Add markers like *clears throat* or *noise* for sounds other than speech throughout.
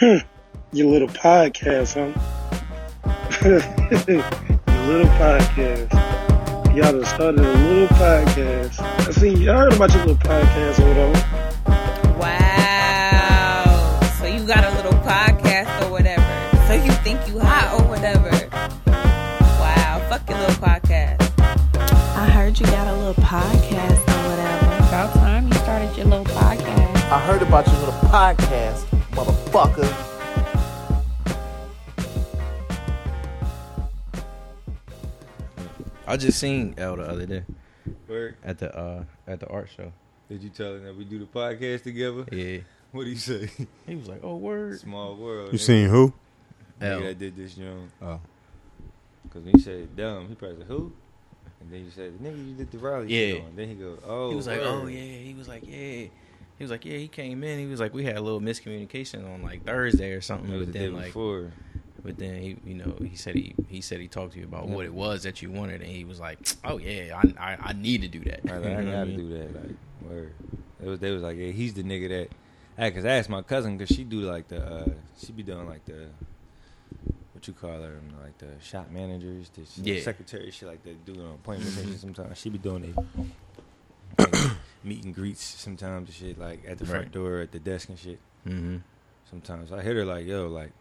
*laughs* Your little podcast, huh? *laughs* Your little podcast. Y'all done started a little podcast. I see, I heard about your little podcast or whatever. Wow. So you got a little podcast or whatever. So you think you hot or whatever. Wow. Fuck your little podcast. I heard you got a little podcast or whatever. About time you started your little podcast. I heard about your little podcast, motherfucker. I just seen L the other day Word. at the uh at the art show. Did you tell him that we do the podcast together? Yeah, What do you say? *laughs* he was like, "Oh, word." Small world. You nigga. seen who? Nigga L. that did this, young. Oh. Because when you said dumb, he probably said, who? And then you said, nigga, you did the rally. Yeah. show." And then he go, oh. He was like, word. "Oh yeah." He was like, "Yeah." He was like, "Yeah." He came in. He was like, "We had a little miscommunication on like Thursday or something." It was But the day then like, before. but then he, you know, he said he he said he talked to you about what it was that you wanted, and he was like, "Oh yeah, I I, I need to do that." *laughs* I, like, I You know what gotta do that. Like, word. It was, they was like, yeah, he's the nigga that. I, Cause I asked my cousin, cause she do like the, uh, she be doing like the, what you call her, like the shop managers, the Yeah. secretary, shit like that, doing appointments *laughs* sometimes. She be doing it, *coughs* meet and greets sometimes and shit, like at the front Right. door, at the desk and shit. Mm-hmm. Sometimes I hit her like, yo, like,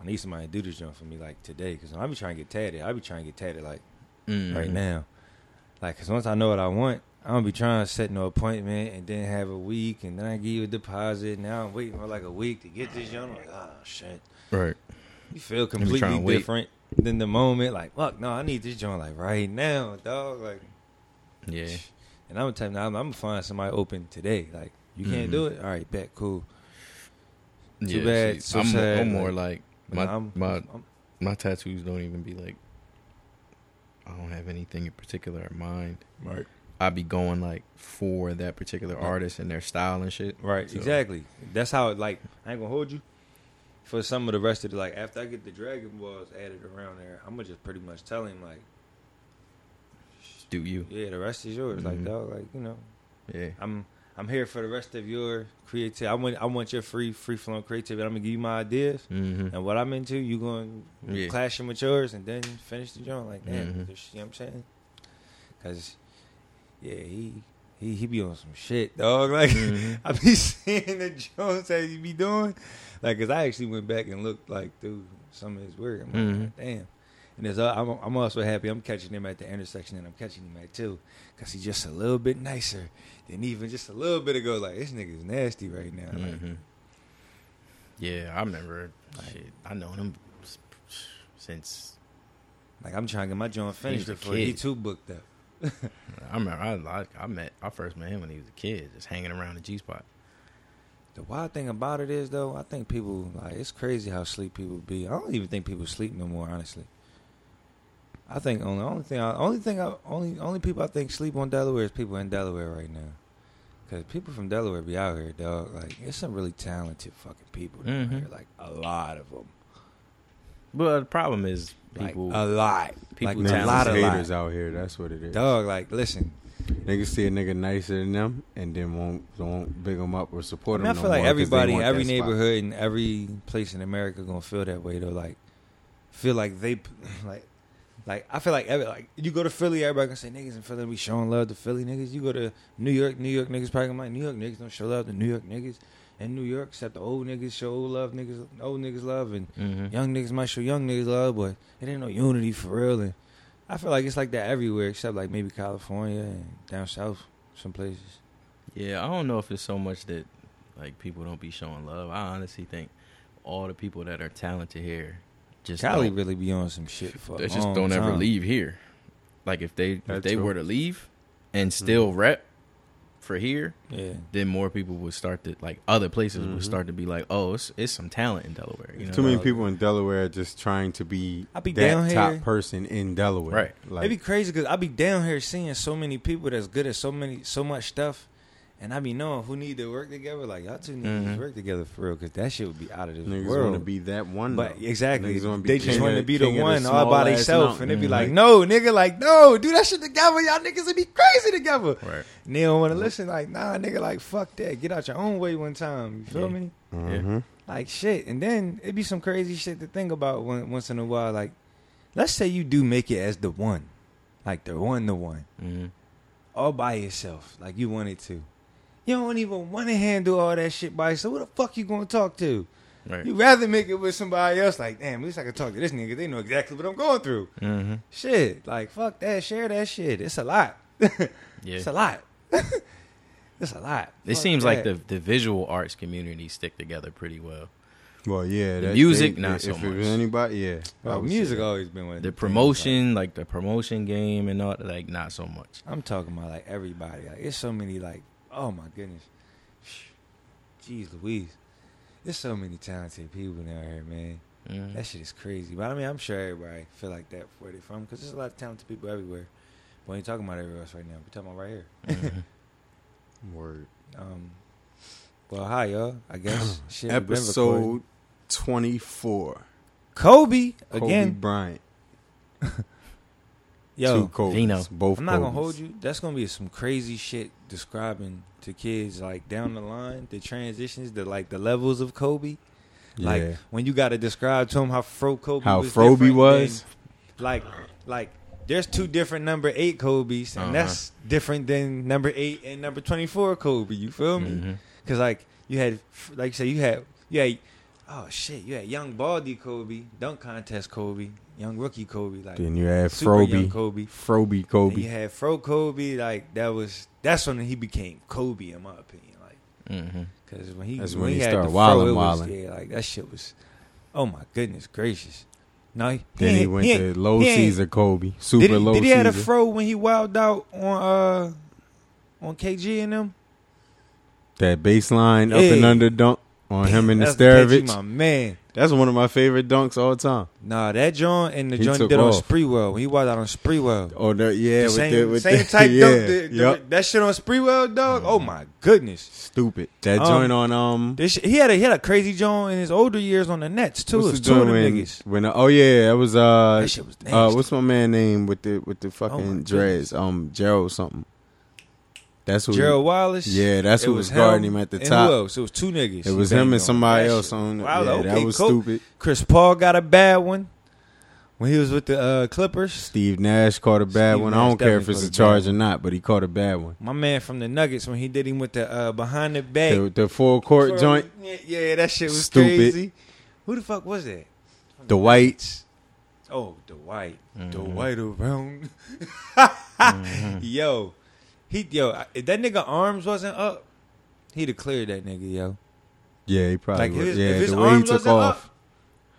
I need somebody to do this joint for me, like today, cause I be trying to get tatted. I be trying to get tatted like Mm-hmm. right now. Like, cause once I know what I want, I don't be trying to set no appointment and then have a week and then I give you a deposit. Now I'm waiting for like a week to get this young. I'm like, oh shit. Right. You feel completely to wait. different than the moment. Like, fuck, no, I need this joint like right now, dog. Like, Yeah. And I'm the type now. I'm, I'm gonna find somebody open today. Like, you can't Mhm. do it. All right, bet, cool. Too yeah, bad, see, so I'm, sad, I'm more like- like my I'm, my my tattoos don't even be like I don't have anything in particular in mind. right, I'd be going like for that particular artist and their style and shit. right, So- exactly. That's how. it Like, I ain't gonna hold you. For some of the rest of the like, after I get the Dragon Balls added around there, I'm gonna just pretty much tell him like, Do you? yeah, the rest is yours. Like, Mhm. dog, like you know, Yeah. I'm I'm here for the rest of your creativity. I want I want your free free flowing creativity. I'm gonna give you my ideas Mm-hmm. and what I'm into. You going to Yeah. clashing with yours and then finish the joint like that. Mhm. You know what I'm saying? Cause yeah, he he he be on some shit, dog. *laughs* Like Mhm. I be *laughs* seeing the Jones that he be doing. Like, cause I actually went back and looked like through some of his work. I'm like, Mhm. Damn. And there's, uh, I'm, I'm also happy I'm catching him at the intersection and I'm catching him at two cause he's just a little bit nicer than even just a little bit ago. Like this nigga's nasty right now. Like, hmm Yeah, I remember. Shit, I know him since like I'm trying to get my joint finished before he kid. too booked up. *laughs* I remember. I, I I met. I first met him when he was a kid, just hanging around the G spot. The wild thing about it is though, I think people like it's crazy how sleep people be. I don't even think people sleep no more, honestly. I think only only thing I, only thing I only only people I think sleep on Delaware is people in Delaware right now. Cause people from Delaware be out here, dog. Like it's some really talented fucking people down Mhm. here, like a lot of them, But the problem is people. like a lot, people like a lot of haters lot. out here. That's what it is. Dog, like listen, Niggas see a nigga nicer than them and then won't won't big them up or I, support mean, I them. feel no like more 'cause everybody, want every that spot. neighborhood and every place in America gonna feel that way though. Like, feel like they, *clears throat* like, like I feel like every like you go to Philly, everybody gonna say niggas in Philly be showing love to Philly niggas. You go to New York, New York niggas probably gonna be like New York niggas don't show love to New York niggas. In New York, except the old niggas show old love niggas, old niggas love, and Mhm. young niggas might show young niggas love, but it ain't no unity for real. And I feel like it's like that everywhere, except like maybe California and down south, some places. Yeah, I don't know if it's so much that like people don't be showing love. I honestly think all the people that are talented here just Cali don't, really be on some shit for. they a just long don't ever leave here. Like if they if they true. were to leave and still rep for here, Yeah. then more people would start to like other places would Mhm. start to be like, oh, it's it's some talent in Delaware. You know, Too many dog. people in Delaware just trying to be, I be that down top here. person in Delaware. Right. Like, It'd be crazy because I'd be down here seeing so many people that's good at so many so much stuff, And I be knowing who need to work together. Like y'all two need Mhm. to work together for real, cause that shit would be out of this Niggas world. want to be that one. But though. exactly, be they just want to be the one the all by small-ass themselves, and they be mountain. like. "No, nigga, like no, do that shit together. Y'all niggas would be crazy together." Right. And they don't want to listen. Like, nah, nigga, like fuck that. Get out your own way one time. You feel Yeah. me? Mhm. Like shit, and then it'd be some crazy shit to think about when, once in a while. Like, let's say you do make it as the one, like the one, the one, hmm all by yourself, like you wanted to. You don't even want to handle all that shit by yourself. Who the fuck you gonna talk to? Right. You rather make it with somebody else. Like, damn, at least I can talk to this nigga. They know exactly what I'm going through. hmm Shit, like fuck that. Share that shit. It's a lot. *laughs* Yeah. It's a lot. *laughs* it's a lot. It Fuck seems like the the visual arts community stick together pretty well. Well, yeah. The that- music, they- not if so it was much. anybody, yeah. Well, would say music always been one The promotion, like the promotion game and all, like not so much. I'm talking about like everybody. Like it's so many. Like oh my goodness. Jeez Louise. There's so many talented people down here, man. Mhm. That shit is crazy. But I mean, I'm sure everybody feel like that where they're from because there's a lot of talented people everywhere. But we ain't talking about everywhere else right now. We're talking about right here. Mhm. *laughs* Word. Um, well, hi y'all. I guess *clears throat* shit. we've been recording. Episode twenty four. Kobe Kobe again. Bryant. *laughs* Yo, Two Kobe's. Vino. Both. I'm not gonna hold you. That's gonna be some crazy shit describing to kids like down the line the transitions, the like the levels of Kobe. Like Yeah. when you got to describe to them how Fro Kobe How was Froby different was? than- like like there's two different number eight Kobe's, and Uh-huh. that's different than number eight and number twenty four Kobe. You feel me? Because like you had, like you said, you had, you had, oh shit, you had young Baldy Kobe, dunk contest Kobe, young rookie Kobe, like Then you had super young Froby. Kobe. Froby And Kobe. you had Fro Kobe, like that was that's when he became Kobe in my opinion, like Mhm. because when he That's when, when he, he had started the wildin', fro, it was, wildin'. yeah, like that shit was, oh my goodness gracious. No, he, Then he ain't- went ain't- to low he ain't- Caesar Kobe. Super Did he, low did he Caesar. had a fro when he wilded out on uh on KG and them? that baseline up and under dunk on him and the Starovich. my man. That's one of my favorite dunks all time. Nah, that joint and the He joint he took did on off. Sprewell he was out on Sprewell. Oh, the, yeah, the with same, the, with same the, type *laughs* yeah, dunk. The, the- that shit on Sprewell, dog. Oh my goodness. Stupid. That Um, joint on um. This he had a he had a crazy joint in his older years on the Nets too. It what's was two of them when, niggas. when oh yeah, that was uh That shit was uh what's my man name with the with the Oh, fucking dreads um Gerald something. That's who. Gerald Wallace. Yeah, that's who was guarding him at the and top. Who else? It was two niggas. It was him and somebody else on. Wow, yeah, okay, that was cool. stupid. Chris Paul got a bad one when he was with the uh, Clippers. Steve Nash caught a bad Steve one. Nash I don't care if it's a caught a bad charge or not, but he caught a bad one. My man from the Nuggets when he did him with the uh, behind the back The, the full court twirl- joint, Yeah, yeah, that shit was Stupid. crazy. Who the fuck was that? The whites. Oh, the white, the Mhm. white around. *laughs* Mhm. Yo, he yo, if that nigga arms wasn't up, he'd have cleared that nigga. Yo, Yeah, he probably Like, if was. his- yeah, if his the way he took wasn't off. up-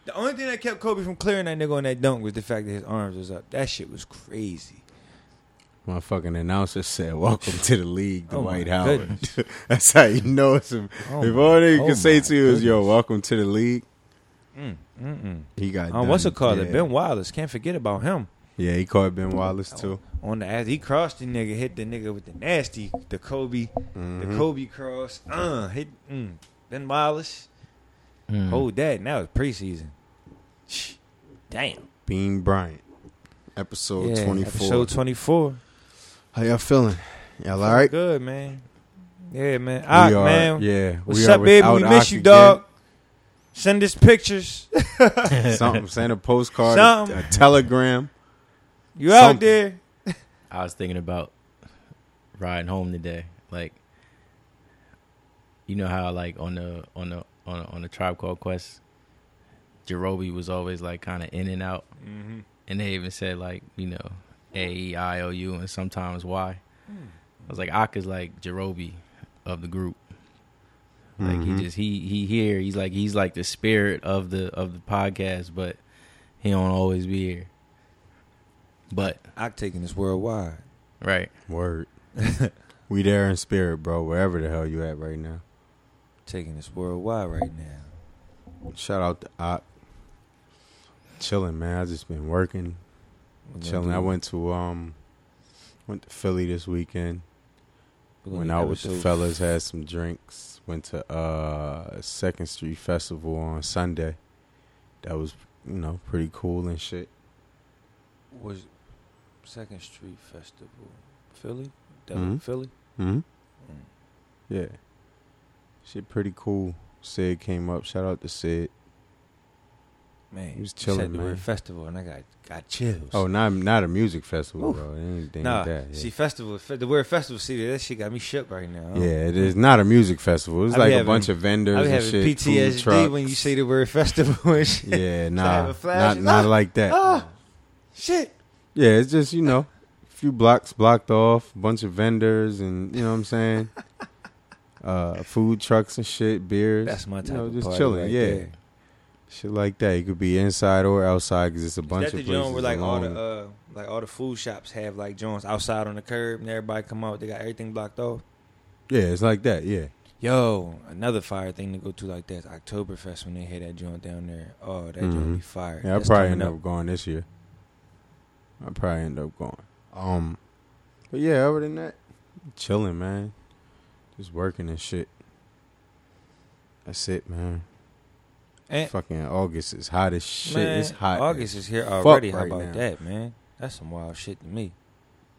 the only thing that kept Kobe from clearing that nigga on that dunk was the fact that his arms was up. That shit was crazy. Motherfucking announcer said, "Welcome to the league, the Oh, Dwight Howard." goodness. *laughs* That's how you know it's him. Oh if my- all they oh can say to you is, "Yo, welcome to the league," Mm, mm, mm. he got. Um, done. what's it called? Yeah. It Ben Wallace. Can't forget about him. Yeah, he caught Ben Wallace too. On the ass, he crossed the nigga, hit the nigga with the nasty, the Kobe, the Mhm. Kobe cross. Uh, hit mm. Ben Wallace. Mhm. Hold that. Now it's preseason. Shh. Damn. Bean Bryant, episode Yeah, twenty four. Episode twenty four. How y'all feeling? Y'all all right? Good man. Yeah, man. We Ock, are- man. Yeah. What's up, baby? We miss Ock you, again. dog. Send us pictures. *laughs* Something. Send a postcard, Something. a telegram. You out there? I was thinking about riding home today. Like, you know how like on the on the on the, on the Tribe Called Quest, Jarobi was always like kind of in and out, Mm-hmm. and they even said like you know A E I O U and sometimes Y. I was like, Ak is like Jarobi of the group. Like Mhm. he just he he here. He's like he's like the spirit of the of the podcast, but he don't always be here. But Ock taking this worldwide. right, Word. *laughs* we there in spirit, bro. Wherever the hell you at right now. Taking this worldwide right now. Shout out to Ock. Chilling, man. I just been working, We're chilling. I went to um, went to Philly this weekend. Went out with the fellas, had some drinks. Went to uh Second Street Festival on Sunday. That was, you know, pretty cool and shit. Was Second Street Festival Philly? Mhm. was Philly. hmm Mm. Yeah. Shit pretty cool. Sid came up. Shout out to Sid. Man, He was chilling, said the man. word festival, and I got got chills. Oh, not not a music festival, Oof. bro. Anything nah. like that. Yeah. See, festival. The word festival. See, that shit got me shook right now. yeah, it is not a music festival. It's like a having- bunch of vendors I be having shit. PTSD when you say the word *laughs* festival and shit. Yeah, nah, a not not ah, like that. ah, shit. Yeah, it's just you know, a few blocks blocked off, a bunch of vendors, and you know what I'm saying. *laughs* uh, food trucks and shit, beers. That's my you type know, of just chilling. right yeah, there. shit like that. You could be inside or outside because it's a bunch Is that of the places. joint where like all the uh, like all the food shops have like joints outside on the curb and everybody come out, they got everything blocked off. yeah, it's like that. Yeah, Yo, another fire thing to go to like that is Oktoberfest when they had that joint down there. Oh, that joint Mhm. be fire. yeah. I probably end up going this year. I probably end up going. Um, but yeah, other than that, chilling, man. Just working and shit. That's it, man. And Fucking August is hot as shit. man, it's hot. August is here fuck already. How about now. that, man? That's some wild shit to me.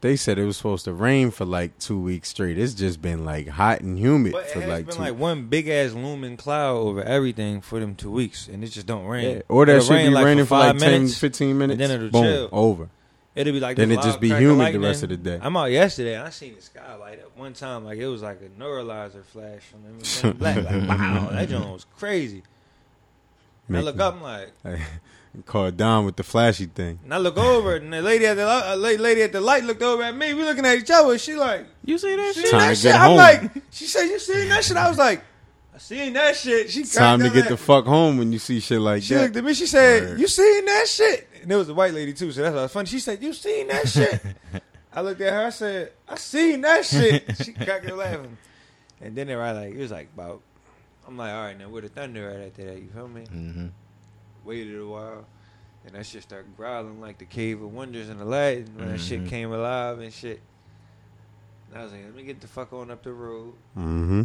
They said it was supposed to rain for like two weeks straight. It's just been like hot and humid But it for has like been two. like one big ass looming cloud over everything for them two weeks, and it just don't rain. yeah. Or that It'll should rain, be like, raining for for like five 10, minutes, 15 minutes. then it'll Boom, chill. over. It'll be like Then this it just be humid the rest of the day. I'm out yesterday. I seen the sky light up one time, like it was like a neuralizer flash from them. Black, like *laughs* wow, that joint was crazy. And I look up, I'm like, *laughs* Call Don with the flashy thing. and I look over, and the lady at the li- a la- lady at the light looked over at me. We looking at each other. She like, You see that shit? Time that to shit? get I'm home. like, she said, you seen that shit? I was like, I seen that shit. She Time to get up the fuck home when you see shit like She that. looked at me. She said, Word. "You seen that shit?" And it was a white lady too, so that's why it's funny. She said, "You seen that shit?" *laughs* I looked at her. I said, "I seen that shit." She cracked up laughing, and then they were like, "It was like about." I'm like, "All right, now where the thunder at after that?" You feel me? Mm-hmm. Waited a while, and that shit started growling like the Cave of Wonders in Aladdin when that shit Mhm. came alive and shit. And I was like, "Let me get the fuck on up the road." Mm-hmm.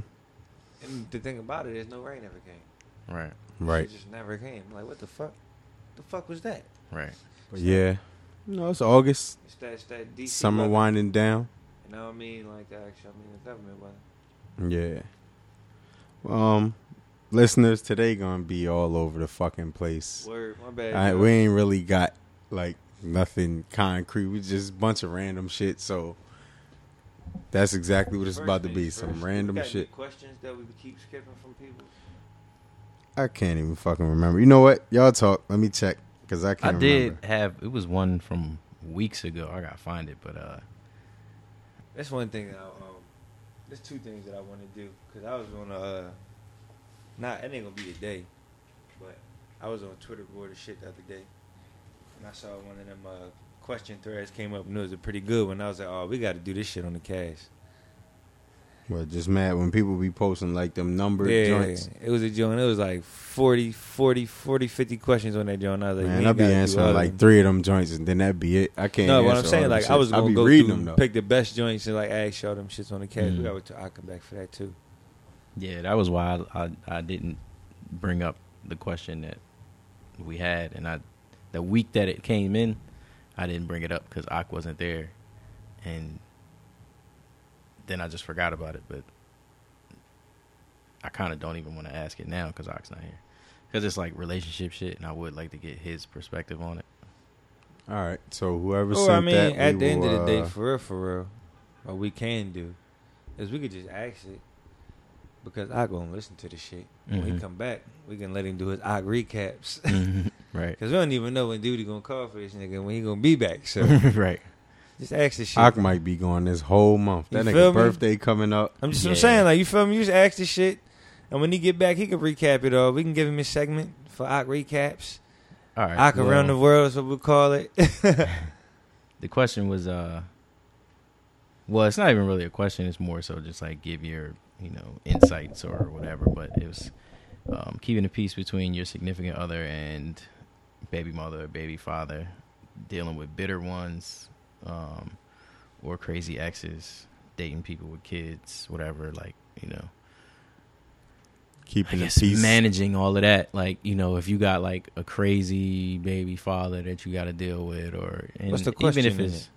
And the thing about it is, no rain ever came. Right, Right. It just never came. I'm like, what the fuck? The fuck was that? Right. But yeah. You know, it's August. It's that, it's that DC Summer weather. winding down. You know what I mean? Like the actual, I mean the government weather. Yeah. Um, listeners, today gonna be all over the fucking place. Word, my bad. I, we ain't really got like nothing concrete. We just a bunch of random shit. So that's exactly what it's First about to be. first, Some we random got shit. good Questions that we keep skipping from people. I can't even fucking remember. You know what? Y'all talk. Let me check because I I can't did remember. have it was one from weeks ago. I gotta find it, but uh, That's one thing. That I, um, there's two things that I want to do because I was on a, uh, not it ain't gonna be a day, but I was on Twitter board of shit the other day, and I saw one of them uh, question threads came up and it was a pretty good one. I was like, oh, we got to do this shit on the cast. But just mad when people be posting like them numbered yeah, joints. it was a joint. It was like 40, 40, 40, 50 questions on that joint. I was like, Man, I ain't be answering like them. three of them joints, and then that be it. I can't. No, what I'm saying, all them like I was. I gonna be go reading through, them though. pick the best joints and like ask y'all them shits on the cast. Mm. We got to I'll come back for that too. yeah, that was why I, I I didn't bring up the question that we had, and I the week that it came in, I didn't bring it up because Ak wasn't there, and then I just forgot about it. But I kind of don't even want to ask it now because Ak's not here, because it's like relationship shit, and I would like to get his perspective on it. All right, so whoever Or sent I mean, that, at we the end of the day, uh, for real, for real, what we can do is we could just ask it because I go and listen to the shit. When he Mhm. come back, we can let him do his I recaps right, *laughs* because we don't even know when duty gonna call for this nigga when he gonna be back. So *laughs* right. Just ask the shit. Ak might be going this whole month. You That feel nigga me? birthday coming up. I'm just I'm saying like you feel me. You just ask the shit, and when he get back, he can recap it all. We can give him a segment for Ak recaps. All right, Ak around the world is what we call it. *laughs* the question was uh well it's not even really a question it's more so just like give your you know insights or whatever but it was um, keeping the peace between your significant other and baby mother or baby father dealing with bitter ones um, or crazy exes dating people with kids, whatever. Like you know, I Keeping the guess peace. managing all of that. Like you know, if you got like a crazy baby father that you got to deal with, or and What's the question Even if it's it?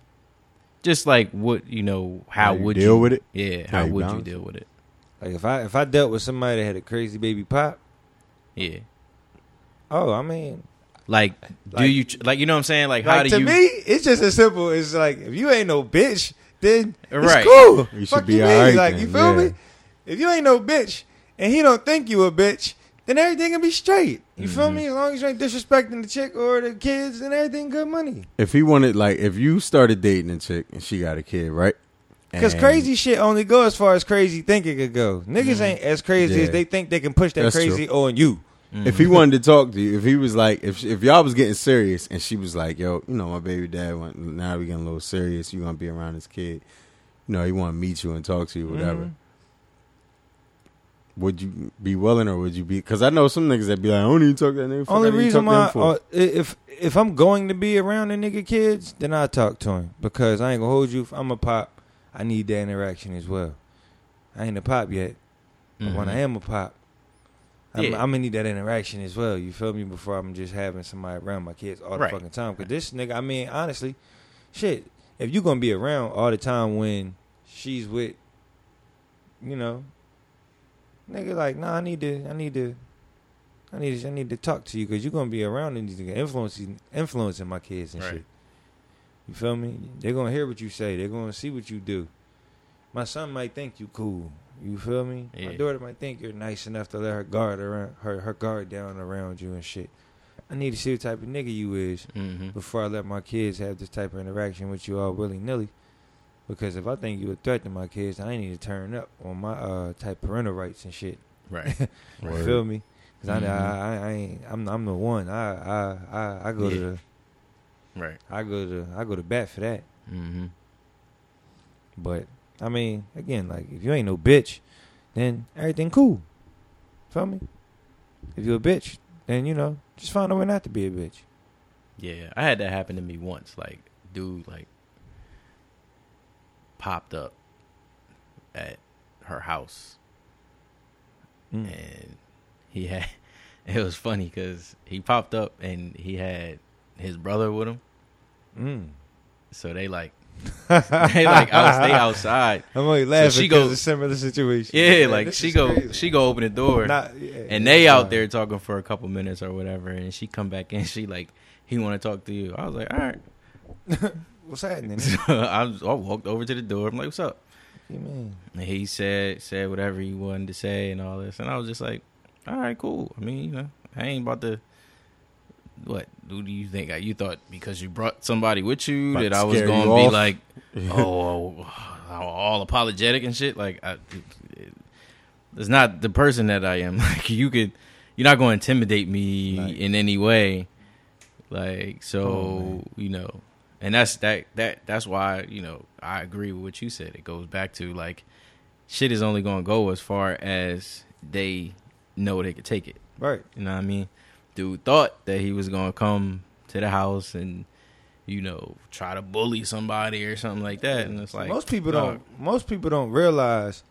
just like what you know, how, How you would deal you with it? Yeah, How how you would you deal with it? Like if I if I dealt with somebody that had a crazy baby pop, Yeah. oh, I mean, Like, do Like- you like you know what I'm saying? Like, how like do to you? me, it's just as simple as like if you ain't no bitch, then Right. it's cool. You should be you alright? Like then, you feel yeah. me? If you ain't no bitch and he don't think you a bitch, then everything can be straight. You feel Mhm. me? As long as you ain't disrespecting the chick or the kids, then everything good money. if he wanted, like, if you started dating a chick and she got a kid, right? Because crazy shit only go as far as crazy thinking could go. Niggas Mhm. ain't as crazy Yeah. as they think they can push that That's crazy on you. Mhm. If he wanted to talk to you, if he was like, if if y'all was getting serious, and she was like, "Yo, you know, my baby dad went. Now we getting a little serious. You gonna be around this kid. You know, he want to meet you and talk to you, whatever." Mhm. Would you be willing, or would you be? Because I know some niggas that be like, "I don't even talk to that nigga." Fuck Only reason talk to him why, for?" uh, if if I'm going to be around the nigga kids, then I talk to him because I ain't gonna hold you. If I'm a pop, I need that interaction as well. I ain't a pop yet, but when Mhm. I am a pop, Yeah. I'm gonna need that interaction as well. You feel me? Before I'm just having somebody around my kids all the Right. fucking time. Cause this nigga, I mean, honestly, shit. If you gonna be around all the time when she's with, you know, nigga, like, nah, I need to, I need to. I need, to, I need to talk to you because you're gonna be around and you're influencing, influencing my kids and Right. shit. You feel me? They're gonna hear what you say. They're gonna see what you do. My son might think you cool. You feel me? My daughter might think you're nice enough to let her guard around her, her guard down around you and shit. I need to see the type of nigga you is Mhm. before I let my kids have this type of interaction with you all willy nilly. Because if I think you a threat to my kids, I need to turn up on my uh type parental rights and shit. Right. *laughs* You feel me? Because Mhm. I, I, I ain't I'm I'm the one. I I I, I go to Yeah. the, Right. I go to I go to bat for that. Mm-hmm. But I mean, again, like if you ain't no bitch, then everything cool. Feel me? If you a bitch, then you know just find a way not to be a bitch. Yeah, I had that happen to me once. Like, dude, like, popped up at her house, Mm. and he had. *laughs* It was funny because he popped up and he had his brother with him. Mm. So they like, *laughs* they like out, they outside. I'm only laughing she because go- similar situation. Yeah, Man, like she go, crazy. she go open the door. Not- yeah, and they out there talking for a couple minutes or whatever, and she come back in. *laughs* She like, he want to talk to you. I was like, all right. *laughs* What's happening? So I, was, I walked over to the door. I'm like, "What's up?" You mean? And he said said whatever he wanted to say and all this, and I was just like, "All right, cool." I mean, you know, I ain't about to. What who do you think? You thought because you brought somebody with you About that I was going to be off? like, *laughs* oh, oh, oh, all apologetic and shit? Like, I, it, it- it's not the person that I am. *laughs* Like, you could, you're not going to intimidate me Like- in any way. Like, so Oh, you know, and that's that that that's why you know I agree with what you said. It goes back to like shit is only gonna go as far as they know they could take it. Right. You know what I mean? Dude thought that he was gonna come to the house and you know try to bully somebody or something like that, and it's like most people dog, don't. Most people don't realize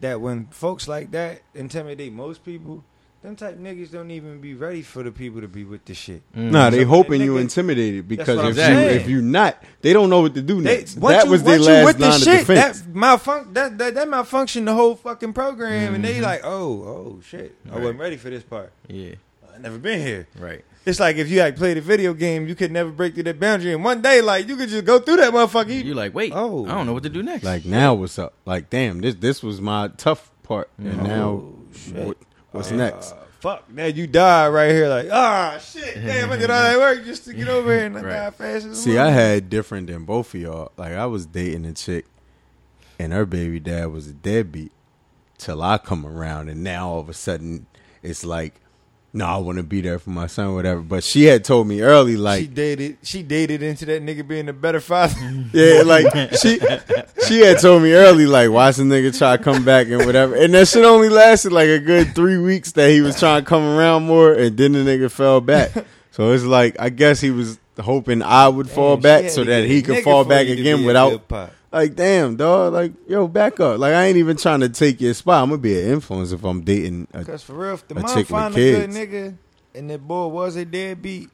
that when folks like that intimidate most people, them type niggas don't even be ready for the people to be with the shit. mm, Nah, they So, hoping nigga- you intimidated because if I'm you saying. if you not, they don't know what to do They, next. once that you, was their once you last with the line of shit, defense. that malfunction, that, that that malfunction the whole fucking program, and they Mhm. like, oh, oh shit, I wasn't ready for this part. yeah, I never been here. right. It's like if you like played a video game, you could never break through that boundary, and one day, like you could just go through that motherfucker. You- You're like, wait, Oh. I don't know what to do next. like now, what's up? Like damn, this this was my tough part, and Oh, now shit. what, what's Uh, next? Fuck, now you die right here. Like, ah, shit, damn, I did all that work just to get over here and I Right. die fast See, I had different than both of y'all. Like I was dating a chick, and her baby dad was a deadbeat. Till I come around, and now all of a sudden it's like, no, I want to be there for my son, or whatever. But she had told me early, like she dated, she dated into that nigga being a better father. *laughs* yeah, like she she had told me early, like, watch the nigga try to come back and whatever. And that shit only lasted like a good three weeks that he was trying to come around more, and then the nigga fell back. So it's like I guess he was hoping I would fall Damn, she back so that he could fall back again without. Like, damn, dog. Like, yo, back up. Like, I ain't even trying to take your spot. I'm gonna be an influence if I'm dating. A, Cause for real, if the mom find a good nigga and that boy was a deadbeat,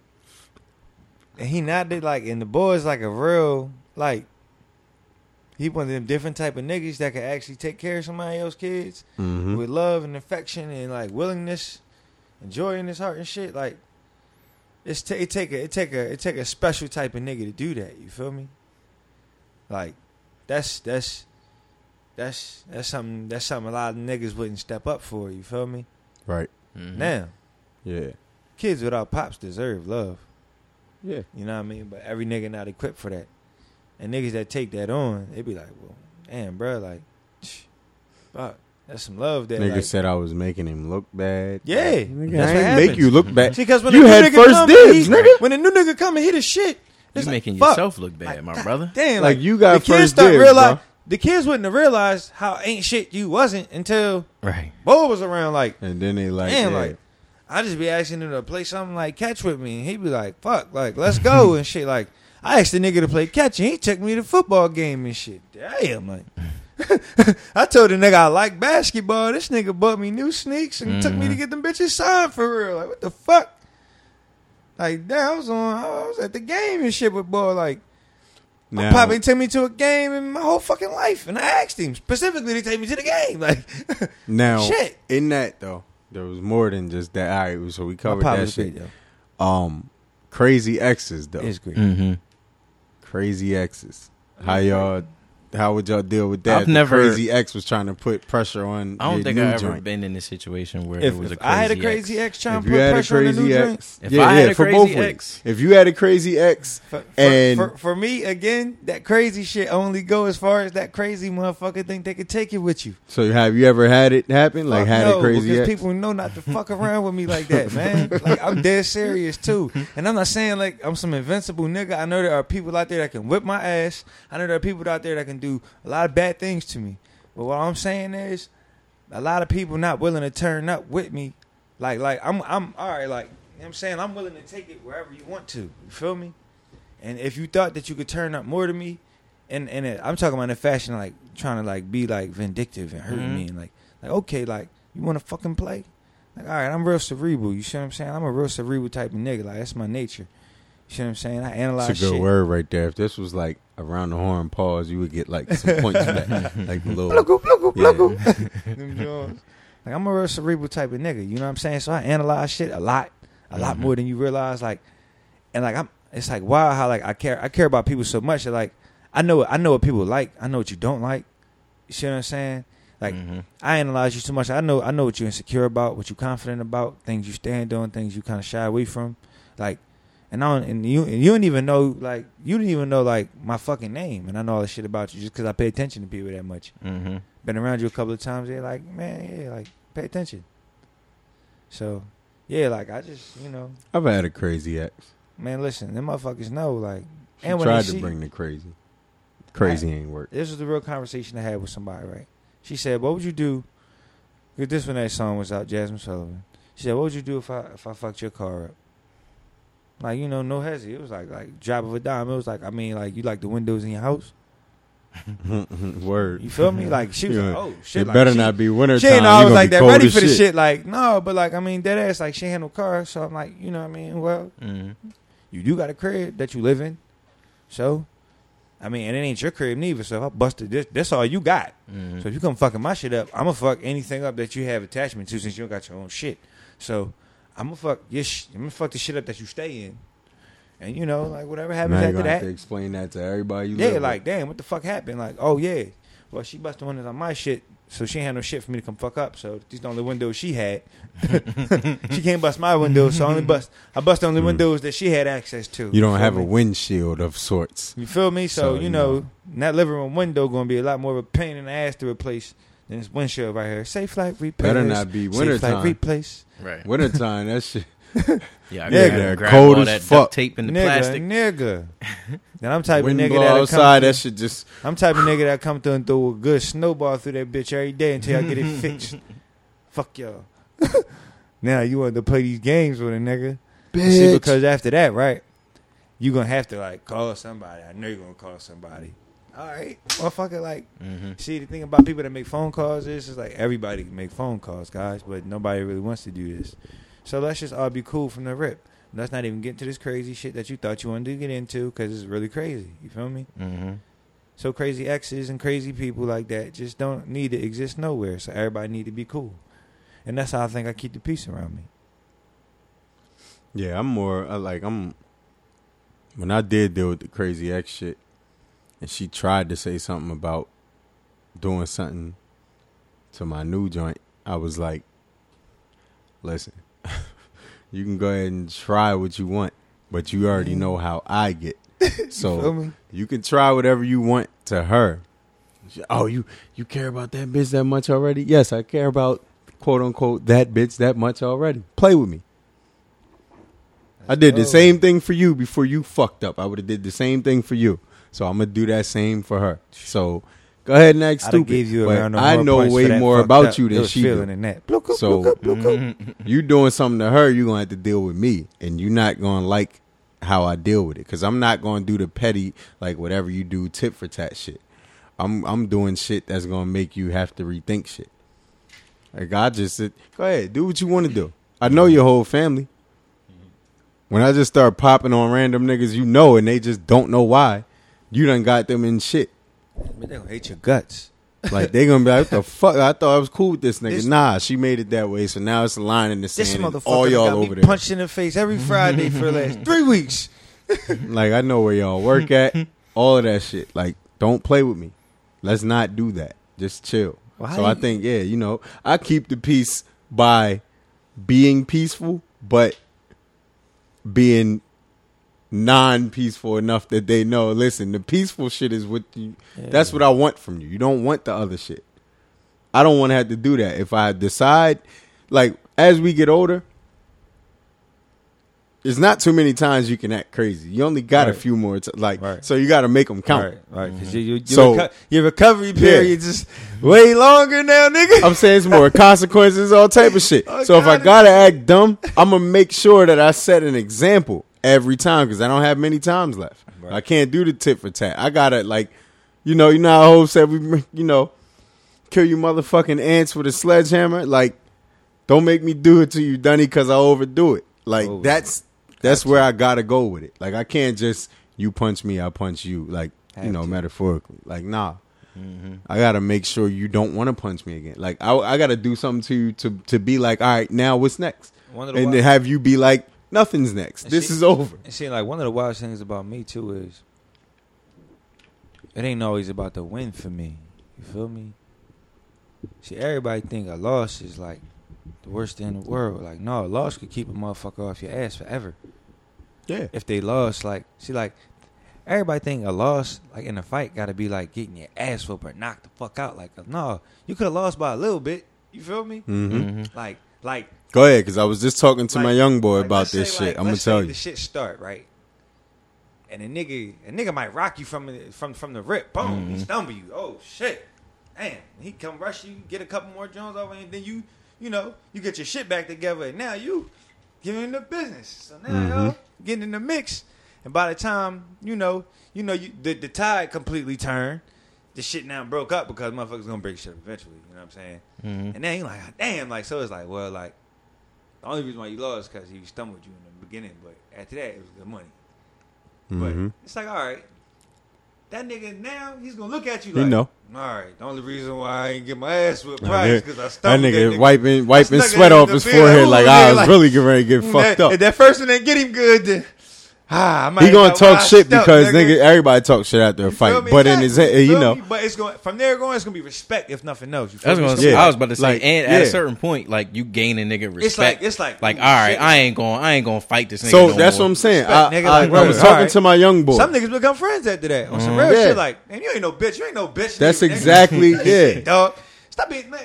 and he not did like, and the boy is like a real like, he one of them different type of niggas that can actually take care of somebody else's kids Mhm. with love and affection and like willingness, and joy in his heart and shit. Like, it's ta- it take a it take a it take a special type of nigga to do that. You feel me? Like, that's that's. That's that's something that's something a lot of niggas wouldn't step up for. You feel me? Right. Mhm. Now, Yeah. kids without pops deserve love. Yeah. You know what I mean? But every nigga not equipped for that. And niggas that take that on, they be like, well, damn, bro, like, fuck, that's some love there. Nigga Like, said I was making him look bad. Yeah, Nigga, that's I what ain't make you look bad. See, because when You a new had nigga first come dibs, he- nigga. When a new nigga come and hit his shit, You it's like, making fuck. yourself look bad, Like, my God brother. Damn, Like, you got the kids first start dibs, realize bro. the kids wouldn't have realized how ain't shit you wasn't until Right. Bo was around. Like, And then they like, Damn, yeah. like I just be asking him to play something like catch with me, and he'd be like, "Fuck, like let's go *laughs* and shit." Like I asked the nigga to play catch, and he took me to football game and shit. Damn, like *laughs* I told the nigga I like basketball. This nigga bought me new sneaks and took me to Mhm. get them bitches signed for real. Like what the fuck? Like damn, I was on, I was at the game and shit with boy. Like my Now- pop ain't take me to a game in my whole fucking life, and I asked him specifically to take me to the game. *laughs* Like Now, Shit. in that though, there was more than just that. All right, so we covered that shit. great. Um, crazy exes though. It's great. Mm-hmm. crazy exes. How y'all? How would y'all deal with that? I've if the never- crazy ex was trying to put pressure on. I don't your think new I ever joint. been in a situation where If, it was if a crazy I had a crazy ex. ex trying to put had a pressure on the new crazy joint, If yeah, I yeah, had a for crazy both of you. ex- If you had a crazy ex, For, for, And- for, for me, again, that crazy shit only go as far as that crazy motherfucker think they could take it with you. so have you ever had it happen? Like Fuck had no, a crazy because ex? people know not to fuck around with me like that, man. *laughs* like I'm dead serious too, and I'm not saying like I'm some invincible nigga. I know there are people out there that can whip my ass. I know there are people out there that can do a lot of bad things to me. But what I'm saying is, a lot of people not willing to turn up with me. Like like I'm I'm all right. Like you know what I'm saying I'm willing to take it wherever you want to. You feel me? And if you thought that you could turn up more to me, and and it, I'm talking about in a fashion like trying to like be like vindictive and hurt Mhm. me and like like okay like you want to fucking play? Like all right, I'm real cerebral. You see what I'm saying? I'm a real cerebral type of nigga. Like that's my nature. You see what I'm saying? I analyze That's a good shit. word right there. If this was like around the horn pause, you would get like some points *laughs* back, like a little. Pluggo, pluggo, Yeah. *laughs* Them joints. Like I'm a real cerebral type of nigga. You know what I'm saying? So I analyze shit a lot, a lot Mhm. more than you realize. Like, and like I'm, it's like wow how like I care, I care about people so much that like I know, I know what people like. I know what you don't like. You see what I'm saying? Like Mhm. I analyze you too much. I know, I know what you're insecure about, what you're confident about, things you stand on, things you kind of shy away from. Like, and I don't, and you, and you didn't even know, like, you didn't even know like my fucking name, and I know all this shit about you just because I pay attention to people that much Mhm. been around you a couple of times, they're like, man, yeah, like pay attention. So, yeah, like I just, you know, I've had a crazy ex. man, listen, them motherfuckers know, like, She and when tried they to see, bring the crazy. Crazy ain't work. this was the real conversation I had with somebody, right? She said, "What would you do?" Because this when that song was out, Jazmine Sullivan. She said, "What would you do if I if I fucked your car up?" Like you know, no hesitation. It was like like drop of a dime. It was like I mean, like you like the windows in your house. *laughs* Word. You feel me? Like she was Yeah. like, "Oh shit!" It like, better she- not be winter She time. ain't always like that ready for the shit. Like no, but like I mean, dead ass. Like she had no car, so I'm like, you know what I mean? Well, Mhm. you do got a crib that you live in, so I mean, and it ain't your crib neither. So if I busted this, that's all you got. Mhm. So if you come fucking my shit up, I'ma fuck anything up that you have attachment to since you don't got your own shit. So I'ma fuck your sh- I'm gonna fuck the shit up that you stay in, and you know, like whatever happens Now after gonna have that. to explain that to everybody you Yeah, live with. like damn, what the fuck happened? Like, oh yeah, well she busted windows on my shit, so she ain't had no shit for me to come fuck up. So these the only windows she had. *laughs* she can't bust my windows, so I only bust I bust the only Mm. windows that she had access to. you don't have a windshield of sorts. You feel me? So, So, you you know, know. that living room window gonna be a lot more of a pain in the ass to replace than this windshield right here. Safelite replace. Better not be Safelite replace. Right. Wintertime, that shit. *laughs* Yeah, I Nigga, grab, grab cold all as that fuck. duct tape and the nigga, plastic. nigga. *laughs* and I'm type of Wind nigga blow that outside, that shit just. I'm type of nigga that come through and throw a good snowball through that bitch every day until I get it fixed. *laughs* Fuck y'all. now you want to play these games with a nigga. See, because after that, right, you gonna have to like call somebody. I know you're gonna call somebody. All right, motherfucker. Like, Mm-hmm. see, the thing about people that make phone calls is, is like everybody can make phone calls, guys, but nobody really wants to do this. So let's just all be cool from the rip. Let's not even get into this crazy shit that you thought you wanted to get into because it's really crazy. You feel me? Mm-hmm. So crazy exes and crazy people like that just don't need to exist nowhere. So everybody need to be cool, and that's how I think I keep the peace around me. Yeah, I'm more like I'm. When I did deal with the crazy ex shit, and she tried to say something about doing something to my new joint, I was like, "Listen, *laughs* you can go ahead and try what you want, but you already know how I get. *laughs* So me? you can try whatever you want to her. She- Oh, you you care about that bitch that much already? Yes, I care about quote unquote that bitch that much already. Play with me. I did the same thing for you before you fucked up. I would have did the same thing for you. So I'm gonna do that same for her. So go ahead and act I stupid. gave you a but round of I know way more about up. you than she feeling do. in that. Blook up, So blook up, blook. Mm-hmm. *laughs* you doing something to her, you're gonna have to deal with me, and you're not gonna like how I deal with it because I'm not gonna do the petty like whatever you do tit for tat shit. I'm I'm doing shit that's gonna make you have to rethink shit. Like I just said, go ahead, do what you want to do. I know your whole family. When I just start popping on random niggas you know and they just don't know why, you done got them in shit. They gonna hate your guts. Like they gonna be like, what the fuck? I thought I was cool with this nigga. This- nah, she made it that way, so now it's a line in the This sand. and motherfucker all y'all got me over there. punched in the face every Friday for the last three weeks. *laughs* Like I know where y'all work at, *laughs* all of that shit. Like don't play with me. Let's not do that. Just chill. Why so I think yeah, you know, I keep the peace by being peaceful, but being non-peaceful enough that they know. Listen, the peaceful shit is what you. That's what I want from you. You don't want the other shit. I don't want to have to do that. If I decide, like as we get older, there's not too many times you can act crazy. You only got a few more. T- like Right. so, you got to make them count. Right, right. You, you, your, So- reco- your recovery period is way longer now, nigga. I'm saying it's more *laughs* consequences, all type of shit. Oh, so if I gotta act dumb, I'm gonna make sure that I set an example every time because I don't have many times left. Right. I can't do the tit for tat. I gotta like, you know, you know how Hov said we, *laughs* you know, kill you motherfucking ants with a sledgehammer. Like, don't make me do it to you, Dunny, because I overdo it. Like Oh. that's that's where I gotta go with it. Like I can't just you punch me, I punch you. Like you Have know, to. metaphorically. Like nah. Mm-hmm. I gotta make sure you don't want to punch me again. Like I, I gotta do something to you to to be like, all right, now what's next? One of the And wild- then have you be like, nothing's next. And This see- is over. And see, like one of the wildest things about me too is it ain't always about the win for me. You feel me? See, everybody think a loss is like the worst thing in the world. Like, no, a loss could keep a motherfucker off your ass forever. Yeah. If they lost, like, see, like everybody think a loss, like in a fight, got to be like getting your ass whooped or knocked the fuck out. Like, no, you could have lost by a little bit. You feel me? hmm Mm-hmm. Like, like Go ahead, because I was just talking to my young boy like, about this say, shit. like, I'm gonna tell you. The shit start right, and a nigga, a nigga might rock you from the- from from the rip. Boom, Mm-hmm. he stumble you. Oh shit, damn. He come rush you, get a couple more Jones over, and then you, you know, you get your shit back together. And now you giving the business. So now Mhm. y'all getting in the mix, and by the time you know, you know, you the, the tide completely turned. The shit now broke up because motherfuckers gonna break shit up eventually. You know what I'm saying? Mm-hmm. And then you like, damn, like so it's like, well, like the only reason why you lost because he stumbled you in the beginning, but after that it was good money. Mhm. But it's like, all right, that nigga now he's gonna look at you He like, know. all right, the only reason why I ain't get my ass whipped price because I stumbled. That stumbled nigga wiping wiping sweat off his forehead Ooh, like I was like- really getting ready to get that, fucked up. If that first one didn't get him good, then ah, I might He gonna talk shit up, because nigga, everybody talk shit after a fight. me? But in his head, you feel know, me? But it's going from there going. It's gonna be respect if nothing else. You feel I was gonna say, Yeah. I was about to say, Like, and at a certain point, like you gain a nigga respect. It's like it's like like, all right, shit. I ain't going, I ain't going to fight this nigga. so no that's more. what I'm saying. Respect, I, nigga, I- like, I was talking Alright. to my young boy. Some niggas become friends after that on some Mhm. real Yeah. shit. Like, man, you ain't no bitch. You ain't no bitch. That's nigga. exactly *laughs* yeah. dog. Stop being man.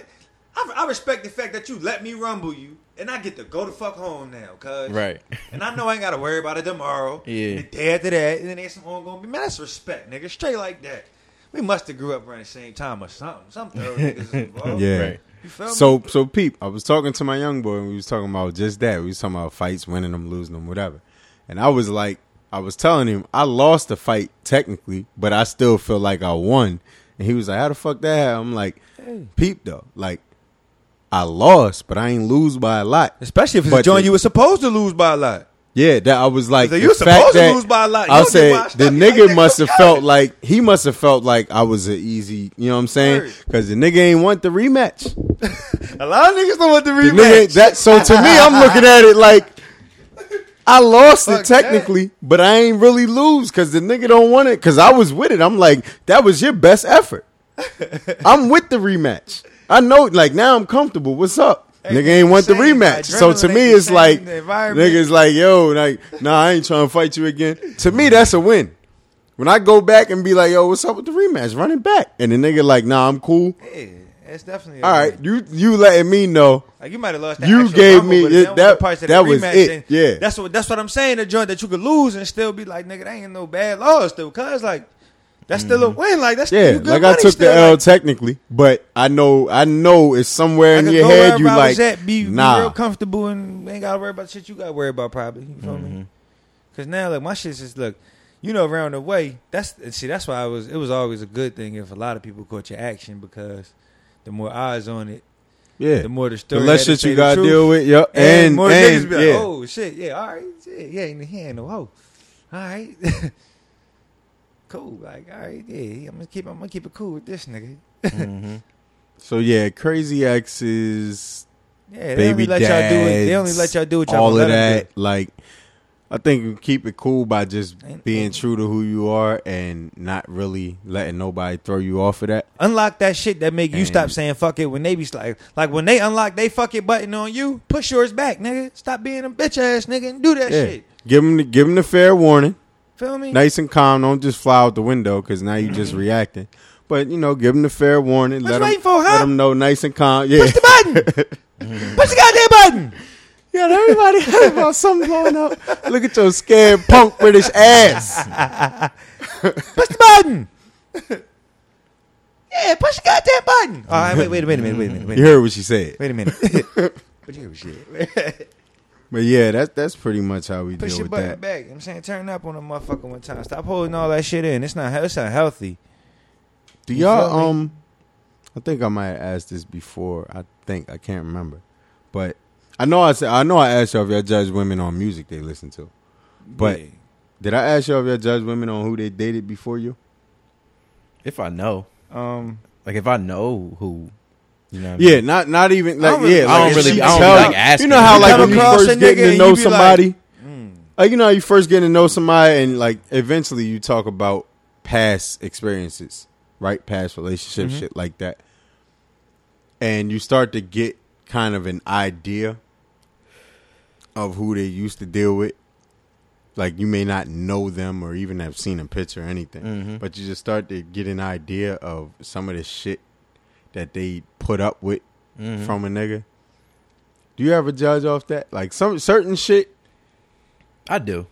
I, I respect the fact that you let me rumble you, and I get to go to fuck home now, cuz. Right. And I know I ain't gotta worry about it tomorrow. Yeah. The day after that, and then there's some ongoing. Man, that's respect, nigga. Straight like that. We must have grew up around the same time or something. Some thorough niggas *laughs* involved. Yeah. Right. You feel me? So so peep, I was talking to my young boy and we was talking about just that. We was talking about fights, winning them, losing them, whatever. And I was like, I was telling him I lost the fight technically, but I still feel like I won. And he was like, "How the fuck that?" happen?" I'm like, "Peep though, like I lost, but I ain't lose by a lot." Especially if it's But a joint the- you were supposed to lose by a lot. Yeah, that I was like, So the you fact supposed to that- lose by a lot. You I don't get said washed the up. You like, nigga nigga, must have felt like he must have felt like I was an easy. You know what I'm saying? Word. Because the nigga ain't want the rematch. *laughs* A lot of niggas don't want the The nigga rematch. that so to me, I'm looking at it like I lost Fuck it technically, but I ain't really lose because the nigga don't want it. Because I was with it. I'm like, that was your best effort. *laughs* I'm with the rematch. I know, like now I'm comfortable. What's up? Hey, nigga ain't want the rematch. So to me, it's like in the environment. niggas like, yo, like, nah, I ain't trying to fight you again. To me, that's a win. When I go back and be like, yo, what's up with the rematch? Running back. And the nigga like, nah, I'm cool. Yeah, it's definitely All right, win. you you letting me know. Like you might have lost. That You gave me- it- that- parts of that was rematch, it, then yeah. That's what that's what I'm saying. The joint that you could lose and still be like, nigga, that ain't no bad loss though. Cause like that's still a win. Like that's. Yeah, like I took the L technically, but I know I know it's somewhere in your head you like at, be, be nah. real comfortable and ain't gotta worry about shit you gotta worry about probably. You feel Mm-hmm. me? Cause now like my shit's just look, you know, around the way. That's see that's why I was. It was always a good thing if a lot of people caught your action because the more eyes on it, yeah, the more the the less shit you gotta truth. deal with. Yep, And, and more and, niggas be like, yeah. oh shit, yeah, all right, shit, yeah, he ain't no hoe. All right. *laughs* cool. Like, all right, yeah, I'm gonna keep I'm gonna keep it cool with this nigga. Mm-hmm. So yeah, crazy exes, Yeah, they baby only let dads, y'all do it. They only let y'all do what y'all all of that. Like, I think you keep it cool by just being true to who you are and not really letting nobody throw you off of that. Unlock that shit that make you And- stop saying fuck it when they be like like when they unlock they fuck it button on you, push yours back, nigga. Stop being a bitch ass nigga and do that Yeah, shit. give them the, give them the fair warning. Feel me? nice and calm. Don't just fly out the window because now you just mm-hmm. reacting. But you know, give them the fair warning. What let you them for, huh? let them know nice and calm. Yeah, Push the button. *laughs* Push the goddamn button. yeah. Everybody has about something blowing up. Look at your scared punk British ass. *laughs* Push the button. yeah, push the goddamn button. All right, wait, wait a minute, wait a minute, wait a minute. You minute. heard what she said. Wait a minute. But you hear shit. But yeah, that's that's pretty much how we do. Push deal your with button that. back. I'm saying turn up on a motherfucker one time. Stop holding all that shit in. It's not. It's not healthy. Do You y'all um? I think I might have asked this before. I think I can't remember, but I know I said I know I asked y'all if y'all judge women on music they listen to. But Yeah. did I ask y'all if y'all judge women on who they dated before you? If I know, um, like if I know who, you know, what I Yeah, mean? not not even like don't really- yeah. I don't if really- she I don't tell- really like asking. You know how You like when you across first a getting to know you be somebody, mm, like you know how you first getting to know somebody and like eventually you talk about past experiences, right? Past relationships, Mhm. shit like that, and you start to get kind of an idea of who they used to deal with. Like you may not know them or even have seen a picture or anything, Mhm. but you just start to get an idea of some of the shit that they put up with Mhm. from a nigga. Do you ever judge off that? Like some certain shit. I do,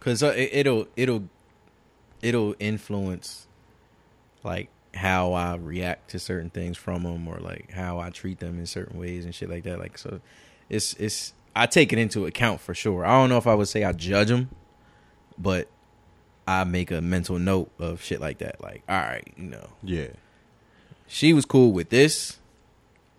cause uh, it, it'll it'll it'll influence like how I react to certain things from them, or like how I treat them in certain ways and shit like that. Like so, it's it's I take it into account for sure. I don't know if I would say I judge them, but I make a mental note of shit like that. Like, all right, you know, Yeah. She was cool with this,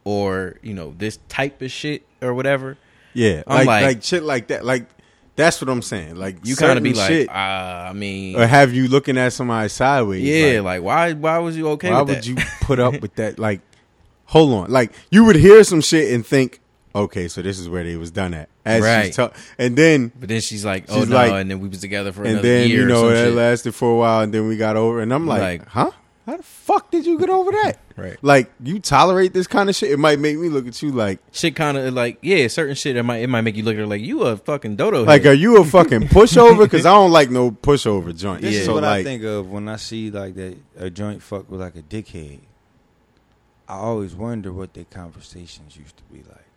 or you know, this type of shit or whatever. Yeah. I'm Like, like like- shit like that. Like that's what I'm saying. Like You kind of be like, shit, uh, I mean, or have you looking at somebody sideways? yeah, Like, like, why why was you okay why would that? you put up with that? *laughs* Like, hold on. Like you would hear some shit and think, okay, so this is where they was done at. As Right. she's tell- and then But then she's like, "Oh She's no!" like- and then we was together for and another then year. you know that shit. lasted for a while, and then we got over, and I'm like, Like- huh? How the fuck did you get over that? *laughs* Right. Like you tolerate this kind of shit? It might make me look at you like, shit kind of like yeah, certain shit. It might it might make you look at her like you a fucking dodo. like, are you a *laughs* fucking pushover? Because I don't like no pushover joint. This is so what like, I think of when I see like that a joint fuck with like a dickhead. I always wonder what their conversations used to be like,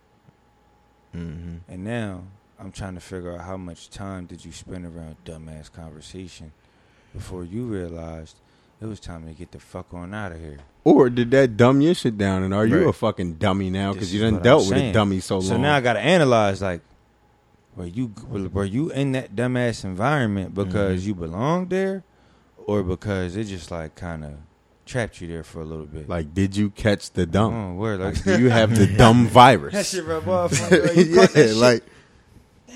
Mhm. and now I'm trying to figure out how much time did you spend around dumbass conversation before you realized it was time to get the fuck on out of here. Or did that dumb your shit down? And are you a fucking dummy now? Because you done I'm dealt with a dummy so long. So now I got to analyze like, were you were you in that dumbass environment because Mm-hmm. you belonged there, or because it just like kind of trapped you there for a little bit? Like, did you catch the dumb? oh, word, like do you have the *laughs* dumb virus? that shit rub off. on *laughs* bro. You caught that yeah, shit. like,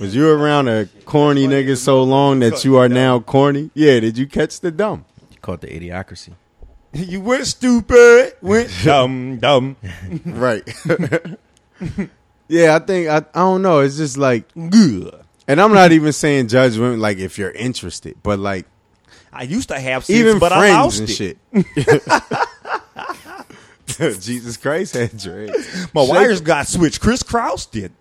was you around a corny nigga so long that you are now corny? Yeah, did you catch the dumb? Caught the idiocracy. *laughs* you went stupid, went *laughs* dumb, dumb. *laughs* Right. yeah, I think I I don't know. It's just like and I'm not even saying judge women like if you're interested, but like I used to have sex, even but I friends lost and it. shit. Jesus Christ had dreads. My Shake- wires got switched. Chris Kraus did.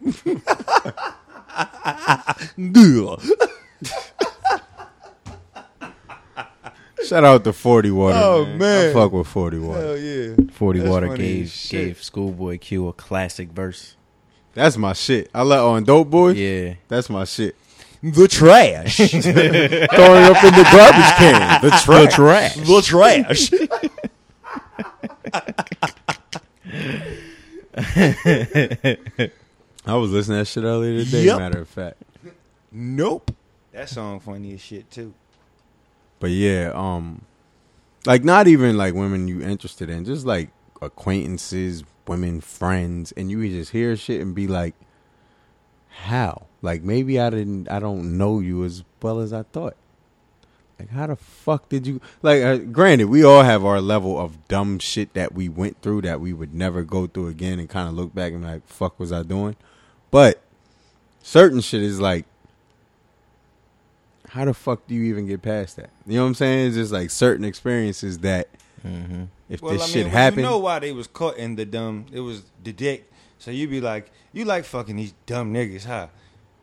Good. Shout out to Forty Water. Oh, man. man. I fuck with Forty Water. Hell yeah. Forty That's Water gave shit. gave Schoolboy Q a classic verse. That's my shit. I let on Dope Boy. Yeah, That's my shit. The trash. *laughs* Throwing up in the garbage can. The trash. the trash. *laughs* I was listening to that shit earlier today. Yep. Matter of fact. nope. That song funny as shit too. But yeah, um, like not even like women you interested in, just like acquaintances, women friends, and you just hear shit and be like, "How? Like maybe I didn't, I don't know you as well as I thought. Like how the fuck did you? Like, uh, granted, we all have our level of dumb shit that we went through that we would never go through again, and kind of look back and like, "Fuck, was I doing?" But certain shit is like how the fuck do you even get past that? You know what I'm saying? It's just like certain experiences that mm-hmm. if Well, this I mean, shit well, happened, you know why they was caught in the dumb? It was the dick. So you'd be like, you like fucking these dumb niggas, huh?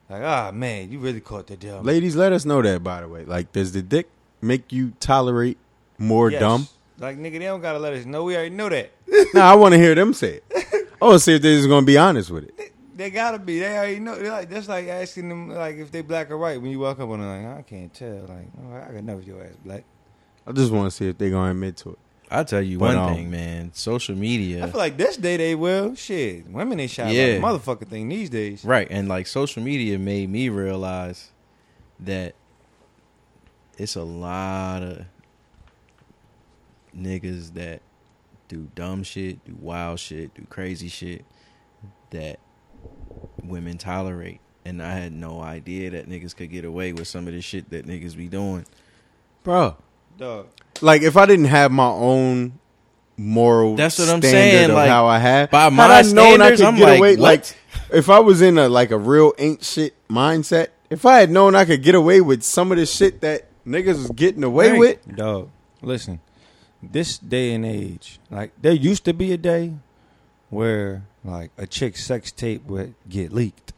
Like, ah man, you really caught the dumb. ladies, let us know that. By the way, like, does the dick make you tolerate more Yes. dumb? Like nigga, they don't gotta let us know. We already know that. *laughs* now I want to hear them say it. *laughs* I want to see if they're just gonna be honest with it. They gotta be. They already know. They're like that's like asking them like if they black or white when you walk up on them. Like I can't tell. Like oh, I can know if your ass black. I just want to see if they're gonna admit to it. I'll tell you But, one um, thing, man. Social media. I feel like this day they will. Shit, women ain't shy Yeah. about the motherfucking thing these days. right? And like social media made me realize that it's a lot of niggas that do dumb shit, do wild shit, do crazy shit that women tolerate. And I had no idea that niggas could get away with some of the shit that niggas be doing. Bro, Dog. like if I didn't have my own moral That's what I'm standard saying, of like, how I have by had my I known I standards, could I'm get like, away what? like if I was in a like a real ain't shit mindset if I had known I could get away with some of the shit that niggas was getting away Right. with Dog, listen. This day and age, like there used to be a day where like a chick's sex tape would get leaked.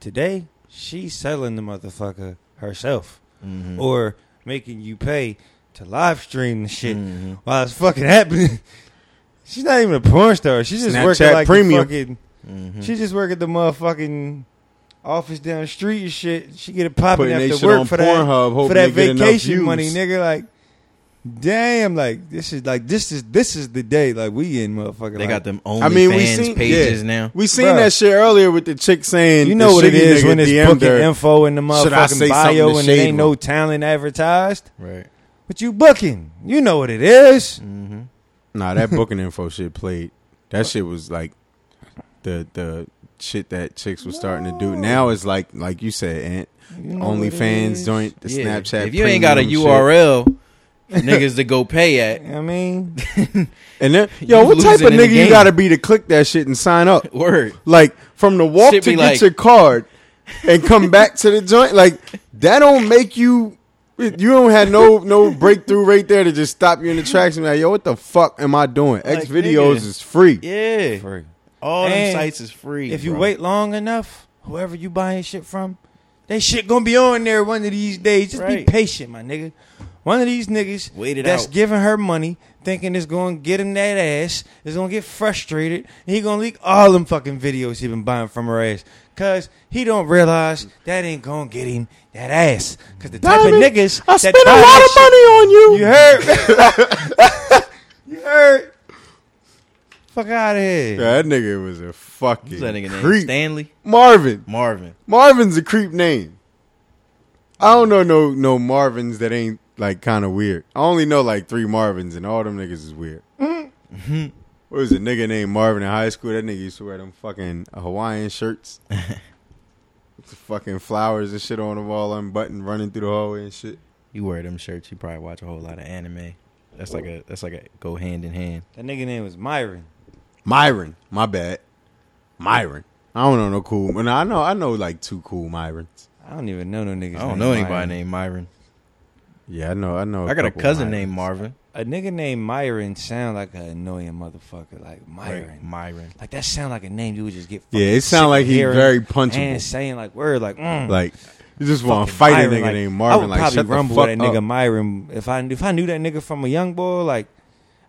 Today, she's selling the motherfucker herself, Mhm. or making you pay to live stream the shit Mhm. while it's fucking happening. *laughs* She's not even a porn star. She's just Snapchat working like Premium. the fucking. Mhm. She just working the motherfucking office down the street and shit. She get it popping Putting after work for that Pornhub, for that they get enough vacation money, nigga. Like, damn, like this is like this is this is the day like we in motherfucker. They like, got them I mean we seen pages yeah. now. we seen Bruh. that shit earlier with the chick saying You know what it shitty is nigga when it's DM'd booking her. info in the Should I motherfucking bio to and it shade ain't no talent advertised. Right. But you booking, you know what it is. Mm-hmm. Nah, that booking info shit played. That shit was like the the shit that chicks were starting to do. Now it's like like you said, Ant, You know what it OnlyFans joint, the Yeah. Snapchat. If you ain't got a URL. shit. URL *laughs* for niggas to go pay at, I mean, *laughs* and then yo, You what type losing of in the nigga you game. got to be to click that shit and sign up? *laughs* word. Like from the walk Shit to be get like- your card and come back to the joint, like that don't make you. You don't have no no breakthrough right there to just stop you in the tracks and be like, yo, what the fuck am I doing? X Like, videos nigga. is free. Yeah. free. All them And sites is free. If you bro. wait long enough, whoever you buying shit from, they shit gonna be on there one of these days. Just be patient, my nigga. One of these niggas Wait it that's out. giving her money, thinking it's gonna get him that ass, is gonna get frustrated, and he gonna leak all them fucking videos he been buying from her ass. Cause he don't realize that ain't gonna get him that ass. Cause the type Diamond, of niggas I that spent a lot that of money on you. shit- You heard? *laughs* you heard? Fuck out of here. that nigga was a fucking What's that nigga name? creep. Stanley Marvin. Marvin. Marvin's a creep name. I don't know no no Marvins that ain't like kind of weird. I only know like three Marvins, and all them niggas is weird. Mm-hmm. what was a nigga named Marvin in high school? That nigga used to wear them fucking Hawaiian shirts, *laughs* with the fucking flowers and shit on the wall, unbuttoned, running through the hallway and shit. You wear them shirts, you probably watch a whole lot of anime. That's like a that's like a go hand in hand. That nigga name was Myron. Myron, my bad. Myron. I don't know no cool. But I know I know like two cool Myrons. I don't even know no niggas. I don't know anybody Myron. named Myron. Yeah, I know. I know. I got a cousin Myrons. named Marvin. A nigga named Myron sound like an annoying motherfucker. Like Right, Myron. Myron. Like that sound like a name you would just get. Yeah, it sound like he's he hearing very And punchable. saying like word like mm, Like you just want to fucking fight a nigga like, named I Marvin. would Like probably shut the rumble fuck with that nigga up. Myron if I if I knew that nigga from a young boy. Like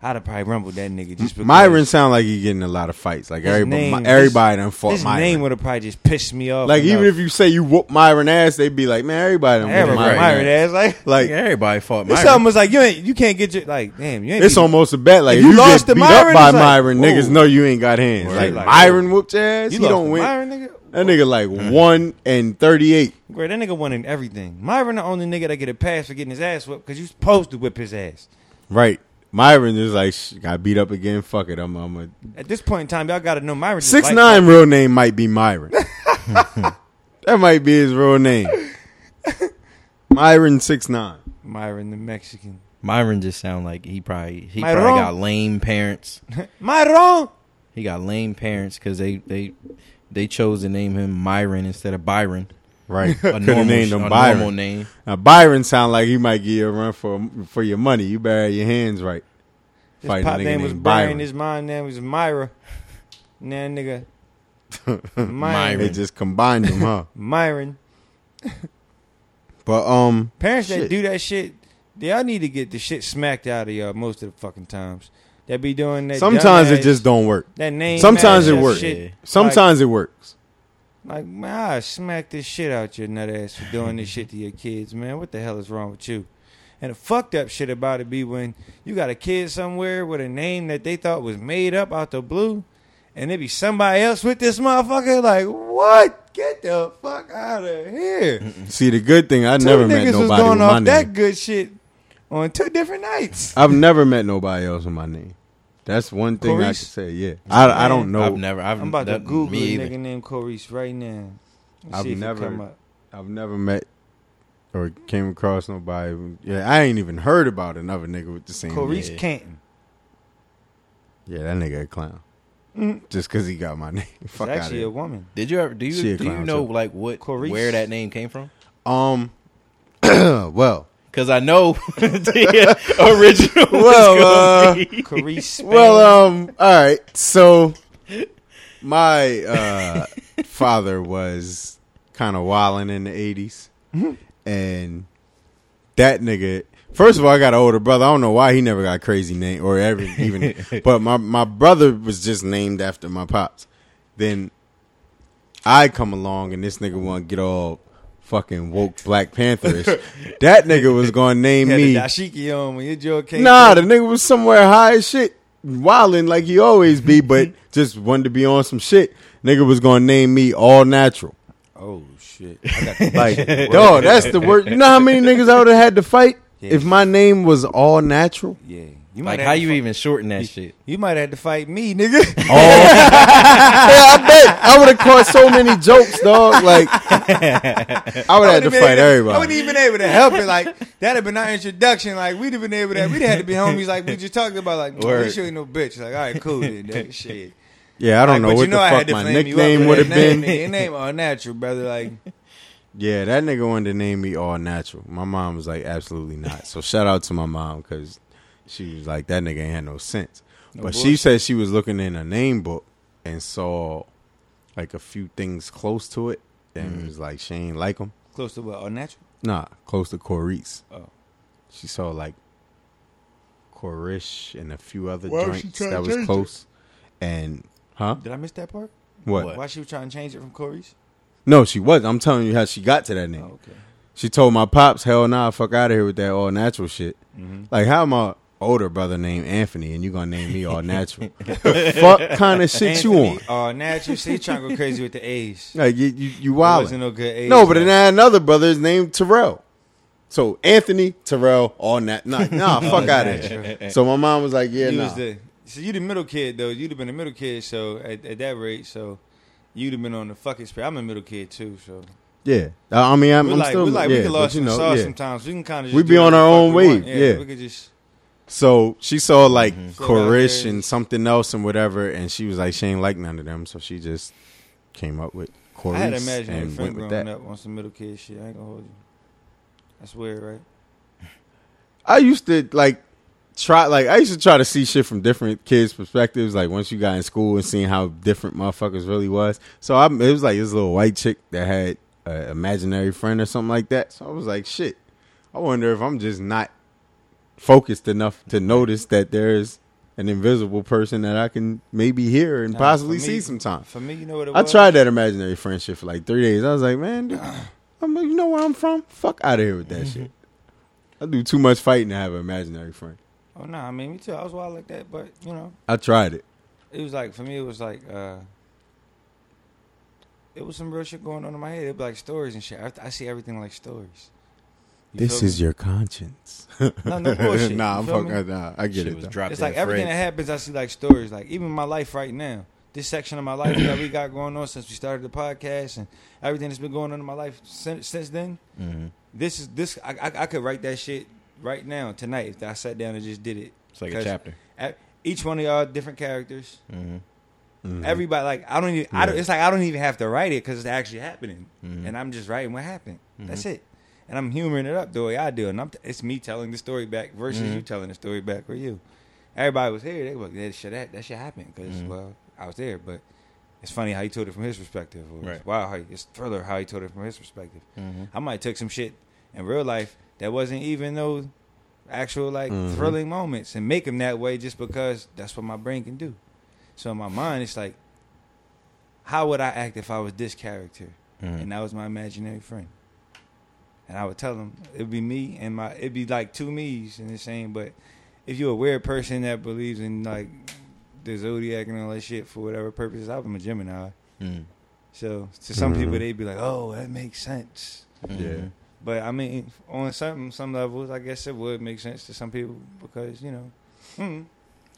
I'd have probably rumbled that nigga just because Myron sound like he getting a lot of fights. Like everybody, name- everybody done fought His Myron. name would have probably just pissed me off. like even if you say you whoop Myron ass, they'd be like, man, everybody done Everybody Myron, Myron ass. ass like. Like everybody fought Myron. It's Myron. almost like you ain't you can't get your like damn you ain't it's beat- almost a bet. Like If if you you, lost get to beat Myron, up by it's like, Myron, niggas whoa. know you ain't got hands. Like, like, Myron whooped your ass, you he lost don't to win. Myron nigga. That nigga like one and thirty eight. Great, that nigga won in everything. Myron the only nigga that get a pass for getting his ass whipped because you supposed to whip his ass. Right. Myron is like sh- got beat up again. Fuck it. I'm I'm a At this point in time, y'all got to know Myron. six like nine. Real name might be Myron. *laughs* that might be his real name. *laughs* Myron six nine. Myron the Mexican. Myron just sound like he probably he Myron. probably got lame parents. *laughs* Myron. He got lame parents because they they they chose to name him Myron instead of Byron. Right. *laughs* A Could have normal, named a him normal name. Now Byron sound like he might give you a run for for your money. You better have your hands right. His Fighting pop nigga name was named Byron. His mom name was Myra. Nah, nigga. Myron. *laughs* Myron. They just combined them, huh? *laughs* Myron. But um, Parents that do that shit, y'all need to get the shit smacked out of y'all most of the fucking times. That be doing that. sometimes it dumbass- just don't work. that name. Sometimes it works. Shit. Sometimes it works. Like, man, I smack this shit out your nut ass for doing this shit to your kids, man. What the hell is wrong with you? And the fucked up shit about it be when you got a kid somewhere with a name that they thought was made up out the blue, and there be somebody else with this motherfucker. Like, what? Get the fuck out of here! See, the good thing I Two never met was nobody going with my off that good shit on two different nights. I've never met nobody else with my name. That's one thing I can say. Yeah, I, I don't know. I've never. I've I'm about to that- Google me a either. nigga named Corice right now. I've see if it never- I've never met or came across nobody. Yeah, I ain't even heard about another nigga with the same. name. Corice Yeah. Canton. Yeah, that nigga a clown. Mm. Just because he got my *laughs* name. It's Fuck out of actually a here. woman. Did you ever? Do you do you know too. like what Clarice. where that name came from? Um. *clears throat* well. Because I know *laughs* the original. Well, uh, Corice. *laughs* Well, um, all right. So my uh, father was kind of wilding in the 80s and that nigga. First of all, I got an older brother. I don't know why he never got a crazy name or ever even. *laughs* but my my brother was just named after my pops. Then I come along and this nigga want to get all fucking woke Black Pantherish. that nigga was to name me. dashiki on when your jaw came. Nah, through. the nigga was somewhere high as shit, wilding like he always be, but *laughs* just wanted to be on some shit. Nigga was gonna name me all natural. Oh shit! I got *laughs* the Like, dog, that's the word. You know how many niggas I would have had to fight Yeah. if my name was all natural? yeah. You Like might how you fight- even shorten that shit? You might have to fight me, nigga. Oh. *laughs* yeah, I bet I would have caught so many jokes, dog. Like, I would have to would've been fight able- I wouldn't even been able to help it. Like that'd have been our introduction. Like we'd have been able to. We'd have had to be *laughs* homies. Like we just talked about. Like Word. this shit ain't no bitch. Like all right, cool. Then nigga. shit. Yeah, I don't Like, know what you know the I had fuck to my you up nickname with would have that been. name. Your name unnatural, brother. Like Yeah, that nigga wanted to name me all natural. My mom was like, absolutely not. So shout out to my mom because she was like, that nigga ain't had no sense. No but she said she was looking in a name book and saw like a few things close to it and was like, she ain't like them. close to what? Unnatural. Nah, close to Corice. Oh. She saw like Corish and a few other Why was joints trying that was change it? close. And, huh? Did I miss that part? What? What? Why she was trying to change it from Corey's? No, she was. I'm telling you how she got to that name. Oh, okay. She told my pops, "Hell nah, fuck out of here with that all natural shit." Mm-hmm. Like, how am I? Older brother named Anthony, and you're gonna name me all natural. *laughs* Fuck kind of shit you on? Oh, natural. See, you trying to go crazy with the A's. Like you, you, you wild. wasn't no good A's. No, but then. I had another brother is named Terrell. So Anthony, Terrell, all nat. Nah, nah *laughs* fuck out of here. So my mom was like, yeah, you nah. the so you the middle kid though. You'd have been a middle kid. So at, at that rate, so you'd have been on the fucking. I'm a middle kid too. So yeah. I mean, I'm, we're I'm like still we like yeah, we but lost you know, sauce yeah. sometimes. We can kind of We be on our own wave, yeah. we could just So she saw like So Korish out there- and something else and whatever, and she was like, she ain't like none of them, so she just came up with Korish I had an imaginary and friend went with growing that. up on some middle kid shit. I ain't gonna hold you. That's weird, right? I used to like try like I used to try to see shit from different kids' perspectives. Like once you got in school and seeing how different motherfuckers really was. So I, it was like this little white chick that had an imaginary friend or something like that. So I was like, shit. I wonder if I'm just not focused enough to notice that there's an invisible person that I can maybe hear and Nah, possibly for see me- sometime. For me, you know what it I was? tried that imaginary friendship for like three days. I was like, man, dude, I'm like, you know where I'm from? Fuck out of here with that shit. I do too much fighting to have an imaginary friend. Oh no, I mean me too. I was wild like that, but you know, I tried it. it was like for me, it was like uh it was some real shit going on in my head. It was like stories and shit. I, I see everything like stories. You This is me? your conscience. *laughs* No, no bullshit. nah, You I'm feel me? fucking. Nah, I get Shit it. was though. dropped It's in like everything Fred. that happens, I see like stories. Like even my life right now, this section of my life that we got going on since we started the podcast and everything that's been going on in my life since, since then. Mhm. This is this. I, I I could write that shit right now tonight if I sat down and just did it. It's like a 'Cause chapter. e- Each one of y'all different characters. hmm Mhm. Everybody like I don't even. I don't, it's like I don't even have to write it because it's actually happening, and I'm just writing what happened. That's it. And I'm humoring it up the way I do, and I'm. It's me telling the story back versus Mhm. you telling the story back for you. Everybody was here. They were like, that shit. That, that shit happened because Mhm. well, I was there. But it's funny how he told it from his perspective. Or Right. Wow, it's thriller how he told it from his perspective. hmm I might took some shit in real life that wasn't even no actual like Mhm. thrilling moments and make them that way just because that's what my brain can do. So in my mind, it's like, how would I act if I was this character Mm-hmm. and that was my imaginary friend? And I would tell them it'd be me and my it'd be like two me's in the same. But if you're a weird person that believes in like the zodiac and all that shit for whatever purposes, I'm a Gemini. mm So to some Mhm. people, they'd be like, "Oh, that makes sense." Yeah. But I mean, on some some levels, I guess it would make sense to some people because you know, mm,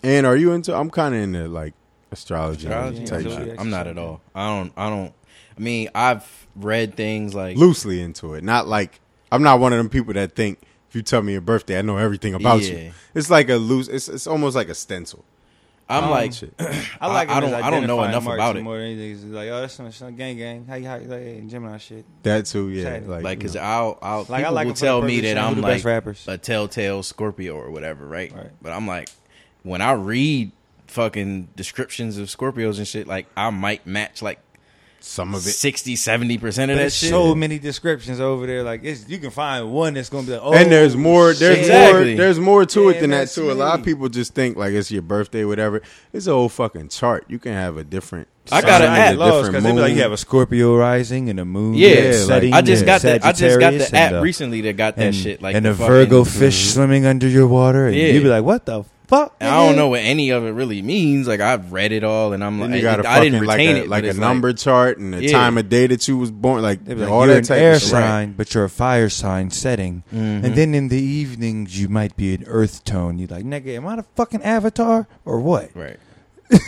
And are you into? I'm kind of into like astrology, Astrology? type shit. I'm not at all. I don't. I don't. I mean, I've read things like Loosely into it, not like I'm not one of them people that think if you tell me your birthday, I know everything about you. It's like a loose. It's it's almost like a stencil. I'm Um, like, *clears throat* I like. I- I don't- I don't know enough marks about it. more than anything. It's like, oh, that's some, some gang gang. How you how you like hey, Gemini shit? That too, yeah. Excited. Like, like, you cause know. I'll, I'll Like people I like will them for the tell me that I'm the like best rappers. a telltale Scorpio or whatever, right? Right. But I'm like, when I read fucking descriptions of Scorpios and shit, like I might match like some of it. 60, 70 percent of But that shit. so many descriptions over there. Like it's, you can find one that's gonna be like, oh, and there's more. There's Exactly. more. There's more to Yeah, it than that that's too. A lot of people just think like it's your birthday, whatever. It's a whole fucking chart. You can have a different. I got sign, an app. because different they like you have a Scorpio rising and a moon Yeah, like, setting. I just and got that. I just got Sagittarius the app and, uh, recently that got that and, shit. Like and a Virgo fish swimming under your water, and Yeah. you'd be like, what the fuck? And I don't know what any of it really means. Like I've read it all, and I'm Then like, you got a I didn't fucking like retain a, it, like a it's number chart and the Yeah. time of day that you was born, like, They be like, all you're that an type air of shit. sign, but you're a fire sign setting. Mhm. And then in the evenings, you might be an earth tone. You're like, nigga, am I the fucking avatar or what? right. *laughs*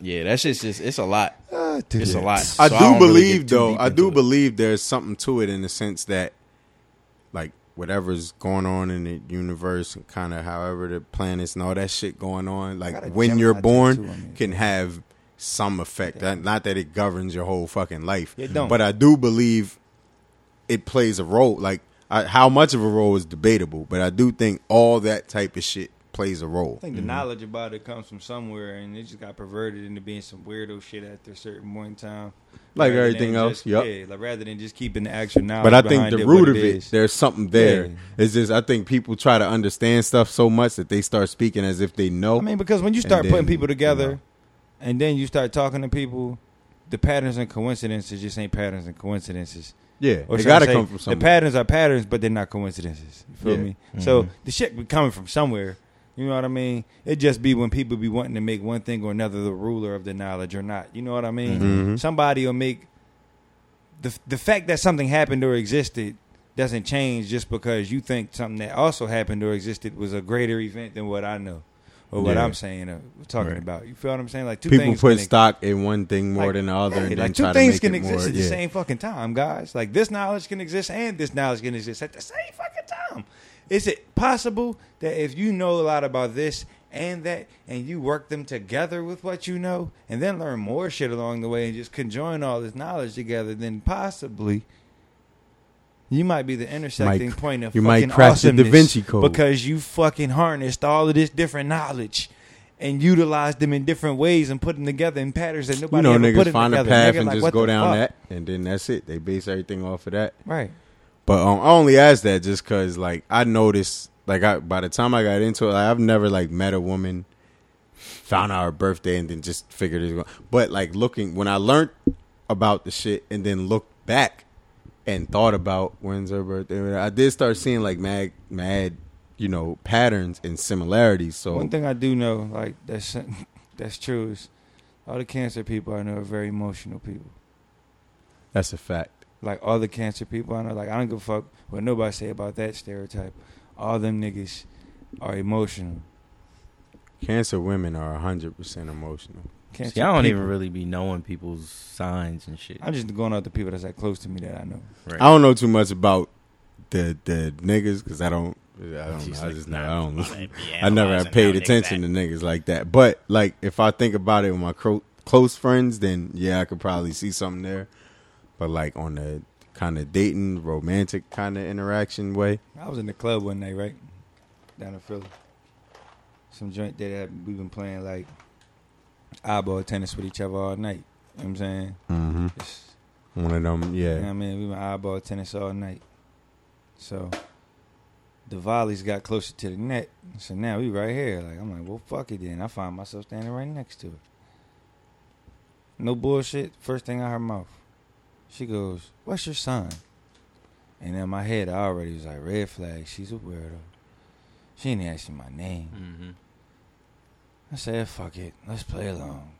yeah, that shit's just it's a lot. Dude. It's a lot. I So do don't really believe get too though. I do it. believe there's something to it in the sense that, like, whatever's going on in the universe and kind of however the planets and all that shit going on, like when you're born, on me. can have some effect. That- Not that it governs your whole fucking life, It don't. but I do believe it plays a role. Like I, how much of a role is debatable, but I do think all that type of shit plays a role. I think the knowledge about it comes from somewhere, and it just got perverted into being some weirdo shit at a certain point in time. Like everything else, just- yup. Yeah, like rather than just keeping the actual knowledge. But I think the it, root what of it, is. there's something there. Yeah. It's just I think people try to understand stuff so much that they start speaking as if they know. I mean, because when you start And putting then, people together, you know. and then you start talking to people, the patterns and coincidences just ain't patterns and coincidences. yeah, Or they got to say, come from somewhere. The patterns are patterns, but they're not coincidences. You feel Yeah. me? So Mhm. the shit be coming from somewhere. You know what I mean? It just be when people be wanting to make one thing or another the ruler of the knowledge or not. You know what I mean? Mhm. Somebody will make the the fact that something happened or existed doesn't change just because you think something that also happened or existed was a greater event than what I know or what Yeah. I'm saying or talking Right. about. You feel what I'm saying? Like two People put stock in one thing more like, than the other, yeah, and then like two things can exist more. at the same fucking time, guys. Like this knowledge can exist and this knowledge can exist at the same fucking time. Is it possible that if you know a lot about this and that, and you work them together with what you know, and then learn more shit along the way, and just conjoin all this knowledge together, then possibly you might be the intersecting Might- point of you fucking might crack the Da Vinci Code. because you fucking harnessed all of this different knowledge. And utilized them in different ways and put them together in patterns that nobody You know, ever put them find a together. path Nigga, and like, just go down fuck? that, and then that's it. They base everything off of that. Right. But um, I only asked that just because, like, I noticed, like, I by the time I got into it, like, I've never like met a woman, found out her birthday, and then just figured it. was But like looking when I learned about the shit, and then looked back and thought about when's her birthday, I did start seeing like mad, mad, you know, patterns and similarities. So One thing I do know, like that's *laughs* that's true, is all the cancer people I know are very emotional people. that's a fact. Like all the cancer people I know, like I don't give a fuck what nobody say about that stereotype. All them niggas are emotional. Cancer women are hundred percent emotional. Cancer See, I don't people- even really be knowing people's signs and shit. I'm just going out the people that's like close to me that I know. Right. I don't know too much about the the niggas because I don't. I don't She's know. I just nah, I don't. like, *laughs* yeah, I never have paid attention niggas to niggas like that. But like, if I think about it with my cro- close friends, then yeah, I could probably see something there. But like on the kind of dating, romantic kind of interaction way, I was in the club one night, right down in Philly. Some joint that we've been playing like eyeball tennis with each other all night. You know what I'm saying? mm-hmm. Just one of them, You know what yeah. I mean? We been eyeball tennis all night. So the volleys got closer to the net. So now we right here. Like I'm like, well fuck it then. I find myself standing right next to it. No bullshit. First thing out her mouth. She goes, What's your sign? And in my head I already was like, red flag, she's a weirdo. She ain't asking my name. hmm I said, fuck it. Let's play along.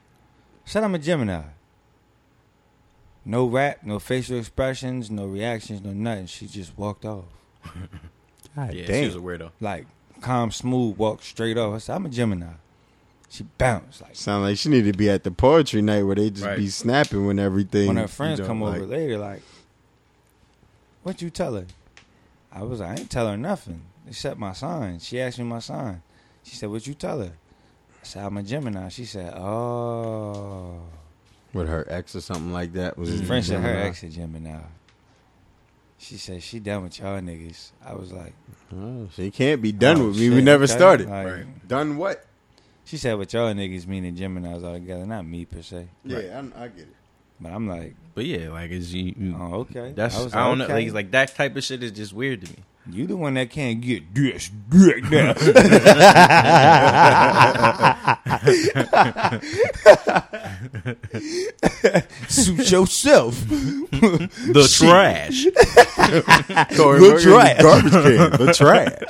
I said I'm a Gemini. No rap, no facial expressions, no reactions, no nothing. She just walked off. *laughs* God Yeah, damn. she was a weirdo. Like, calm, smooth, walked straight off. I said, I'm a Gemini. She bounced. Like, Sound like she need to be at the poetry night where they just Right. be snapping when everything. when her friends come like, over later, like, what you tell her? I was like, I ain't tell her nothing except my sign. She asked me my sign. She said, what you tell her? I said, I'm a Gemini. She said, oh. with her ex or something like that. Was his mm-hmm. Friend said her ex a Gemini. She said she done with y'all niggas. I was like, Oh, she can't be done oh, with me. We never okay. started. Like, Right. Done what? She said with y'all niggas meaning Geminis all together, not me per se. Yeah, I, I get it. But I'm like, But yeah, like is you. you oh okay. That's I, was don't like, know. okay. Like, like that type of shit is just weird to me. You the one that can't get this dick now. *laughs* Suit yourself. The *laughs* trash. *laughs* Throw The it trash. Garbage can. The trash.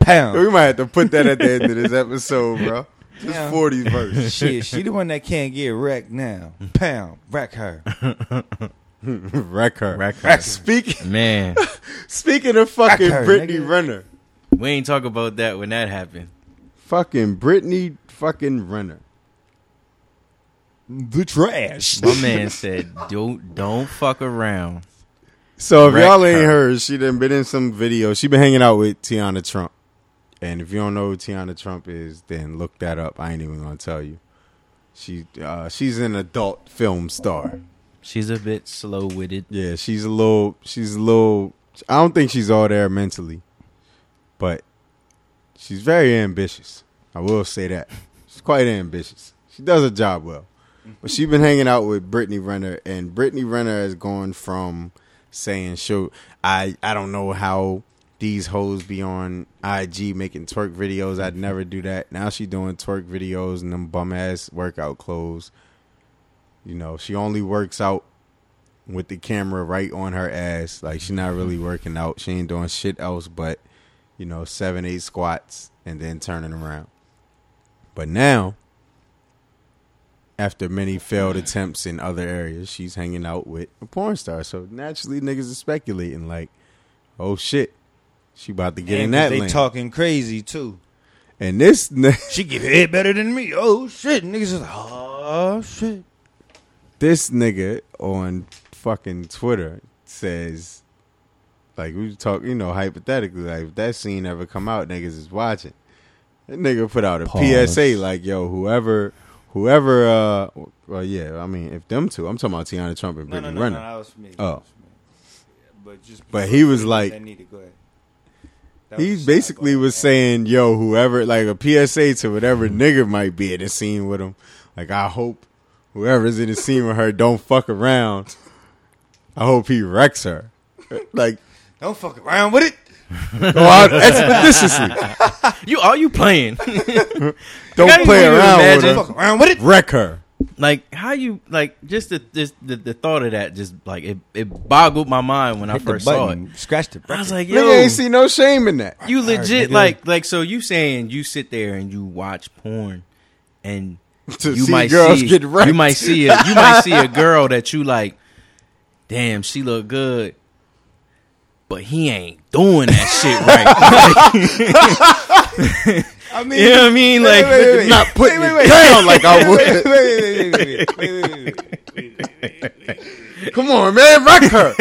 Pound. We might have to put that at the end of this episode, bro. This Yeah. 40s verse. Shit, she the one that can't get wrecked now. Pound. Wreck her. Wreck her. Wreck her. Speaking, Man, *laughs* speaking of fucking her, Brittany nigga. Renner. we ain't talk about that when that happened. Fucking Brittany fucking Renner. The trash. My man said, "Don't don't fuck around." So if Wreck y'all ain't her. heard, she done been in some videos. She been hanging out with Teanna Trump. And if you don't know who Teanna Trump is, then look that up. I ain't even gonna tell you. She uh, she's an adult film star. She's a bit slow witted. Yeah, she's a little she's a little I don't think she's all there mentally. But she's very ambitious. I will say that. She's quite ambitious. She does her job well. But she's been hanging out with Brittany Renner and Brittany Renner has gone from saying show I I don't know how these hoes be on IG making twerk videos. I'd never do that. Now she doing twerk videos and them bum ass workout clothes. You know, she only works out with the camera right on her ass. Like she's not really mm-hmm. working out. She ain't doing shit else but you know, seven, eight squats, and then turning around. But now, after many failed attempts in other areas, she's hanging out with a porn star. So naturally, niggas are speculating like, "Oh shit, she about to get in And that they lane." talking crazy too. and this, n- *laughs* She give head better than me. Oh shit, niggas is like, oh shit. This nigga on fucking Twitter says, like we talk, you know, hypothetically, like if that scene ever come out, niggas is watching. That nigga put out a Pause. PSA like, yo, whoever, whoever, uh, well, yeah, I mean, if them two, I'm talking about Teanna Trump and No, Brittany no, no, no, Renner. that was me. Oh. That was me. But just But he was like- that needed, go ahead. He was basically was saying, yo, whoever, like a PSA to whatever nigga might be in the scene with him. Like, I hope whoever's in the scene with her don't fuck around. I hope he wrecks her. Like, don't fuck around with it. go out expeditiously. You are you playing? *laughs* Don't Gotta play around with her. Fuck around with it. Wreck her. like how you like just the just the, the thought of that just like it, it boggled my mind when I Hit the first saw it. button. Scratch the. I was like, yo, Nigga ain't see no shame in that. you legit nigga. like like so you saying you sit there and you watch porn and To you might see you might see a, you might see a girl that you like. Damn, she look good, but he ain't doing that shit right. I mean, you know what I mean? Like, wait, wait, wait, not putting wait, wait, it down like I would. Come on, man, rock her.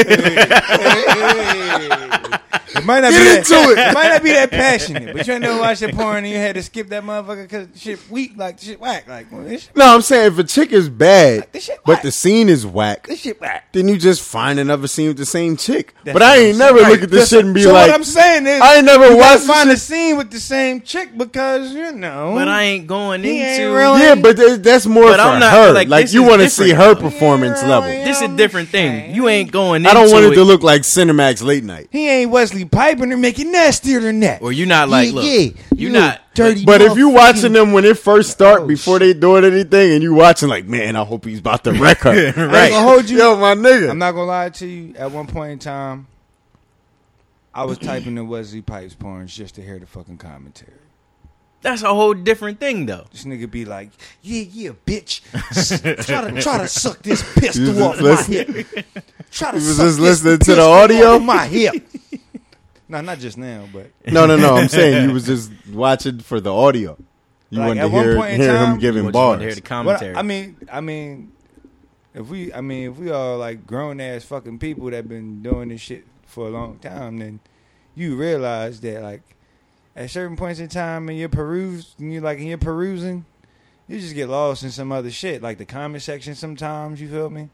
It might not Get be into that, it. It might not be that passionate, but you ain't never watched that porn and you had to skip that motherfucker because shit weak, like shit whack, like well, this, No, I'm saying if a chick is bad, This shit but whack. the scene is whack, this shit whack. then you just find another scene with the same chick. That's but I ain't never Right. look at this So- shit and be so like, what I'm saying is, I ain't never watched find this a scene with the same chick because you know. but I ain't going He ain't into really- yeah, but that- that's more But for I'm not- her. like, Like, you want to see her though. performance Yeah, level. this is a I'm different thing you ain't going into I don't want it it to look like Cinemax late night. he ain't Wesley Piping and making nastier than that. or you're not like Yeah, look yeah. you You not dirty But if you motherfucking- watching them when it first oh, start, Oh, before shit. they doing anything, and you watching like, man, I hope he's about to wreck her. *laughs* I ain't right gonna hold you. Yo, my nigga. I'm not gonna lie to you. At one point in time, I was typing in Wesley Pipes porn just to hear the fucking commentary. that's a whole different thing though This nigga be like, "Yeah, yeah, bitch, S- try to try to suck this *laughs* You pistol off my hip. Try to *laughs* You was suck just this listening to the audio? off my hip." No, not just now, but *laughs* no, no, no. I'm saying you *laughs* was just watching for the audio. You Like, wanted to at one hear, point in hear time, him giving You want to hear bars. the What- commentary I mean, I mean, if we, I mean, if we are like grown ass fucking people that been doing this shit for a long time, then you realize that like at certain points in time in your peruse, and you like in your perusing, you just get lost in some other shit, like the comment section. Sometimes you feel me?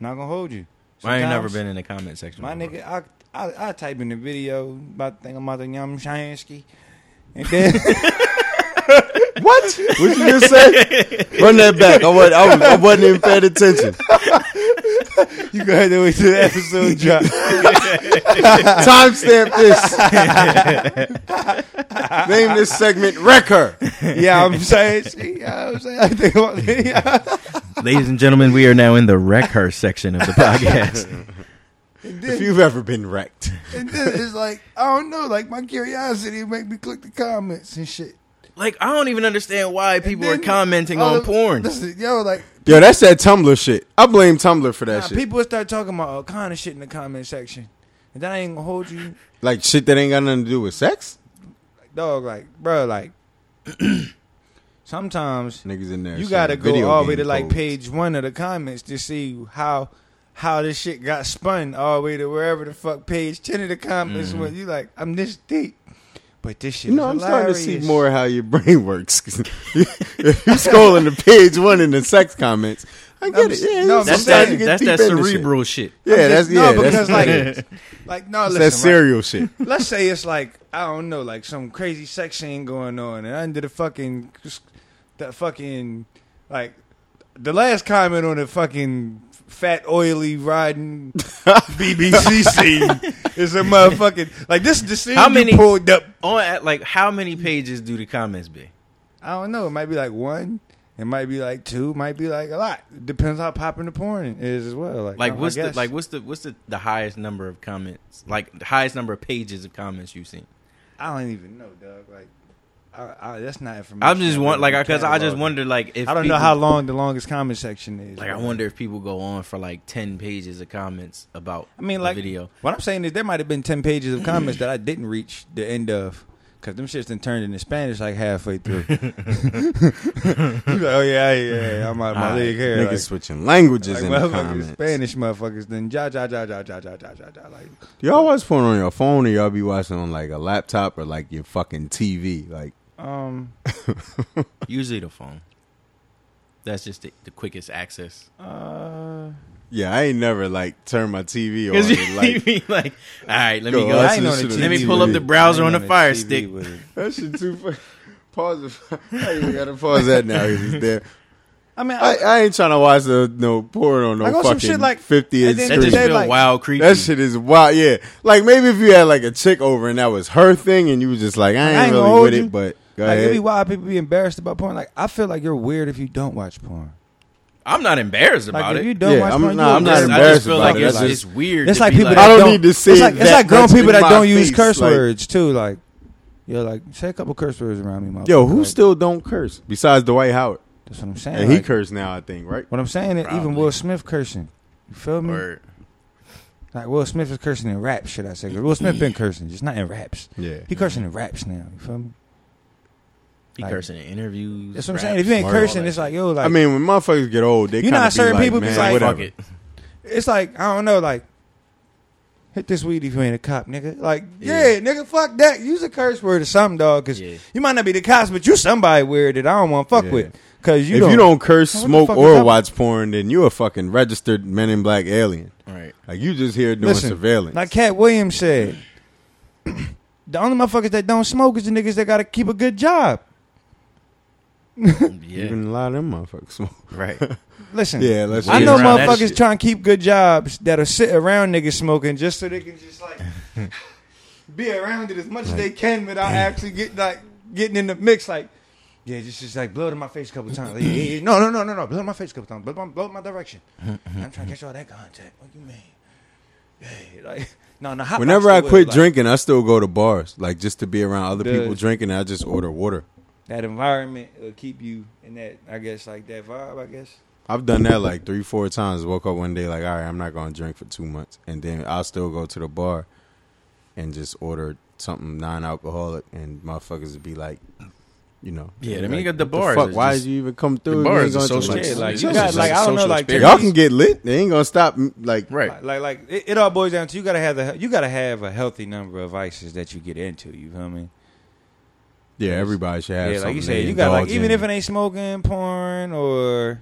Not gonna hold you. I ain't never Sometimes- been in the comment section My before. nigga, I, I I type in the video about think I'm about the Yum Shansky, and then. *laughs* What? What you just say? *laughs* Run that back. I wasn't, I, was, I wasn't even paying attention. *laughs* You go ahead and wait till the episode drop. Timestamp this. Name this segment Wreck Her. yeah, I'm saying. See, yeah, I'm saying. I think about yeah. Ladies and gentlemen, we are now in the wreck her section of the podcast. If you've ever been wrecked. And then it's like I don't know, like my curiosity make me click the comments and shit. like, I don't even understand why people And are commenting all on of- porn. Listen, yo, like Yo, that's that Tumblr shit. I blame Tumblr for that nah, shit. people start talking about all kind of shit in the comment section, and then I ain't gonna hold you, like shit that ain't got nothing to do with sex. Like, dog. Like, bro, like *clears throat* sometimes Niggas in there. you gotta go all the way to like page one of the comments to see how how this shit got spun all the way to wherever the fuck page ten of the comments Mm-hmm. went. You like, I'm this deep, but this shit. You know, is I'm starting to see more how your brain works. *laughs* if you *laughs* scrolling to page one in the sex comments, I get I'm it. s- Yeah, no, that's sometimes that, you get that's deep that into shit. cerebral shit. Yeah, I'm that's yeah. no, because like, like no, that's listen, that right? serial shit. let's say it's like I don't know, like some crazy sex scene going on, and under the fucking that fucking like the last comment on the fucking fat oily riding *laughs* BBC scene is a motherfucking like this is the scene How you many- pulled up. On at like how many pages do the comments be? I don't know. It might be like one. It might be like two. Might be like a lot. Depends how popping the porn is as well. Like, Like what's the like what's the what's the, the highest number of comments? Like the highest number of pages of comments you've seen? I don't even know, Doug. Like, I, I, that's not information. I'm just want like because I just catalog. wonder like if I don't know how long the longest comment section is. Like I wonder if people go on for like ten pages of comments about. I mean, like video. What I'm saying is there might have been ten pages of comments that I didn't reach the end of. Cause them shits done turned into Spanish like halfway through. *laughs* *laughs* Like, oh yeah, yeah, yeah, I'm out of my Alright, league here. Niggas Like, switching languages like in the comments. Spanish motherfuckers. Then ja ja ja ja ja ja ja ja ja. Like Do y'all watch porn on your phone or y'all be watching on like a laptop or like your fucking TV? Like, um *laughs* Usually the phone. That's just the, the quickest access. uh. yeah, I ain't never like turned my TV *laughs* on. Because and, you like, *laughs* be like, all right, let me Go, go. I I ain't on the TV Let me pull up the browser on the Fire TV Stick. with it. that shit too funny. Pause it. I even gotta pause that now. it's there. I mean, I, I ain't trying to watch the no porn on no Like on some fucking shit like- 50 at inch the That of the screen. just day, feel like- wild, creepy. That shit is wild. Yeah, like maybe if you had like a chick over and that was her thing, and you was just like, I ain't, I ain't really hold with you. it, but go like, it ahead. be wild people be embarrassed about porn. Like, I feel like you're weird if you don't watch porn. I'm not embarrassed Like, about if it. you don't Yeah, watch I'm porn, not- I'm not I weird just, I embarrassed just feel about like it. it's, That's it's weird. It's like be people I that don't don't need to see It's like, it it's like grown people that don't use curse like- words too. Like, you're like, say a couple curse words around me, motherfucker. Yo, who Like, still don't curse besides Dwight Howard? That's what I'm saying. And he like, cursed now, I think, right? What I'm saying is, even Will Smith cursing. You feel me? Or Like Will Smith is cursing in rap, should I say? Will Smith been cursing, just not in raps. Yeah. He cursing in raps now. You feel me? He Like- cursing in interviews. That's what I'm raps, saying. If you ain't all cursing, it's like yo, like I mean, when motherfuckers get old, they You know kinda be certain like, people be like- whatever. fuck it. it's like I don't know, like hit this weed if you ain't a cop, nigga. Like Yeah. yeah, nigga, fuck that. Use a curse word or something, dog. Cause Yeah. you might not be the cops, but you somebody weird that I don't want to fuck Yeah. with. Cause you if don't, you don't curse, smoke, fuck is or up? watch porn, then you a fucking registered Men in Black alien. Right. Like you just here doing Listen, surveillance. Like Katt Williams said, *clears throat* the only motherfuckers that don't smoke is the niggas that gotta keep a good job. Yeah. Even a lot of them motherfuckers smoke. right. *laughs* Listen, Yeah, let's I know motherfuckers trying to keep good jobs that'll sit around niggas smoking just so they can just like *laughs* be around it as much as they can without actually getting like getting in the mix. Like, yeah, just just like blow it in my face a couple times. Like, yeah, yeah. No, no, no, no, no, blow it in my face a couple times. Blow, my- blow it my direction. Mm-hmm. I'm trying to catch all that contact. What you mean? Yeah, like *laughs* no, no. Whenever I quit wood, like, drinking, I still go to bars, like just to be around other people drinking. I just order water. That environment will keep you in that. I guess like that vibe. I guess. I've done that like three, four times. Woke up one day like, all right, I'm not gonna drink for two months, and then I'll still go to the bar and just order something non-alcoholic, and motherfuckers would be like, you know, Yeah, I mean, like, you got the what bars fuck? Why just- did you even come through? the You bar ain't is a gonna social drink. Yeah, like, you got- like, I don't know, like. Y'all can get lit. They ain't gonna stop. Mm, like, right. Like, like, like it, it all boils down to you gotta have the you gotta have a healthy number of vices that you get into. You feel me? Yeah, everybody should have. yeah, like you said, you got like indulge even in. if it ain't smoking, porn, or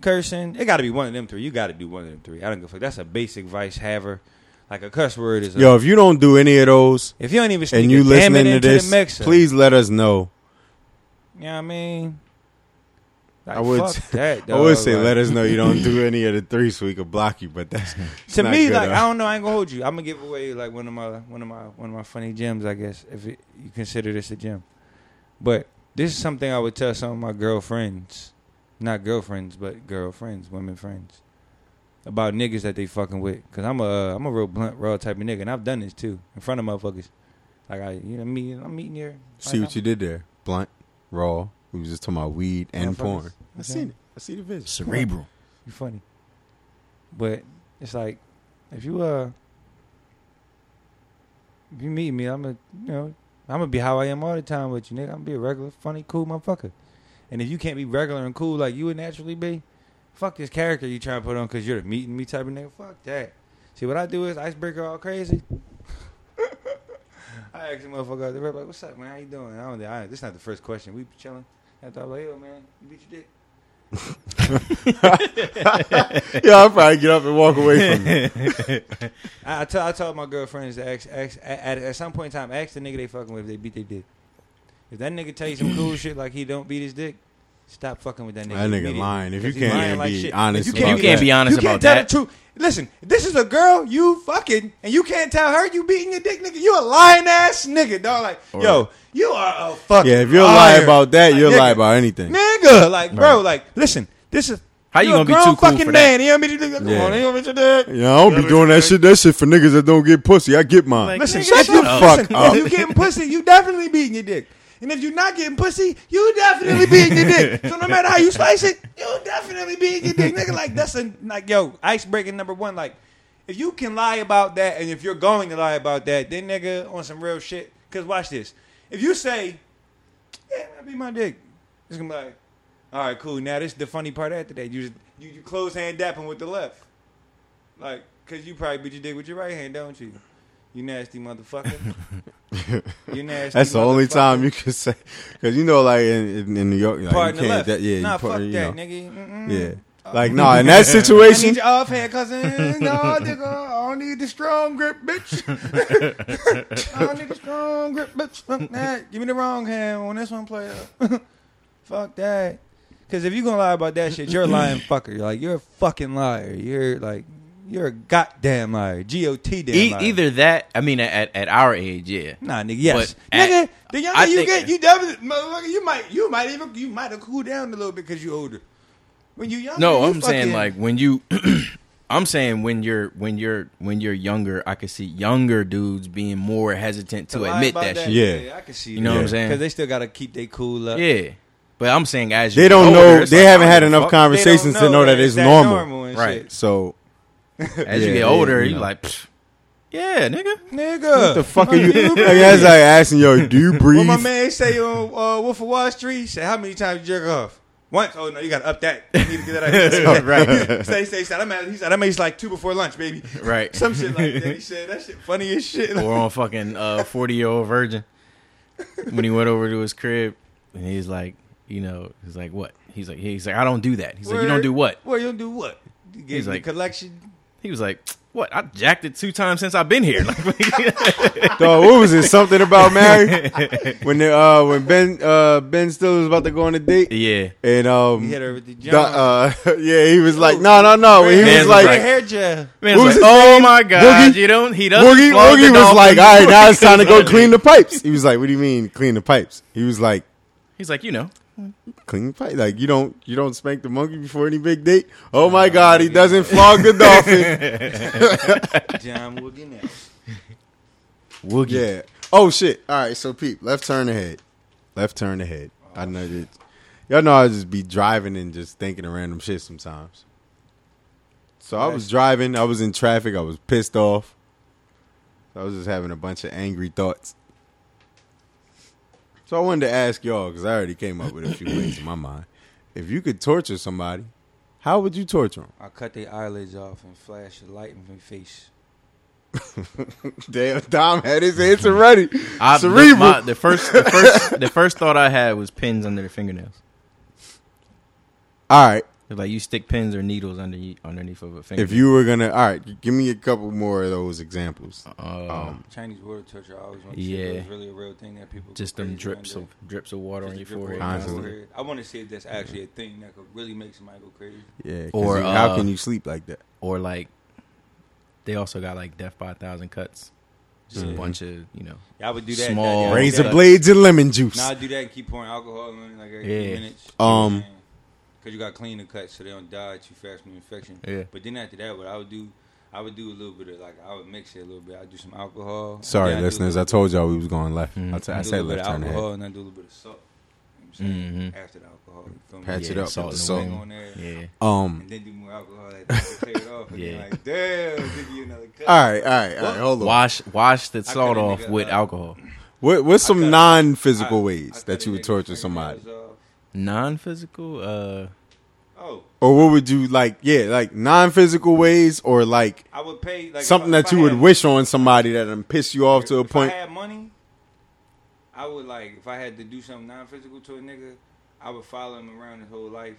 cursing, it got to be one of them three. You got to do one of them three. I don't give a fuck. That's a basic vice haver. Like a cuss word is. A, Yo, if you don't do any of those if you don't even and you listening to this, mixer, please let us know. You know what I mean? Like, I would, that. *laughs* I would say Like, let us know you don't do *laughs* any of the three, so we could block you. But that's *laughs* to me, like huh? I don't know, I ain't gonna hold you. I'm gonna give away like one of my one of my one of my funny gems, I guess, if it, you consider this a gem. But this is something I would tell some of my girlfriends, not girlfriends, but girlfriends, women friends, about niggas that they fucking with. Cause I'm a uh, I'm a real blunt, raw type of nigga, and I've done this too in front of motherfuckers. Like I, you know, me, I'm meeting here. See what you did there, blunt, raw. We was just talking about weed and Motherfuckers. porn. I Okay. seen it. I see the vision. Cerebral. You funny. But it's like if you uh if you meet me, I'm gonna you know, I'm gonna be how I am all the time with you, nigga. I'm gonna be a regular, funny, cool motherfucker. And if you can't be regular and cool like you would naturally be, fuck this character you trying to put on because you're the meeting me type of nigga. Fuck that. See what I do is icebreaker all crazy. *laughs* I ask a motherfucker the rep like, "What's up, man? How you doing?" I don't. I, this not the first question. We chilling. After I'm like, "Yo, man, you beat your dick." *laughs* yeah, I'll probably get up and walk away from it. *laughs* I, I, tell, I told my girlfriends to ask, ask at, at some point in time, ask the nigga they fucking with if they beat their dick. If that nigga tell you some cool shit like he don't beat his dick, stop fucking with that nigga. That nigga lying. If you can't lying even like be shit. honest If about You can't that. be honest you can't about tell that. the truth. Listen, this is a girl you fucking, and you can't tell her you beating your dick, nigga. You a lying ass nigga, dog. Like, yo, you are a fucking Yeah, if you're liar. lying about that, you'll nigga, lie about anything. Nigga. Like, bro, like, listen, this is How you You're a gonna be grown too cool fucking for man. that? You know what I mean? Come Yeah. on, you know what I mean? Yeah, I don't be doing that shit. That shit for niggas that don't get pussy. I get mine. Like, Listen, nigga, shut shut the up. fuck Listen, up. If you getting pussy, you definitely beating your dick. And if you're not getting pussy, you definitely beating your dick. *laughs* So no matter how you slice it, you definitely beating your dick. Nigga, like that's a like yo, ice breaking number one. Like, if you can lie about that and if you're going to lie about that, then nigga on some real shit. Cause watch this. If you say, Yeah, I beat my dick, it's gonna be like, all right, cool. Now this is the funny part after that. You just you, you close hand dapping with the left. Like, cause you probably beat your dick with your right hand, don't you? You nasty motherfucker. *laughs* you nasty. That's the only time you can say, because you know, like in, in, in New York, like, Part you can't. left. That, yeah, nah, you part, fuck you that, know, nigga. Mm-mm. yeah. Uh, like no, in that *laughs* situation. I need your offhand, cousin. *laughs* No, nigga, I don't need the strong grip, bitch. I don't need the strong grip, bitch. Fuck that. Give me the wrong hand on this one, player. Fuck that. Because if you're gonna lie about that shit, you're a lying *laughs* fucker. You're Like you're a fucking liar. You're like you're a goddamn liar. G O T damn E- liar. either that, I mean, at, at our age, yeah. Nah, nigga. Yes, But nigga. at- the younger I you think- get, you definitely, motherfucker. You might, you might even, you might have cooled down a little bit because you're older. When you younger, No, you I'm saying fucking- like when you, *clears throat* I'm saying when you're when you're when you're younger, I could see younger dudes being more hesitant to, lie admit about that, shit. Yeah. I can see. You know what I'm saying? Because they still gotta keep their cool up. Yeah, but I'm saying as they get don't older, know. it's They like, haven't had don't give a enough fuck. They don't conversations to know that it's that normal. and Right. shit. So *laughs* As Yeah, you get yeah, older, you you know. like, "Pfft, yeah, nigga. Nigga, what the fuck are you? *laughs* *laughs* like, that's like asking yo, do you breathe? breathe? my man say on uh, Wolf of Wall Street? He said, "How many times you jerk off?" Once. Oh no, you gotta up that. You need to get that out. Right. Say, say, say. I'm at, he said, "I made like two before lunch, baby." Right. Some shit like that. He said that shit funny as shit. or on fucking uh, 40 year old virgin when he went over to his crib and he's like, you know, he's like, what? He's like, he's like, I don't do that. He's like, you don't do what? Well, you don't do what? You gave He's me like- the collection. He was like, what? I jacked it two times since I've been here. *laughs* Like, *laughs* Dog, what was it? Something about Mary *laughs* when the, uh when Ben uh Ben Stiller was about to go on a date yeah. and um He hit her with the the, jump. uh yeah he was like no no no he Man's was like right. hair gel. Man, was was like, oh name? my god, Boogie? you don't. He doesn't. Woogie, flog the Woogie was like, all right, now it's time to go clean the pipes. He was like, what do you mean clean the pipes? He was like, He's like, you know, clean fight. Like you don't you don't spank the monkey before any big date. Oh my god, he doesn't flog the dolphin. *laughs* John Woogie now. Woogie. Yeah. Oh shit. All right. So peep, left turn ahead. Left turn ahead. I oh, know that. Y'all know I just be driving and just thinking of random shit sometimes. So I was driving. I was in traffic. I was pissed off. I was just having a bunch of angry thoughts. So I wanted to ask y'all because I already came up with a few ways in my mind. If you could torture somebody, how would you torture them? I cut their eyelids off and flash a light in their face. *laughs* Damn, Dom had his answer ready. I, the, Cerebral. my- the first, the first, the first thought I had was pins under the fingernails. All right. Like you stick pins or needles underneath underneath of a finger. If you were gonna, all right, give me a couple more of those examples. uh, Um, Chinese water torture. I always want to see Yeah. if it's really a real thing that people. just them drips on of drips of water Just on a your drip forehead. Constantly. forehead. I want to see if that's actually a thing that could really make somebody go crazy. Yeah. Or, you- how uh, can you sleep like that? Or like, they also got like death by a thousand cuts. Just Mhm. a bunch of you know. Yeah, I would do that. Small- that, yeah, Razor that. blades and lemon juice. Now I do that and keep pouring alcohol in it, like every Yeah. minutes. Um, because you got to clean the cuts so they don't die too fast from the infection. Yeah. But then after that, what I would do, I would do a little bit of like I would mix it a little bit. I'd do some alcohol. Sorry, Then I'd do a listeners, I told y'all we was going left. Mhm. I, t- bit- I do said left of turn alcohol ahead. and I do a little bit of salt. You know mm-hmm. After the alcohol, you feel me? Patch it Yeah, up salt with the in the salt. wing. on there. Yeah. Um. And then do more alcohol like that to clear it off. And Yeah. then like, damn, give you another cut. All right, all right, all right. Hold on. Wash wash the salt off nigga, with uh, alcohol. What, what's some non-physical I- I ways that you would torture somebody, off. Non physical. Uh, Oh, or what would you like? Yeah, like non-physical ways, or like I would pay like something if I- that if you I would had- wish on somebody that would piss you off to a if point. I had money, I would like if I had to do something non-physical to a nigga, I would follow him around his whole life,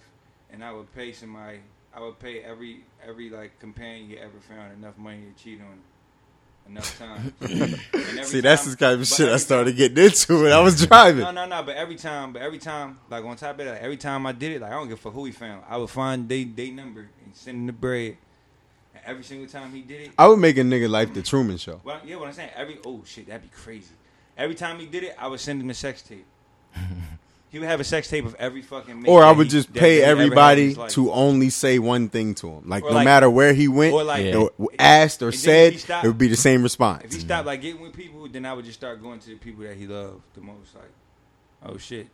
and I would pay somebody. I would pay every every like companion you ever found enough money to cheat on. Enough time. *laughs* See, that's the kind of shit I started getting into when I was driving. No, no, no. But every time, but every time, like on top of that, every time I did it, like I don't give a fuck who he found. I would find they they number and send him the bread. And every single time he did it, I would make a nigga like the Truman Show. well, yeah, what I'm saying, every oh shit, that'd be crazy. Every time he did it, I would send him a sex tape. *laughs* he would have a sex tape of every fucking. mate Or I that would he- just that pay he ever had in everybody his life. to only say one thing to him. Like Or no like- matter where he went, or like- or Yeah. asked or And then said, stopped- it would be the same response. If response. he stopped like getting with people, then I would just start going to the people that he loved the most. Like, oh shit,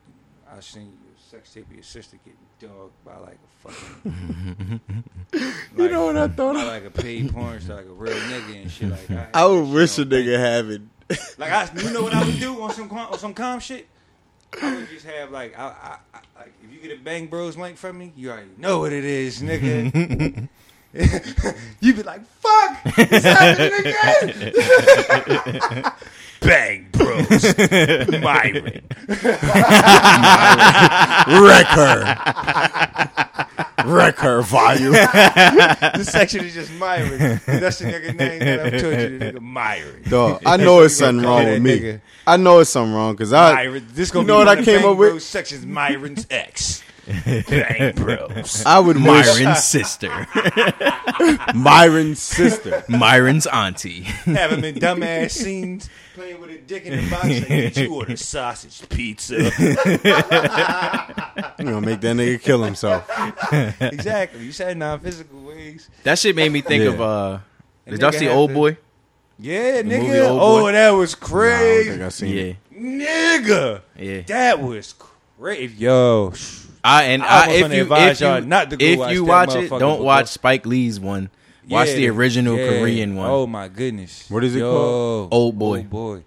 I seen your sex tape of your sister getting dogged by like a fucking. *laughs* You know what I thought By of? like a paid porn star, like a real nigga and shit. Like I, I would shit wish a on nigga thing. have it. Like I, you know what I would do on some calm- on some calm shit. I would just have like I, I, I like if you get a Bang Bros link from me, you already know what it is, nigga. *laughs* *laughs* You'd be like, "Fuck, it's happening again." *laughs* Bang Bros, Myron. Wreck her. Wreck her volume. *laughs* the section is just Myron. That's the nigga name that I've told you, the nigga Myron. Dog, *laughs* I know it's something wrong with me. nigga. I know it's something wrong because I. Myron. This gonna you be know what I came up with? Bros sections. Myron's ex. Bang Bros. I would wish Myron's sister, *laughs* Myron's sister. Myron's auntie. Having him in dumbass scenes playing with a dick in the box. Like, get you order *laughs* sausage pizza. *laughs* You gonna make that nigga kill himself. exactly. You said non-physical ways. That shit made me think Yeah. of uh. Did y'all nigga see have Old to- Boy? Yeah, movie nigga. Old Oh, Boy? that was Nah, I don't crazy. think I seen Yeah, it. nigga. yeah. That was crazy. Yo. I and I I, if you advise if you, y'all not to go if watch you watch it, don't before- watch Spike Lee's one. Watch Yeah, the original yeah. Korean one. Oh my goodness. What is it Yo. called? Old Boy. Old boy.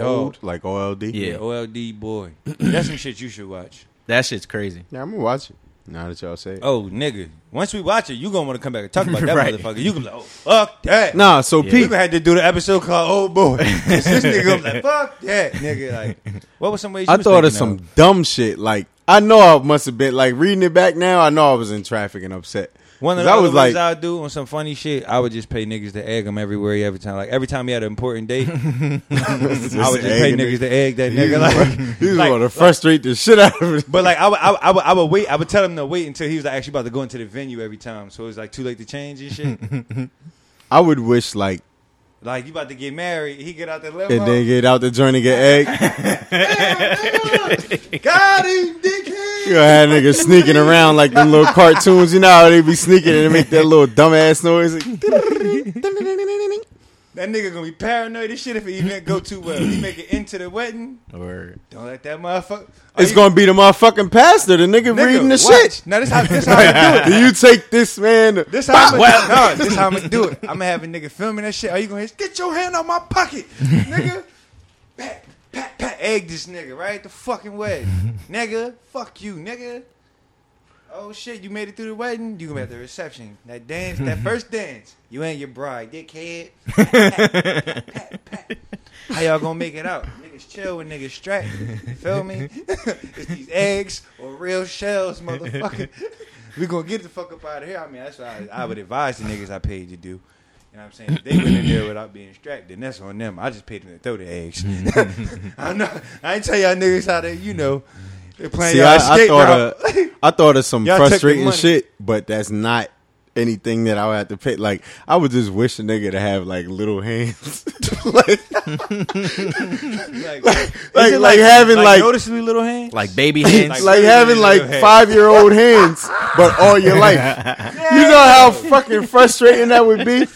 Old, like OLD. Yeah. Yeah, OLD boy. *clears throat* That's some shit you should watch. That shit's crazy. Yeah, I'm gonna watch it. Now that y'all say it. Oh, nigga. Once we watch it, you gonna want to come back and talk about *laughs* that Right. motherfucker. You gonna be like, oh, fuck that. Nah, so Yeah. We Pete, gonna to do the episode called Old Boy. 'Cause *laughs* this nigga gonna like, fuck that, nigga. Like, what was some ways you I was thought of thinking some dumb shit. Like I know I must have been like reading it back now. I know I was in traffic and upset. One of 'Cause the I was like, I would do on some funny shit, I would just pay niggas to egg him everywhere, every time. Like every time he had an important date, *laughs* I would just pay niggas to egg that nigga. Like, He was like- going to frustrate the shit out of it. But like I would, I would, I would, I would wait. I would tell him to wait until he was like, actually about to go into the venue every time. So it was like too late to change and shit. *laughs* I would wish like like you about to get married, he get out the limo. and then get out the joint and get egg. *laughs* Got him, dickhead. You gonna have niggas sneaking around like them little cartoons. You know how they be sneaking and they make that little dumbass noise. *laughs* *laughs* That nigga gonna be paranoid as shit if the event go too well. Uh, he make it into the wedding. Or Don't let that motherfucker. It's you- gonna be the motherfucking pastor, the nigga, nigga, reading the watch. shit. Now this how this how I do it. Do *laughs* you take this man? This how I'm gonna, no, this how I'm gonna do it. I'm gonna have a nigga filming that shit. Are you gonna hit, get your hand out my pocket, nigga? *laughs* Pat, pat, pat, egg this nigga right the fucking way, *laughs* nigga. Fuck you, nigga. Oh shit, you made it through the wedding. You gonna be at the reception. That dance, that first *laughs* dance. You ain't your bride, dickhead. Pat, pat, pat. How y'all gonna make it out? Niggas chill when niggas strap. You feel me? *laughs* it's these eggs or real shells, motherfucker. *laughs* we gonna get the fuck up out of here. I mean, that's what I, I would advise the niggas I paid to do. You know what I'm saying? If they went in there without being strapped, then that's on them. I just paid them to throw the eggs. Mm-hmm. I know. I ain't tell y'all niggas how to, you know, they're playing See, y'all I, I thought of, I thought of some *laughs* Y'all frustrating shit, but that's not anything that I would have to pay. Like, I would just wish a nigga to have like little hands, *laughs* *laughs* like, like, like, like, having like, noticeably little hands. like baby hands. like, Like, having like five year old hands, but all your life. You know how fucking frustrating that would be.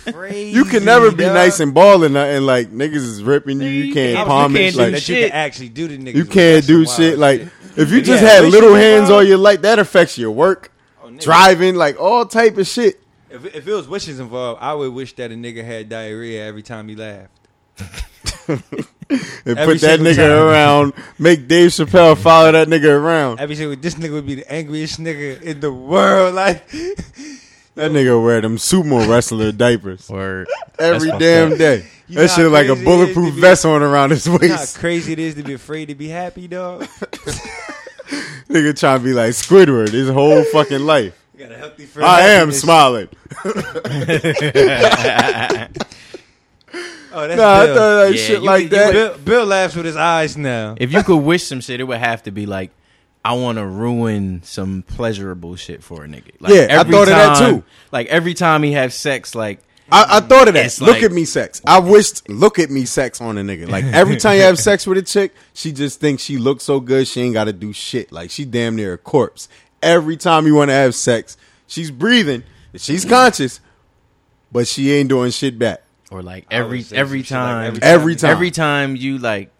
You can never be dog. nice and balling, and like niggas is ripping you. You You can't can't- palm you it. can't do Like, that you can actually do the niggas. you can't do shit. Like, shit. If you Yeah, just had little hands all your life, that affects your work, Oh, driving, like all type of shit. If, if it was wishes involved, I would wish that a nigga had diarrhea every time he laughed. *laughs* and Every put that nigga time. around. Make Dave Chappelle follow that nigga around. Every single this nigga would be the angriest nigga in the world. Like That nigga wear them sumo wrestler *laughs* diapers or every fucked damn up. day. You that know shit like a crazy it is bulletproof to be- vest on around his you know how waist. crazy it is to be *laughs* afraid to be happy, dog. *laughs* nigga trying to be like Squidward his whole fucking life. You got a healthy for I am smiling. Oh, that's Nah, I Bill. thought like Yeah, shit you like you that. Bill, Bill laughs with his eyes now. if you could wish some shit, it would have to be like, I want to ruin some pleasurable shit for a nigga. Like, Yeah, I every thought of that too. Like every time he has sex, like I, I thought of that. It's look like- at me sex. I wished look at me sex on a nigga. Like every time you have sex with a chick, she just thinks she looks so good she ain't gotta do shit. Like she damn near a corpse. Every time you wanna have sex, she's breathing, she's conscious, but she ain't doing shit back. Or like every every some shit like time, every Every time. every time you like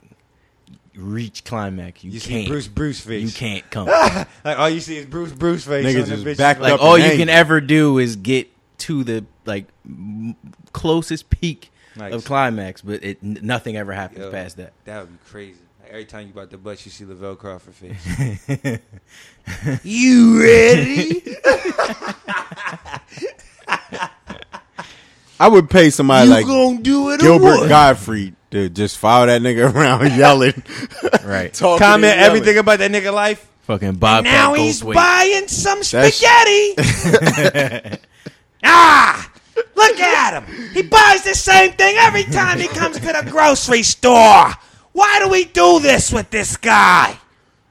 reach climax, you, You can't. Bruce Bruce face. you can't come. *laughs* Like all you see is Bruce Bruce face. Niggas just bitch. backed like up all you angry. can ever do is get to the like m- closest peak Nice. of climax, but it n- nothing ever happens Yo, past that. That would be crazy. Like every time you about the butt, you see Lavelle Crawford face. *laughs* you ready? *laughs* I would pay somebody like gonna do it? Gilbert Gottfried to just follow that nigga *laughs* around *laughs* yelling. Right. *laughs* talking Comment yelling. everything about that nigga life. Fucking Bobcat now he's Goldthwait. buying some That's- spaghetti. ah, look at him. He buys the same thing every time he comes to the grocery store. Why do we do this with this guy?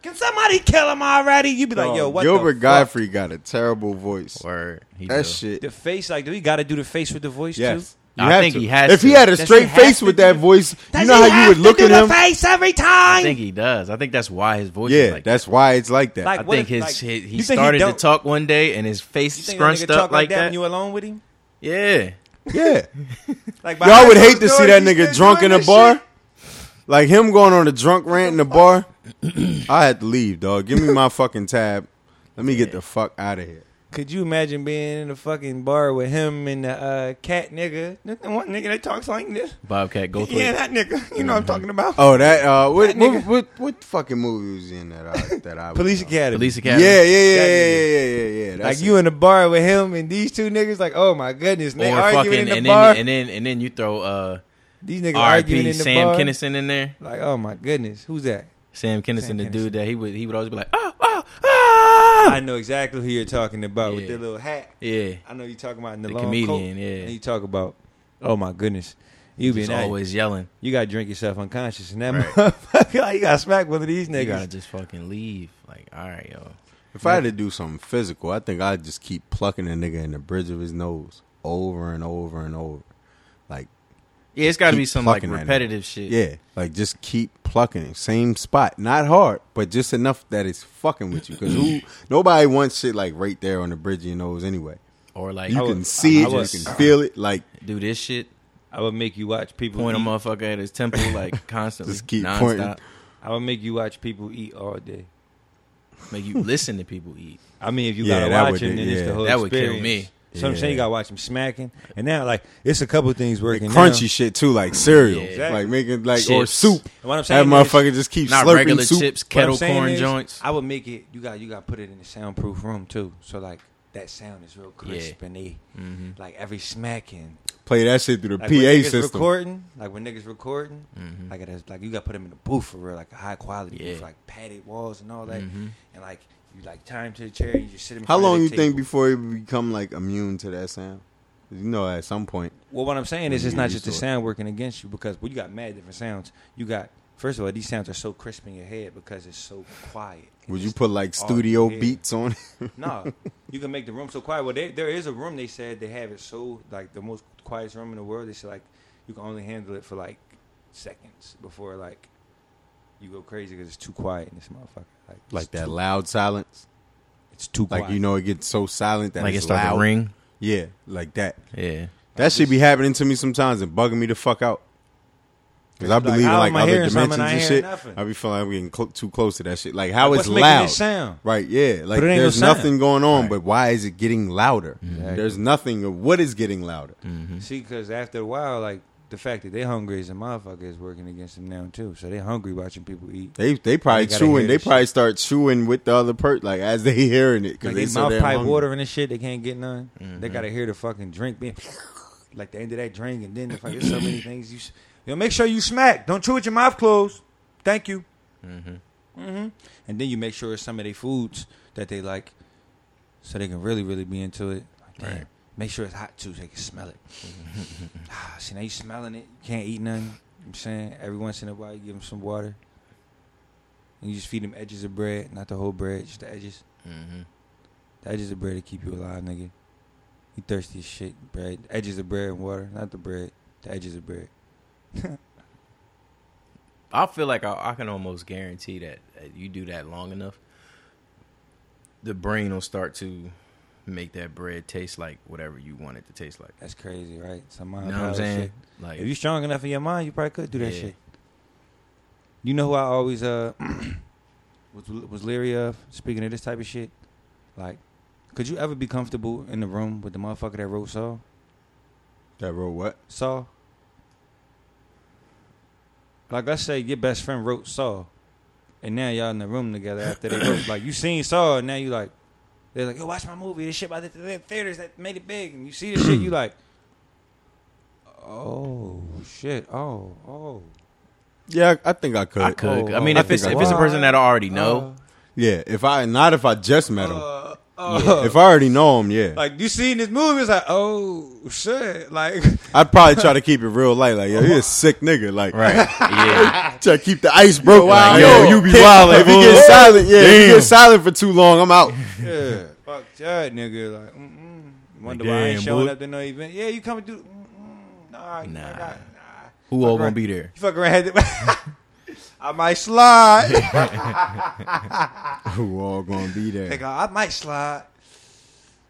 Can somebody kill him already? You'd be like, yo, what Gilbert the fuck? Gottfried got a terrible voice. Word. He That do. shit. The face, like, do we got to do the face with the voice Yes. too? You I have think to. he has If he had a Does straight face with that the- voice, Does you know how you would look do at the him. face every time. I think he does. I think that's why his voice Yeah, is like that. that's why it's like that. Like, I think if, his like, he, you he think started to talk one day and his face You think that scrunched nigga up talk like that. when you alone with him? yeah. yeah, *laughs* Like y'all would hate to see that nigga drunk in a bar. shit? Like him going on a drunk rant in the bar. *clears throat* I had to leave, dog. Give me my fucking tab. Let me get the fuck out of here. Could you imagine being in a fucking bar with him and the uh, cat nigga? The one nigga that talks like this? Bobcat Goldthwait. Yeah, that nigga. You know what I'm talking about? Oh, that uh, what That what, nigga. what what fucking movie was he in that uh, *laughs* that I was Police on? Academy. Police Academy. yeah, yeah, That yeah, nigga. yeah, yeah, yeah, yeah. Like That's you it. in the bar with him and these two niggas, like, oh my goodness, they Or arguing fucking in the and bar. then and then and then you throw uh these niggas arguing R.I.P. in the Sam bar. Kinison in there. Like, oh my goodness, who's that? Sam Kinison, Sam the Kinison. dude that he would he would always be like, oh. Ah! I know exactly who you're talking about with Yeah. the little hat. Yeah. I know you're talking about in the, The long comedian, coat. yeah. And you talk about, oh my goodness, you He's been at, always yelling. you got to drink yourself unconscious, and that Right. motherfucker, like, *laughs* you got to smack one of these You niggas. gotta just fucking leave. Like, all right, yo. If I had to do something physical, I think I'd just keep plucking a nigga in the bridge of his nose over and over and over. Like, Yeah, it's got to be some like plucking at him. repetitive shit. yeah, like just keep plucking it. Same spot. Not hard, but just enough that it's fucking with you. Because who, *clears throat* nobody wants shit like right there on the bridge of your nose anyway. Or like, You I can would- see I it, was- you can feel it. Like, do this shit. I would make you watch people Point a motherfucker at his temple like *laughs* constantly. Just keep nonstop. pointing. I would make you watch people eat all day. Make you listen to people eat. I mean, if you Yeah, gotta that watch would- him, then it's the whole That would kill me. So I'm saying you gotta watch him smacking, and now like it's a couple things like working. crunchy now. shit too, like cereal. Yeah. Exactly. Like making like or soup. And what I'm That saying is, motherfucker just keeps Not slurping regular soup. chips, what I'm kettle corn is, joints. I would make it. You got you got to put it in a soundproof room too. So like that sound is real crisp and they Mhm. like every smacking. Play that shit through the Like PA niggas system. recording, like when niggas recording, Mhm. like it has, like you got to put them in the booth for real, like a high quality Yeah. booth, like padded walls and all that, Mhm. and like you like tie him to the chair and you just sit him. How long you think before you become like immune to that sound? You know, at some point, Well, what I'm saying is, it's not just the sound working against you because well, you got mad different sounds. You got first of all, these sounds are so crisp in your head because it's so quiet. would you put like studio beats on? it? *laughs* No, you can make the room so quiet. Well, they, there is a room they said they have it so like the most quietest room in the world. They said like you can only handle it for like seconds before like you go crazy because it's too quiet in this motherfucker. Like, it's like that too- loud silence. It's too Like quiet. you know, it gets so silent that Like it starts loud. to ring. Yeah, like that. Yeah. That should be happening to me sometimes and bugging me the fuck out. Because I Like, believe in like am other dimensions something I and shit. nothing? I be feeling like I'm getting clo- too close to that shit. Like how Like, it's loud. this sound? Right, yeah. Like But it ain't no there's nothing going on, Right. but why is it getting louder? Exactly. There's nothing of what is getting louder. Mm-hmm. See, because after a while, like the fact that they hungry as a motherfucker is working against them now too. So they hungry watching people eat. They they probably They chewing. They probably shit. start chewing with the other per like as they *laughs* hearing it because Like they they mouth damn pipe water and this shit, they can't get none. They Mhm. gotta hear the fucking drink being *laughs* like the end of that drink, and then the fuck, there's so many things you. s- Yo, make sure you smack. Don't chew with your mouth closed. Thank you. Mm-hmm. hmm And then you make sure it's some of their foods that they like, so they can really, really be into it. Like, damn, Right. Make sure it's hot too, so they can smell it. ah, see now you smelling it, you can't eat nothing. I'm saying every once in a while you give them some water, and you just feed them edges of bread, not the whole bread, just the edges. Mm-hmm. The edges of bread to keep you alive, nigga. You thirsty as shit. Bread, edges of bread and water, not the bread. The edges of bread. *laughs* I feel like I, I can almost guarantee that you do that long enough, the brain will start to make that bread taste like whatever you want it to taste like. That's crazy, right? Some You know what I'm saying? shit. Like, If you're strong enough in your mind, you probably could do that Yeah. shit. You know who I always uh *clears throat* was was leery of? Speaking of this type of shit, like, could you ever be comfortable in the room with the motherfucker that wrote Saw? That wrote what? Saw. Like, let's say your best friend wrote Saw, and now y'all in the room together after they wrote. *coughs* Like, you seen Saw, and now you like, they're like, yo, watch my movie. This shit by the the theaters that made it big, and you see the shit, you like, oh shit, oh oh. Yeah, I I think I could. I could. Oh, I mean, I if it's think if I it's a person that I already know, Yeah, if I not if I just met him. Uh, Yeah. Uh, if I already know him, yeah, like you seen this movie, it's like, oh shit, like *laughs* I'd probably try to *laughs* keep it real light. Like, yo, he a sick nigga. Like, right? *laughs* Yeah, try to keep the ice broken. wow, Like, yo, yo, you be can't- If he fool. gets silent, yeah, if he Damn. gets silent for too long, I'm out. yeah, fuck that nigga, like, mm-mm. wonder Like, why I ain't showing boy. up to no event. Yeah, you coming through? Mm-mm. Nah, Nah. nah, nah. who all Fuck gonna be there? You fuck around. I might slide. *laughs* *laughs* Who all gonna be there? Nigga, I might slide.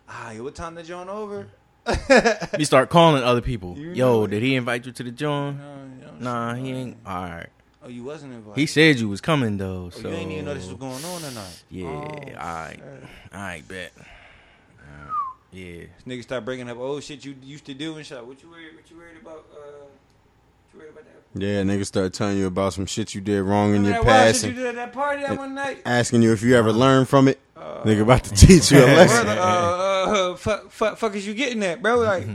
Ah, yo, what time the joint over? *laughs* You start calling other people. You Yo, did he invite you to the joint? No, Nah, he ain't. All right. Oh, you wasn't invited. He said you was coming though. Oh, So you ain't even know this was going on tonight. Yeah, Oh, shit. I bet. Uh, yeah. This nigga start bringing up old shit you used to do and shit. What you worried? What you worried about? Uh, what you worried about that? Yeah, niggas start telling you about some shit you did wrong in Remember your past shit you did at that party that one night? asking you if you ever learned from it. Uh, Nigga about to teach you a lesson. the, uh, uh, fuck, fuck, fuck is you getting at, bro? Like,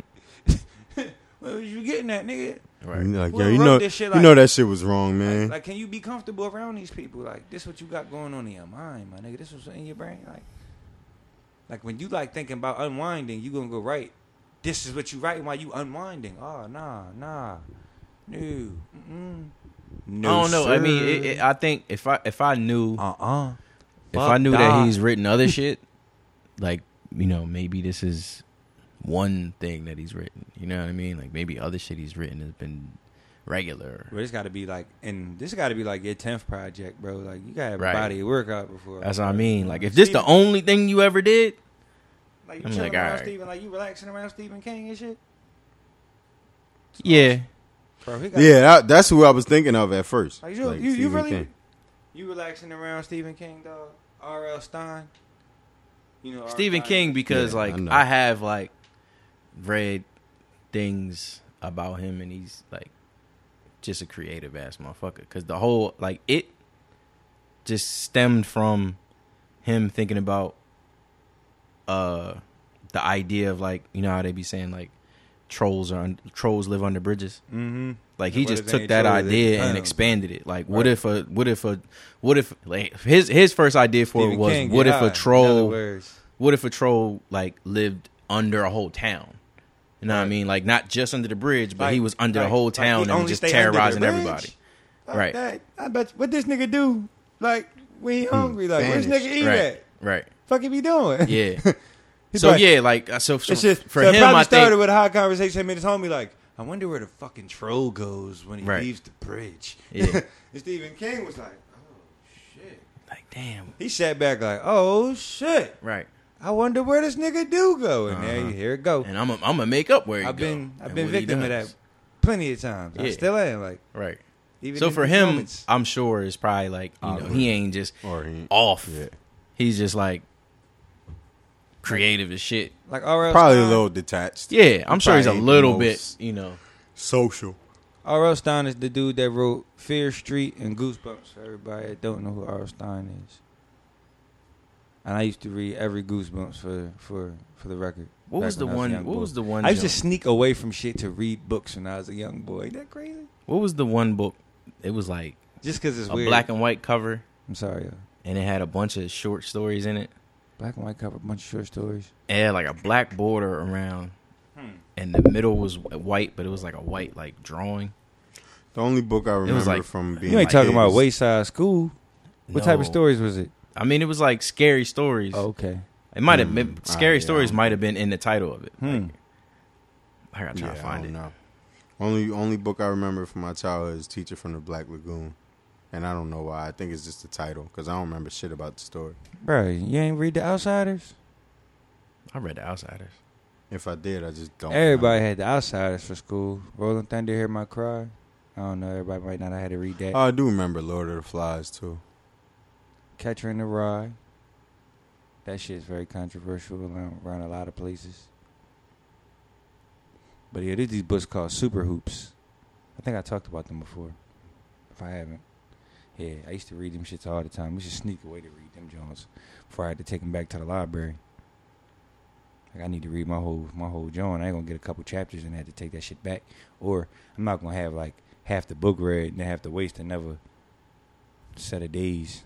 *laughs* *laughs* where was you getting at, nigga? Right. You're like, Who yo, you know, this shit you know that shit was wrong, man. Like, like, can you be comfortable around these people? Like, this what you got going on in your mind, my nigga. This was in your brain. Like, like when you like thinking about unwinding, you gonna go right. This is what you writing while you unwinding. Oh, nah, nah, no, mm-mm. no. I don't know. I mean, it, it, I think if I if I knew uh-uh. if fuck I knew that that. he's written other *laughs* shit, like you know, maybe this is one thing that he's written. You know what I mean? Like maybe other shit he's written has been regular. But it's got to be like, and this got to be like your tenth project, bro. Like you gotta have Right. body of work out before. That's what I mean. Like if this the only thing you ever did, like you I'm chilling like, around alright. Stephen, like you relaxing around Stephen King and shit, yeah, bro. He got, Yeah, that, that's who I was thinking of at first. Like, you, Like you, you really, King. you relaxing around Stephen King, dog. R.L. Stine. You know R.L. Stephen Stine? King because Yeah, like I. I have like read things about him and he's like just a creative ass motherfucker because the whole like it just stemmed from him thinking about uh the idea of like you know how they be saying like trolls are un- trolls live under bridges Mm-hmm. like he What just took that idea and expanded it like what Right. if a what if a what if like his his first idea for it was King, what if a troll what if a troll like lived under a whole town? You know what I mean? Like not just under the bridge, but Like- he was under like- the whole like town and just stay under the terrorizing everybody. Right. that. I bet what this nigga do, like when he hungry, like where's nigga eat Hmm. Right. at? Right. Fuck he be doing? Yeah. *laughs* He's so like- yeah, like uh, so, so It's just for so it him, probably I started think with a hot conversation. Him and his homie like, I wonder where the fucking troll goes when he Right. leaves the bridge. Yeah. *laughs* and Stephen King was like, oh shit. like damn. He sat back like, oh shit. Right. I wonder where this nigga do go. And there Uh-huh. you here it go. And I'm I'm gonna make up where he I've go been I've been victim of that plenty of times. I still am like Right. even So for him, moments. I'm sure it's probably like you know he ain't just Or he, off. yeah. He's just like creative as shit. like R.L. Probably a little detached. Yeah, I'm sure he's a probably ain't the little bit, you know. Social. R.L. Stine is the dude that wrote Fear Street and Goosebumps. For everybody that don't know who R.L. Stine is. And I used to read every Goosebumps for for for the record. What was the when one? young What boy. was the one? I used to sneak away from shit to read books when I was a young boy. Ain't that crazy? What was the one book? It was like Just because it's a weird. black and white cover, I'm sorry, yo. and it had a bunch of short stories in it. Black and white cover, a bunch of short stories. Yeah, like a black border around, Hmm. and the middle was white, but it was like a white like drawing. The only book I remember was like- from being You ain't like talking about Wayside School. What type of stories was it? I mean, it was like scary stories. Oh, okay. It might have Mm. been Ah, scary yeah, stories. I Might have been in the title of it. Hmm. Like, I gotta try Yeah, to I find don't it. know. Only only book I remember from my childhood is Teacher from the Black Lagoon, and I don't know why. I think it's just the title because I don't remember shit about the story. Bro, you ain't read The Outsiders? I read The Outsiders. If I did, I just don't. Everybody had The Outsiders for school. Roll of Thunder, Hear My Cry. I don't know. Everybody might not have had to read that. Oh, I do remember Lord of the Flies too. Catcher in the Rye. That shit's very controversial around, around a lot of places. But yeah, there's these books called Super Hoops. I think I talked about them before. If I haven't. Yeah, I used to read them shits all the time. We should sneak away to read them Jones before I had to take them back to the library. Like I need to read my whole my whole John. I ain't gonna get a couple chapters and have to take that shit back. Or I'm not gonna have like half the book read and then have to waste another set of days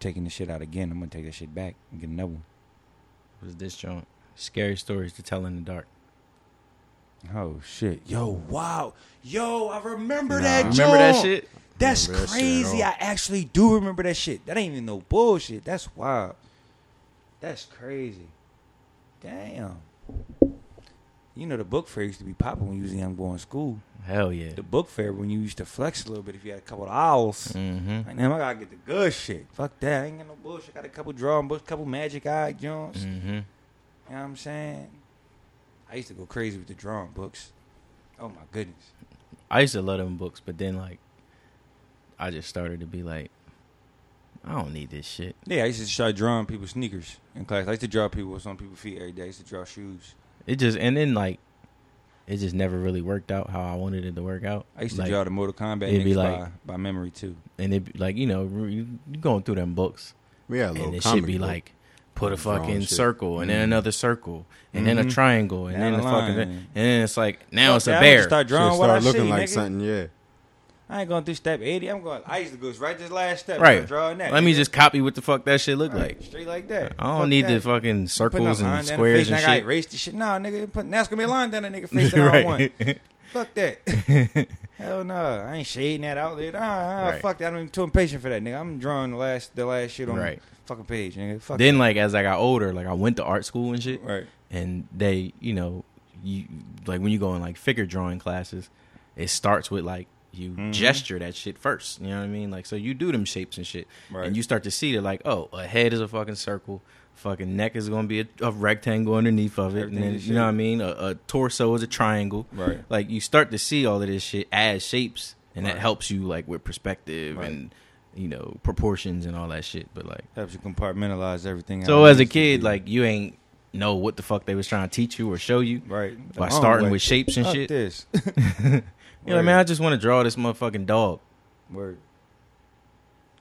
taking the shit out again. I'm gonna take that shit back and get another one. Was this joint? Scary stories to tell in the dark. Oh shit. Yo, wow. Yo, I remember Nah. that Remember that shit? That's that crazy. I actually do remember that shit. That ain't even no bullshit. That's wild. That's crazy. Damn. You know the book fair used to be popping when you was a young boy in school. Hell yeah. The book fair when you used to flex a little bit if you had a couple of owls. Mm-hmm. Like, damn, I gotta get the good shit. Fuck that. I ain't got no bullshit. I got a couple drawing books, couple magic eye joints. Mm-hmm. You know what I'm saying? I used to go crazy with the drawing books. Oh my goodness. I used to love them books, but then like, I just started to be like, I don't need this shit. Yeah, I used to start drawing people's sneakers in class. I used to draw people what's on people's feet every day. I used to draw shoes. It just and then like, it just never really worked out how I wanted it to work out. I used to Like, draw the Mortal Kombat it'd be like- by, by memory too. and it be like you know you, you going through them books, Yeah, a little and it should be book. like. Put a Drawing fucking shit. circle and then Mhm. another circle and then a Mhm. triangle and Down then a the fucking and then it's like now Fuck it's a that, I need to bear. Start Shit drawing what I start looking see, like nigga. something. Yeah. I ain't going through step 80. I'm going. I used to go right this last step. Right. Drawing that. Let me just copy what the fuck that shit look Right, like. straight like that. I don't Fuck need that. the fucking circles and squares face, and I gotta shit. erase the shit. No, nigga, put, now it's gonna be a line down that nigga *laughs* face that I don't want. right. Fuck that. *laughs* Hell no, I ain't shading that out there. Ah, ah, Right. fuck that. I'm too impatient for that, nigga. I'm drawing the last the last shit on Right. the fucking page, nigga. Fuck Then like as I got older, like I went to art school and shit, right. and they, you know, you like when you go in like figure drawing classes, it starts with like you Mhm. gesture that shit first. You know what I mean? Like so you do them shapes and shit, Right. and you start to see that like oh a head is a fucking circle. Fucking neck is gonna be a, a rectangle underneath of it, and then you know what I mean. A, a torso is a triangle. Right. Like you start to see all of this shit as shapes, and that helps you like with perspective Right. and you know proportions and all that shit. But like Helps you compartmentalize everything. so as a kid, like you ain't know what the fuck they was trying to teach you or show you right by The starting way. with shapes and Fuck shit. This. *laughs* *laughs* You know, what I mean, I just want to draw this motherfucking dog. Word.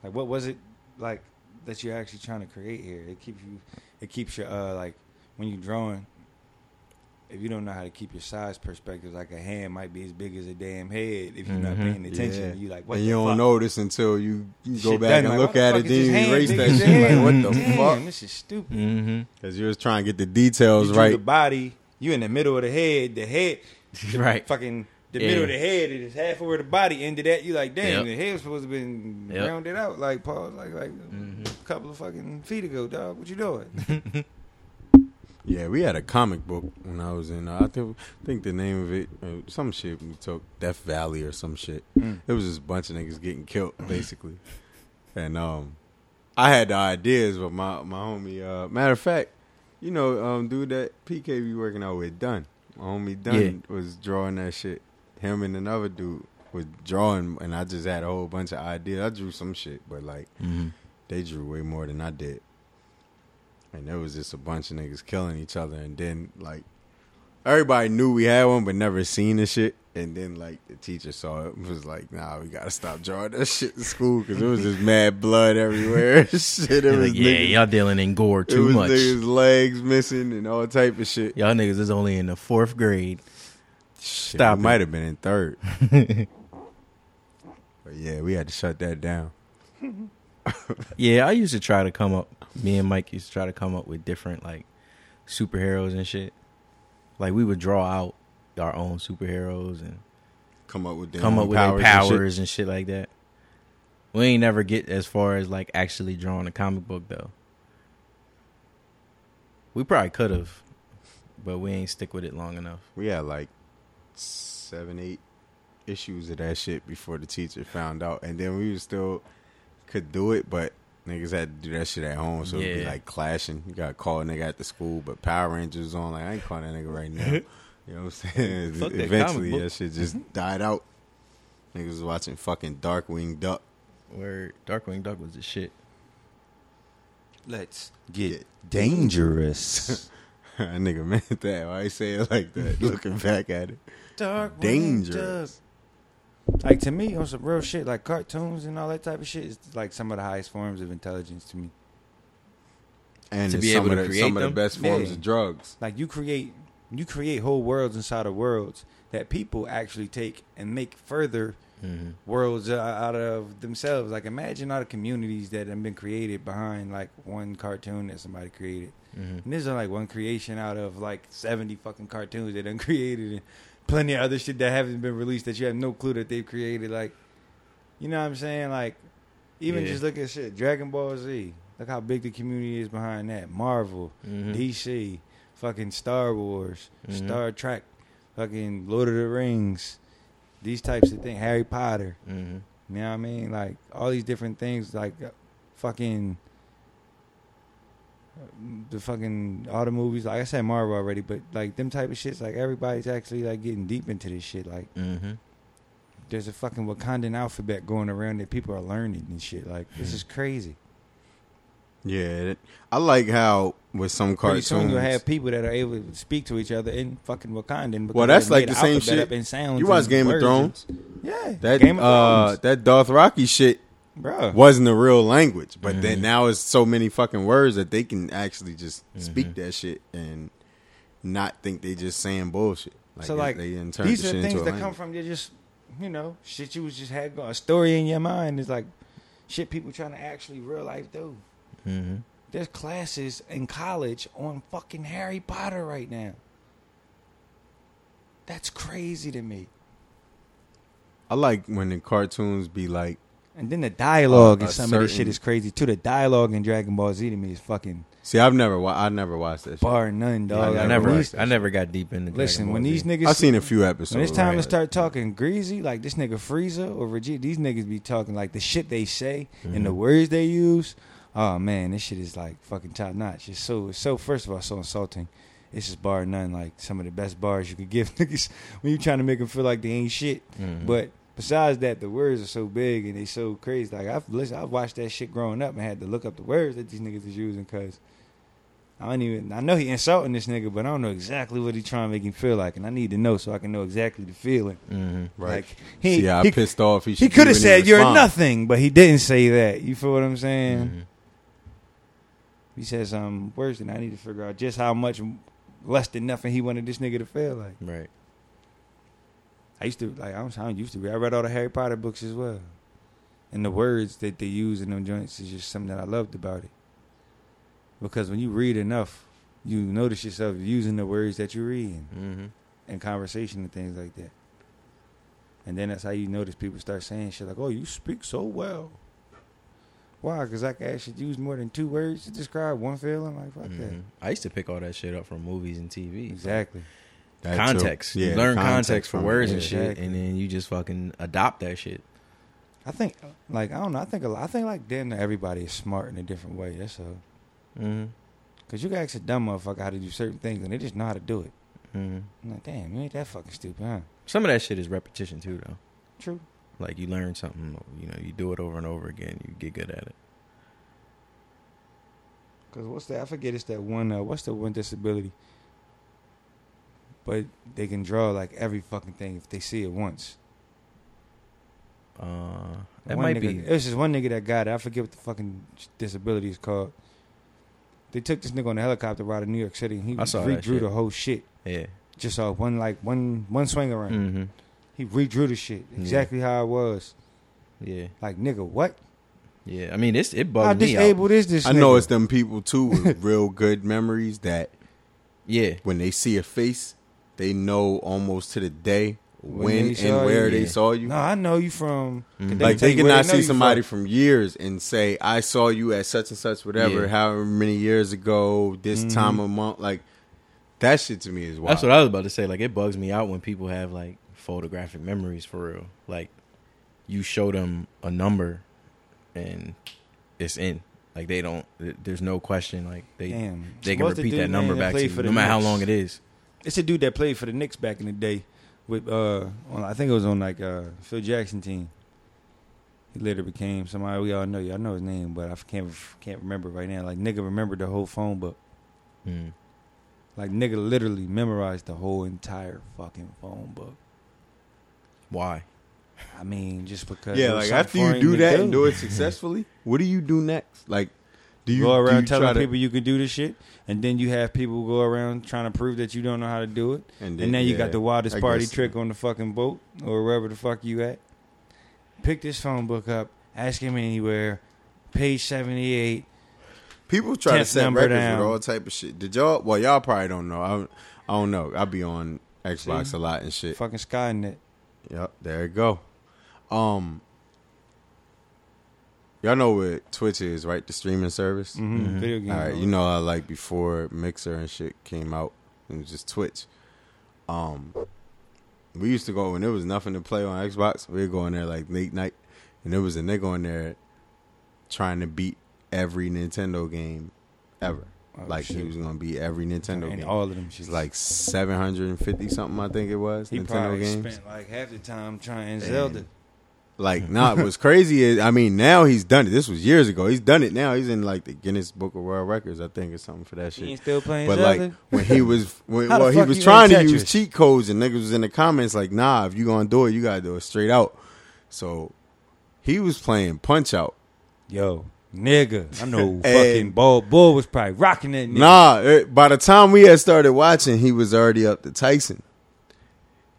Like, what was it like that you're actually trying to create here? It keeps you. It keeps your uh like when you're drawing. If you don't know how to keep your size perspective, like a hand might be as big as a damn head. If you're not Mhm. paying attention, Yeah. you like what and the you don't fuck? notice until you, you go Shit back done, and like, look why the at fuck it, is then this you erase big that as shit. the Like, what the Damn, fuck? This is stupid. Mm-hmm. Because you was trying to get the You details drew right. the body. You in the middle of the head. The head. *laughs* Right. Fucking. The Yeah. middle of the head is half over the body. Ended that. You like, damn, Yep. the head was supposed to be been Yep. rounded out. Like, Paul, like, like Mhm. a couple of fucking feet ago, dog. What you doing? *laughs* Yeah, we had a comic book when I was in. Uh, I think, think the name of it, uh, some shit we took, Death Valley or some shit. Mm. It was just a bunch of niggas getting killed, *laughs* basically. and um, I had the ideas, but my my homie, uh, matter of fact, you know, um, dude that PK be working out with, Dunn. My homie Dunn was drawing that shit. Him and another dude was drawing, and I just had a whole bunch of ideas. I drew some shit, but like Mm-hmm. they drew way more than I did. And there was just a bunch of niggas killing each other. And then, like, everybody knew we had one, but never seen the shit. And then, like, the teacher saw it and was like, nah, we gotta stop drawing that shit in school because it was just mad blood everywhere. *laughs* shit, it was Like, yeah, niggas, y'all dealing in gore too much. niggas' legs missing and all type of shit. Y'all niggas is only in the fourth grade. Shit, Stop might have been in third. *laughs* but yeah, we had to shut that down. *laughs* Yeah, I used to try to come up. Me and Mike used to try to come up with different like superheroes and shit. Like we would draw out our own superheroes and Come up with their come up with their powers and shit. powers and shit like that. We ain't never get as far as like actually drawing a comic book though. We probably could have, but we ain't stick with it long enough. We had like seven, eight issues of that shit before the teacher found out, and then we still could do it, but niggas had to do that shit at home, so it'd be Yeah. like clashing. You got to call a nigga at the school, but Power Rangers on. Like I ain't calling that nigga right now. *laughs* You know what I'm saying? Fuck Eventually, comic book. that shit just mm-hmm. died out. Niggas was watching fucking Darkwing Duck. Where Darkwing Duck was the shit. Let's get Get dangerous. *laughs* that nigga meant that. Why he say it like that? *laughs* Looking back at it, Dark dangerous. Like to me, on some real shit, like cartoons and all that type of shit, is like some of the highest forms of intelligence to me. And To be some able of to the, some create of the best forms Yeah. of drugs. Like you create, you create whole worlds inside of worlds that people actually take and make further Mm-hmm. worlds uh, out of themselves. Like imagine all the communities that have been created behind like one cartoon that somebody created. Mm-hmm. And this is like one creation out of like seventy fucking cartoons that done *laughs* created, and plenty of other shit that haven't been released that you have no clue that they've created. Like, you know what I'm saying? Like, even Yeah. just look at shit. Dragon Ball Z. Look how big the community is behind that. Marvel, Mm-hmm. DC, fucking Star Wars, Mhm. Star Trek, fucking Lord of the Rings. These types of things. Harry Potter. Mm-hmm. You know what I mean? Like all these different things, like uh, fucking the fucking all the movies. Like I said, Marvel already, but like them type of shits. Like everybody's actually like getting deep into this shit. Like Mm-hmm. there's a fucking Wakandan alphabet going around that people are learning and shit. Like this is crazy. Yeah, I like how with some Pretty cartoons. soon you'll have people that are able to speak to each other in fucking Wakandan. Well, that's like the same shit. up in sounds you watch Game of Thrones? and- yeah, That Game of uh, Thrones, that Dothraki shit bro. wasn't a real language, but then Mhm. now it's so many fucking words that they can actually just speak Mhm. that shit and not think they just saying bullshit. Like, so like they didn't turn these the are shit things into a that come from you just you know shit you was just had go- a story in your mind is like shit people trying to actually real life do. Mm-hmm. There's classes in college on fucking Harry Potter right now. That's crazy to me. I like when the cartoons be like, And then the dialogue Uh, and a some of this shit is crazy too. The dialogue in Dragon Ball Z to me is fucking see, I've never, wa- I never watched that. Shit. bar none, Yeah, dog. I I Like, never, watched I never got deep into. listen Dragon when Ball these Z. niggas. I've seen a few episodes. When it's time to start talking greasy, like this nigga Frieza or Vegeta, these niggas be talking like the shit they say and the Mhm. words they use. Oh man, this shit is like fucking top notch. It's so it's so first of all so insulting. It's just bar none like some of the best bars you could give *laughs* niggas when you trying to make them feel like they ain't shit. Mhm. But besides that, the words are so big and they so crazy. Like I've listened, I've watched that shit growing up and had to look up the words that these niggas is using because I don't even. I know he insulting this nigga, but I don't know exactly what he trying to make him feel like, and I need to know so I can know exactly the feeling. Mhm. Right. Like he See, I he, pissed off. He, he could have said you're respond. nothing, but he didn't say that. You feel what I'm saying? Mhm. He said some words, and I need to figure out just how much less than nothing he wanted this nigga to feel like. Right. I used to like I was I used to read. I read all the Harry Potter books as well, and the words that they use in them joints is just something that I loved about it. Because when you read enough, you notice yourself using the words that you're reading Mm-hmm. in conversation and things like that. And then that's how you notice people start saying shit like, "Oh, you speak so well." Why? Because I can actually use more than two words to describe one feeling. Like fuck that. Mhm. I used to pick all that shit up from movies and TV. Exactly. That too. Context. Yeah, you learn context, context for from it. words and shit, exactly. and then you just fucking adopt that shit. I think, like, I don't know. I think a lot. I think like damn, near everybody is smart in a different way. That's all. Mm-hmm. Cause you can ask a dumb motherfucker how to do certain things, and they just know how to do it. Mm-hmm. I'm like, damn, you ain't that fucking stupid, huh? Some of that shit is repetition too, though. True. Like you learn something, you know, you do it over and over again, you get good at it. Cause what's that? I forget. It's that one. Uh, what's the one disability? But they can draw like every fucking thing if they see it once. Uh, that One might nigga- be. It was just one nigga that got it. I forget what the fucking disability is called. They took this nigga on a helicopter ride to New York City. and He I saw redrew the whole shit. Yeah. Just off one like one one swing around. Mm-hmm. He redrew the shit exactly how it was. Yeah. Like nigga, what? Yeah. I mean, it's it How bugged me out. disabled is this? I know it's them people too with *laughs* real good memories that Yeah. when they see a face, they know almost to the day when they and where you? they saw you. No, I know you from. Mhm. Could like they you where cannot see somebody from? from years and say, "I saw you at such and such, whatever, Yeah. however many years ago, this Mhm. time of month." Like that shit to me is wild. That's what I was about to say. Like it bugs me out when people have like photographic memories for real. Like you show them a number and it's in. Like they don't. There's no question. Like they Damn. they can repeat that number back to you, no the matter how long it is. It's a dude that played for the Knicks back in the day. With uh, on, I think it was on like uh Phil Jackson team. He later became somebody we all know. Y'all know his name, but I can't can't remember right now. Like nigga remembered the whole phone book. Mm. Like nigga literally memorized the whole entire fucking phone book. Why? I mean, just because. yeah, like after you for him do that and do it *laughs* successfully, what do you do next? Like, do you go around you telling try to- people you can do this shit, and then you have people go around trying to prove that you don't know how to do it, and then, you yeah, got the wildest I party trick on the fucking boat or wherever the fuck you at. Pick this phone book up, ask him anywhere, page seventy eight. People try to set records down. with all type of shit. Did y'all? Well, y'all probably don't know. I, I don't know. I be on Xbox See? a lot and shit. Fucking Skynet. Yep, there you go. Um, y'all know what Twitch is, right? The streaming service. Mm-hmm. Mhm. Video game. All right, you know, I like before Mixer and shit came out, it was just Twitch. Um, we used to go when there was nothing to play on Xbox. We'd go in there like late night, and there was a nigga on there trying to beat every Nintendo game ever. Oh, like he was gonna beat every Nintendo and game. all of them. She's like seven hundred and fifty something, I think it was. he Nintendo probably games. spent like half the time trying And- Zelda. Like, *laughs* nah, what's crazy is, I mean, now he's done it. This was years ago. He's done it now. He's in like the Guinness Book of World Records, I think, or something for that shit. ain't still playing But Zelda. like when he was, *laughs* when, well, he was trying to use cheat codes, and niggas was in the comments like, "Nah, if you gonna do it, you gotta do it straight out." So he was playing Punch Out. Yo, nigga, I know *laughs* fucking Bald Bull was probably rocking that. Nigga. Nah, it, by the time we had started watching, he was already up to Tyson.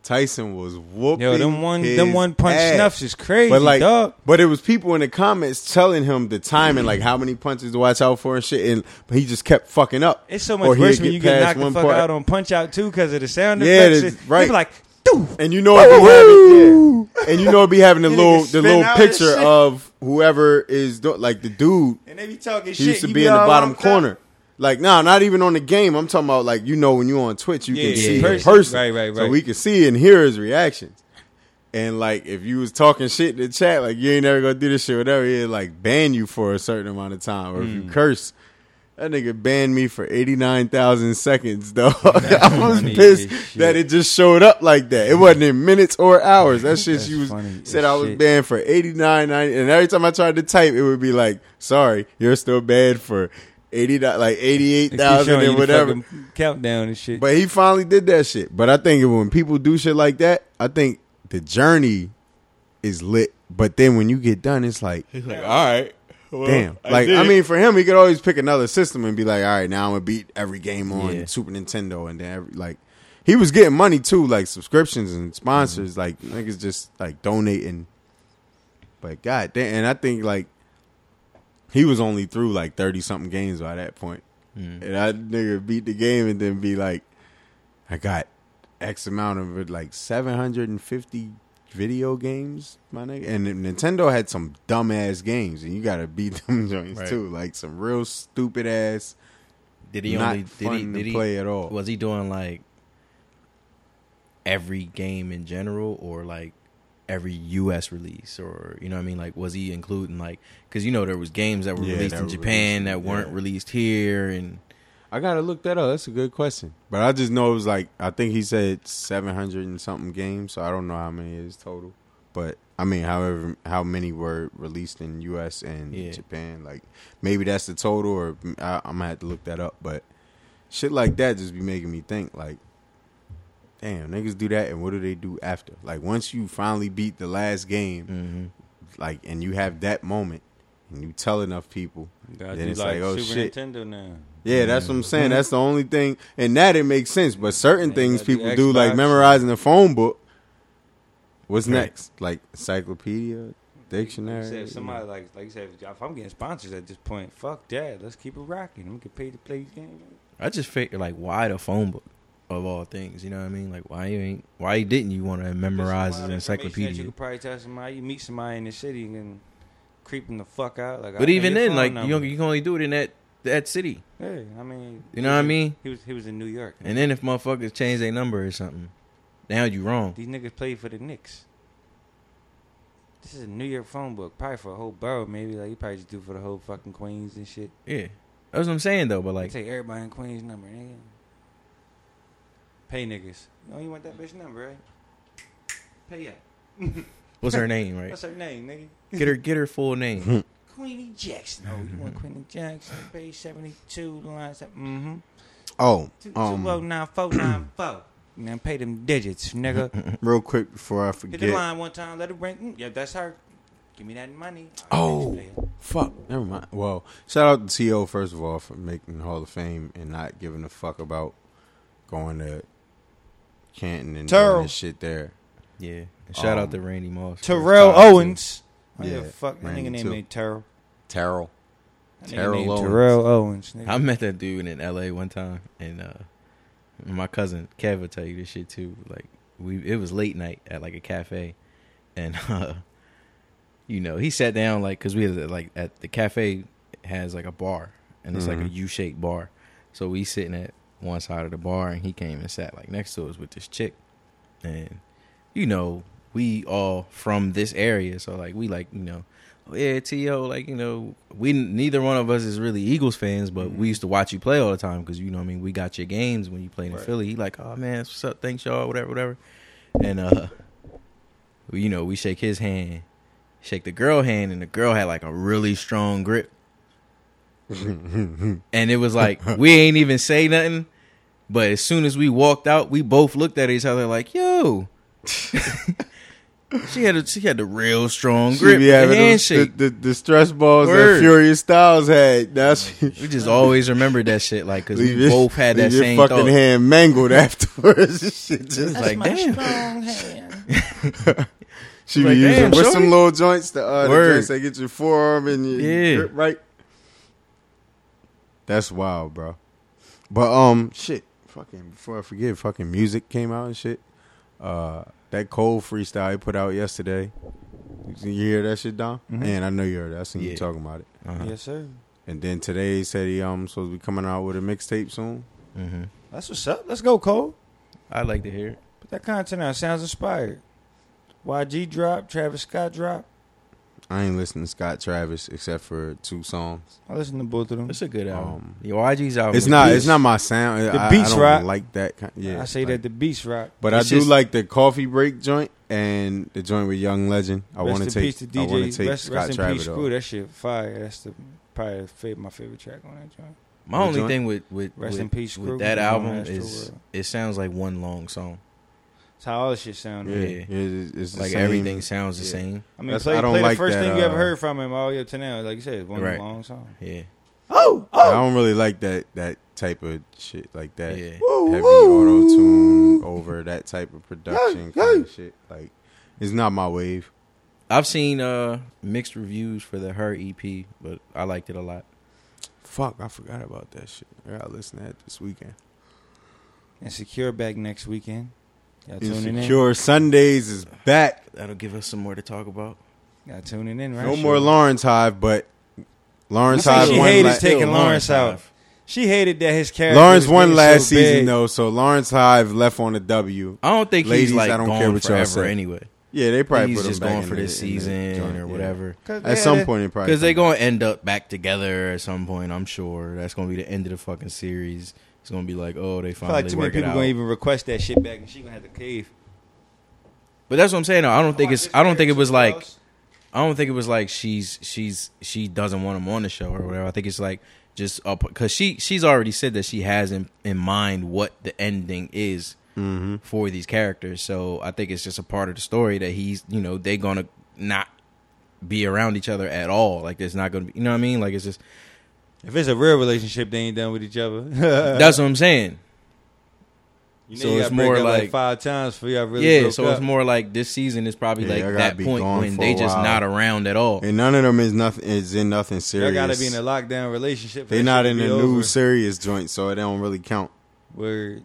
Tyson was whooping. Yo, them one them one punch ass. snuffs is crazy, But like, dog. but it was people in the comments telling him the time and like how many punches to watch out for and shit, and but he just kept fucking up. It's so much worse when you get knocked the fuck part. out on punch out too because of the sound Yeah, effects. that's It- right. Like, doof. And you know it be having, yeah. and you know it be having the *laughs* little the little picture of whoever is do, like the dude. And they be talking He shit. used to be in the bottom corner. Like, nah, not even on the game. I'm talking about like you know when you on Twitch, you Yeah, can see yeah, the yeah. person, Right, right, So we can see and hear his reactions. And like, if you was talking shit in the chat, like you ain't never gonna do this shit, whatever, he'd like ban you for a certain amount of time, or if Mm. you curse. That nigga banned me for eighty nine thousand seconds, dog. *laughs* *laughs* I was pissed that it just showed up like that. It wasn't in minutes or hours. That *laughs* shit That's she was funny said I was shit. banned for eighty nine ninety, and every time I tried to type, it would be like, "Sorry, you're still banned for eighty like eighty eight They keep thousand showing you and whatever." countdown and shit. But he finally did that shit. But I think when people do shit like that, I think the journey is lit. But then when you get done, it's like, He's like, all right, well, damn. like, I mean, for him, he could always pick another system and be like, all right, now I'm gonna beat every game on Yeah. Super Nintendo, and then every, like, he was getting money too, like subscriptions and sponsors, Mm-hmm. like niggas just like donating. But god damn, and I think like he was only through like thirty something games by that point. Mm. And I nigga beat the game and then be like, I got X amount of it, like seven hundred and fifty video games, my nigga. And Nintendo had some dumbass games, and you gotta beat *laughs* them joints Right. too, like some real stupid ass. did he not only did fun he to did he play at all. was he doing like every game in general or like every US release or you know what I mean like was he including like cuz you know there was games that were Yeah, released that in were Japan released, that weren't yeah. released here and I gotta look that up. That's a good question, but I just know it was like I think he said seven hundred and something games, so I don't know how many it is total. But I mean, however, how many were released in U.S. and Yeah. Japan? Like maybe that's the total, or I, I'm gonna have to look that up. But shit like that just be making me think like, damn, niggas do that, and what do they do after? Like once you finally beat the last game, mhm. like, and you have that moment, and you tell enough people, Gotta then it's like, oh Super shit. Nintendo now. Yeah, that's what I'm saying. That's the only thing, and that it makes sense. But certain Yeah, things people do, like memorizing the phone book. What's Right. next? Like encyclopedia, dictionary. you said, somebody like like you said, if I'm getting sponsors at this point, fuck that. Let's keep it rocking. We can pay to play these games. I just figured like why the phone book of all things. You know what I mean? Like why you ain't why didn't you want to memorize an encyclopedia? You could probably tell somebody. You meet somebody in the city and creep them the fuck out. Like, But know even then, like you number. you can only do it in that that city. Yeah, I mean, You know what I mean? He was he was in New York. And then if motherfuckers change their number or something, now you wrong. These niggas played for the Knicks. This is a New York phone book, probably for a whole borough, maybe. Like you probably just do for the whole fucking Queens and shit. Yeah, that's what I'm saying though. But Like, like, take everybody in Queens number, nigga. Pay niggas. You know you want that bitch number, right? Pay up. *laughs* what's her name? Right? What's her name, nigga? Get her get her full name. *laughs* Queenie Jackson. Oh, you want Queenie Jackson? Page seventy two lines. Mm-hmm. Oh, Two two oh um, nine four nine four. *clears throat* Now pay them digits, nigga. *laughs* real quick before I forget. Hit the forget. line one time. Let it ring. Mm, yeah, that's her. Give me that money. Oh. Fuck, never mind. Well, shout out to T.O. first of all for making the Hall of Fame and not giving a fuck about going to Canton and Terrell. doing this shit there. Yeah. And shout out Um, to Randy Moss. Terrell his. Owens. Yeah, Yeah, fuck. That Randy nigga name too. ain't Terrell. Terrell. That nigga Terrell named Owens. Terrell Owens. Nigga. I met that dude in L.A. one time, and uh, my cousin Kev will tell you this shit too. Like we, it was late night at like a cafe, and *laughs* uh, you know he sat down like because we had like at the cafe has like a bar, and it's like a Mhm. U-shaped bar. So we sitting at one side of the bar, and he came and sat like next to us with this chick, and you know we all from this area, so like we like you know. "Oh, Yeah, To like you know, we neither one of us is really Eagles fans, but we used to watch you play all the time because you know, I mean, we got your games when you played in Right. Philly. He like, oh man, what's up? Thanks y'all, whatever, whatever. And uh, you know, we shake his hand, shake the girl hand, and the girl had like a really strong grip, *laughs* and it was like we ain't even say nothing, but as soon as we walked out, we both looked at each other like, yo. *laughs* she had a she had the real strong She grip, be the having the, handshake. the, the, the stress balls Word. that Furious Styles had. That's *laughs* We just always remembered that shit, like, because Leave we your- both had that your same fucking thought. hand mangled afterwards. and shit It's just like, damn. strong hand. she be using damn, with some little joints. The, uh, the Word. joints that get your forearm and your Yeah. grip right. That's wild, bro. But um, shit. Fucking before I forget, fucking music came out and shit. Uh, that Cole freestyle he put out yesterday. You hear that shit, Don? Mhm. Man, I know you heard that. I seen Yeah. you talking about it. Uh-huh. Yes, sir. And then today he said he um supposed to be coming out with a mixtape soon. hmm That's what's up. Let's go, Cole. I'd like to hear it. Put that content out. Sounds inspired. YG drop. Travis Scott drop. I ain't listening to Scott Travis except for two songs. I listen to both of them. It's a good album. Um, Your YG's album. It's not. good. It's not my sound. The I, beats I rock. like that. Kind, yeah, I say like- that the beats rock. But It's I do just- like the coffee break joint and the joint with Young Legend. I want to take. peace to I want to take rest, Scott rest in Travis peace, off. Screw. That shit fire. That's the probably favorite, my favorite track on that joint. My What only joint? thing with with Rest with, in peace, with that album is it sounds like one long song. That's how all this shit sound. Yeah. Yeah. yeah, it's, it's Like same- everything sounds the yeah. same. I mean, That's- play, I don't play like the first that, thing you ever uh, heard from him all the way up to now. Like you said, it's one Right. long song. Yeah. Oh, I don't really like that that type of shit like that. Yeah. Heavy auto tune over that type of production kind of shit. Like it's not my wave. I've seen uh mixed reviews for the H.E.R. EP, but I liked it a lot. Fuck, I forgot about that shit. I gotta listen to that this weekend. Insecure back next weekend. Y'all tuning in? Insecure Sundays is back. That'll give us some more to talk about. Y'all tuning in, right? No Sure. more Lawrence Hive, but Lawrence I think Hive she won. hated la- taking Still Lawrence out. Hive. She hated that his character. Lawrence was won getting last so big. season though, so Lawrence Hive left on a W. I don't think Ladies, he's like I don't gone care what y'all forever say. anyway. Yeah, they probably he's put him just back going in for the- this in the season joint, or yeah. whatever. 'Cause At they some had point, they probably Because they're gonna end up back together at some point. I'm sure that's gonna be the end of the fucking series. It's gonna be like, oh, they I feel finally like too many people gonna even request that shit back, and she gonna have to cave. But that's what I'm saying. though. I don't think it's. I don't think it was like. I don't think it was like she's she's she doesn't want him on the show or whatever. I think it's like just up because she she's already said that she has in in mind what the ending is Mhm. for these characters. So I think it's just a part of the story that he's you know they're gonna not be around each other at all. Like there's not gonna be you know what I mean. Like it's just If it's a real relationship, they ain't done with each other. *laughs* that's what I'm saying. You know So you it's gotta break more up like- five times for y'all really. yeah, so up. it's more like this season is probably Yeah, like that point when they just while. not around at all. And none of them is nothing is in nothing Y'all gotta be in a lockdown relationship. They that not in a the new over. serious joint, so it don't really count. Word.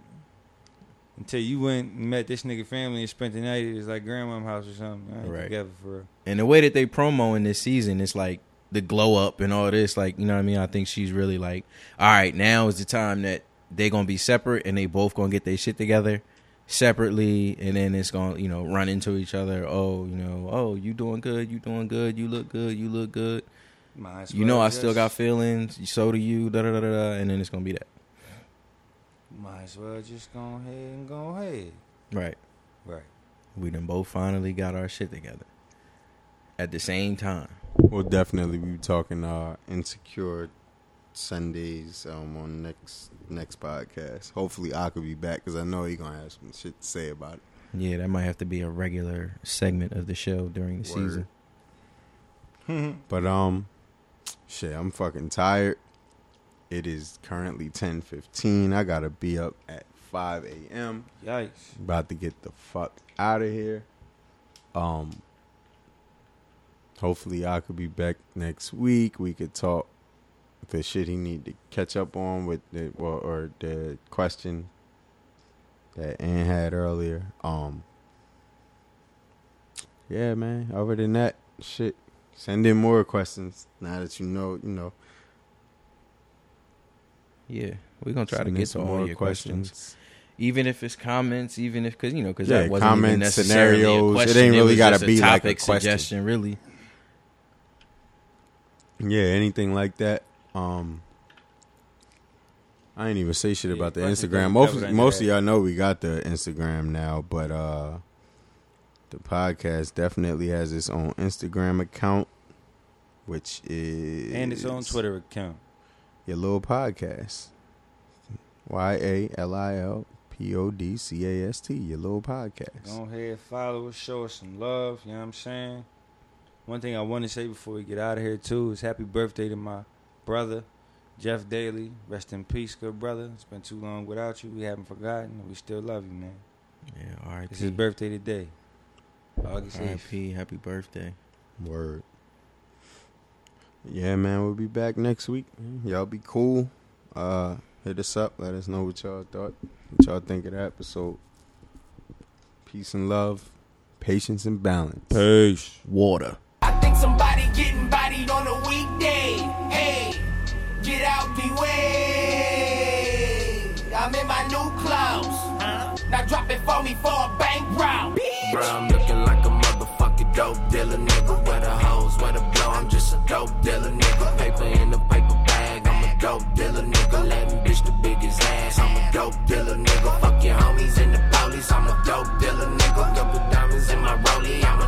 until you went and met this nigga family and spent the night at his like grandma's house or something. I Right. together for real. And the way that they promo in this season, it's like the glow up and all this. Like, you know what I mean? I think she's really like, all right, now is the time that they're gonna be separate and they both gonna get their shit together separately, and then it's gonna, you know, run into each other. Oh, you know, oh, you doing good, you doing good, you look good, you look good. You know, I still got feelings. So do you. Da da da da. da, And then it's gonna be that. Might as well just go ahead and go ahead. Right. Right. We done both finally got our shit together at the same time. We'll definitely be talking uh insecure Sundays um on next next podcast. Hopefully I could be back because I know he gonna have some shit to say about it. Yeah, that might have to be a regular segment of the show during the Word. season. *laughs* But um, shit, I'm fucking tired. It is currently ten fifteen. I gotta be up at five a.m. Yikes. About to get the fuck out of here. Um, hopefully I could be back next week. We could talk the shit he need to catch up on with the or, or the question that Ann had earlier. Um, yeah, man. Other than that, shit. Send in more questions now that you know. You know. Yeah, we're gonna try to Send in get to some all more your questions. even if it's comments, even if because you know because Yeah, that wasn't even comments, necessarily scenarios. a It ain't really gotta just be like a topic question. suggestion, really. Yeah, anything like that. Um, I ain't even say shit about the Instagram. Most most of y'all know we got the Instagram now, but uh, the podcast definitely has its own Instagram account, which is And its own Twitter account. Your little podcast. Y a l i l p o d c a s t. Your little podcast. Go ahead, follow us, show us some love. You know what I'm saying? One thing I want to say before we get out of here too is happy birthday to my brother, Jeff Daly. Rest in peace, good brother. It's been too long without you. We haven't forgotten. We still love you, man. Yeah, all right. It's his birthday today. August 8th. R.I.P. Happy birthday. Word. Yeah, man, we'll be back next week. Y'all be cool. Uh, hit us up. Let us know what y'all thought. What y'all think of the episode. Peace and love. Patience and balance. Peace. Water. I think somebody getting bodied on a weekday. Hey, get out the way. I'm in my new clothes. Now drop it for me for a bank round. Bro, I'm looking like a motherfucking dope dealer, nigga. Where the hoes, where the blow, I'm just a dope dealer, nigga. Paper in the paper bag, I'm a dope dealer, nigga. Latin bitch the biggest ass, I'm a dope dealer, nigga. Fuck your homies in the police, I'm a dope dealer, nigga. Couple diamonds in my rollie, I'm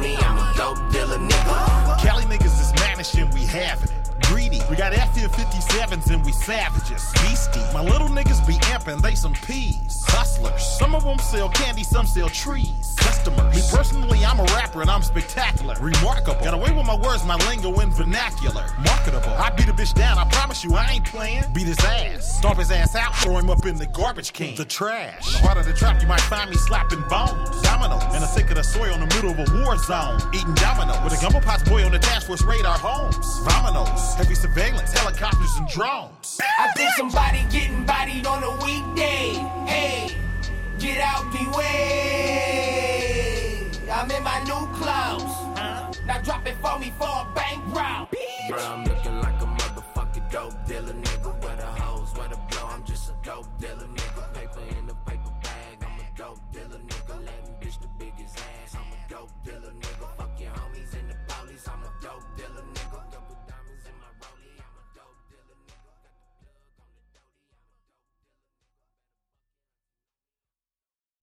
me, I'm a dope dealer, nigga. Cali niggas is managed and we having it. Greedy. We got F-57s and we savages. Beastie. My little niggas be amping, they some peas. Hustlers. Some of them sell candy, some sell trees. Customers. Me personally, I'm a rapper and I'm spectacular. Remarkable. Got away with my words, my lingo and vernacular. Marketable. I beat a bitch down, I promise you I ain't playing. Beat his ass. Stomp his ass out, throw him up in the garbage can. The trash. In the heart of the trap, you might find me slapping bones. Dominoes. In the thick of the soil in the middle of a war zone. Eating dominoes. With a gumbo pots boy on the task force radar homes. Vominos. Heavy surveillance, helicopters and drones. I think somebody getting bodied on a weekday. Hey, get out the way. I'm in my new clothes. Now drop it for me for a bank round. Bro, I'm looking like a motherfucking dope dealer, nigga. Where the hoes, where the blow, I'm just a dope dealer,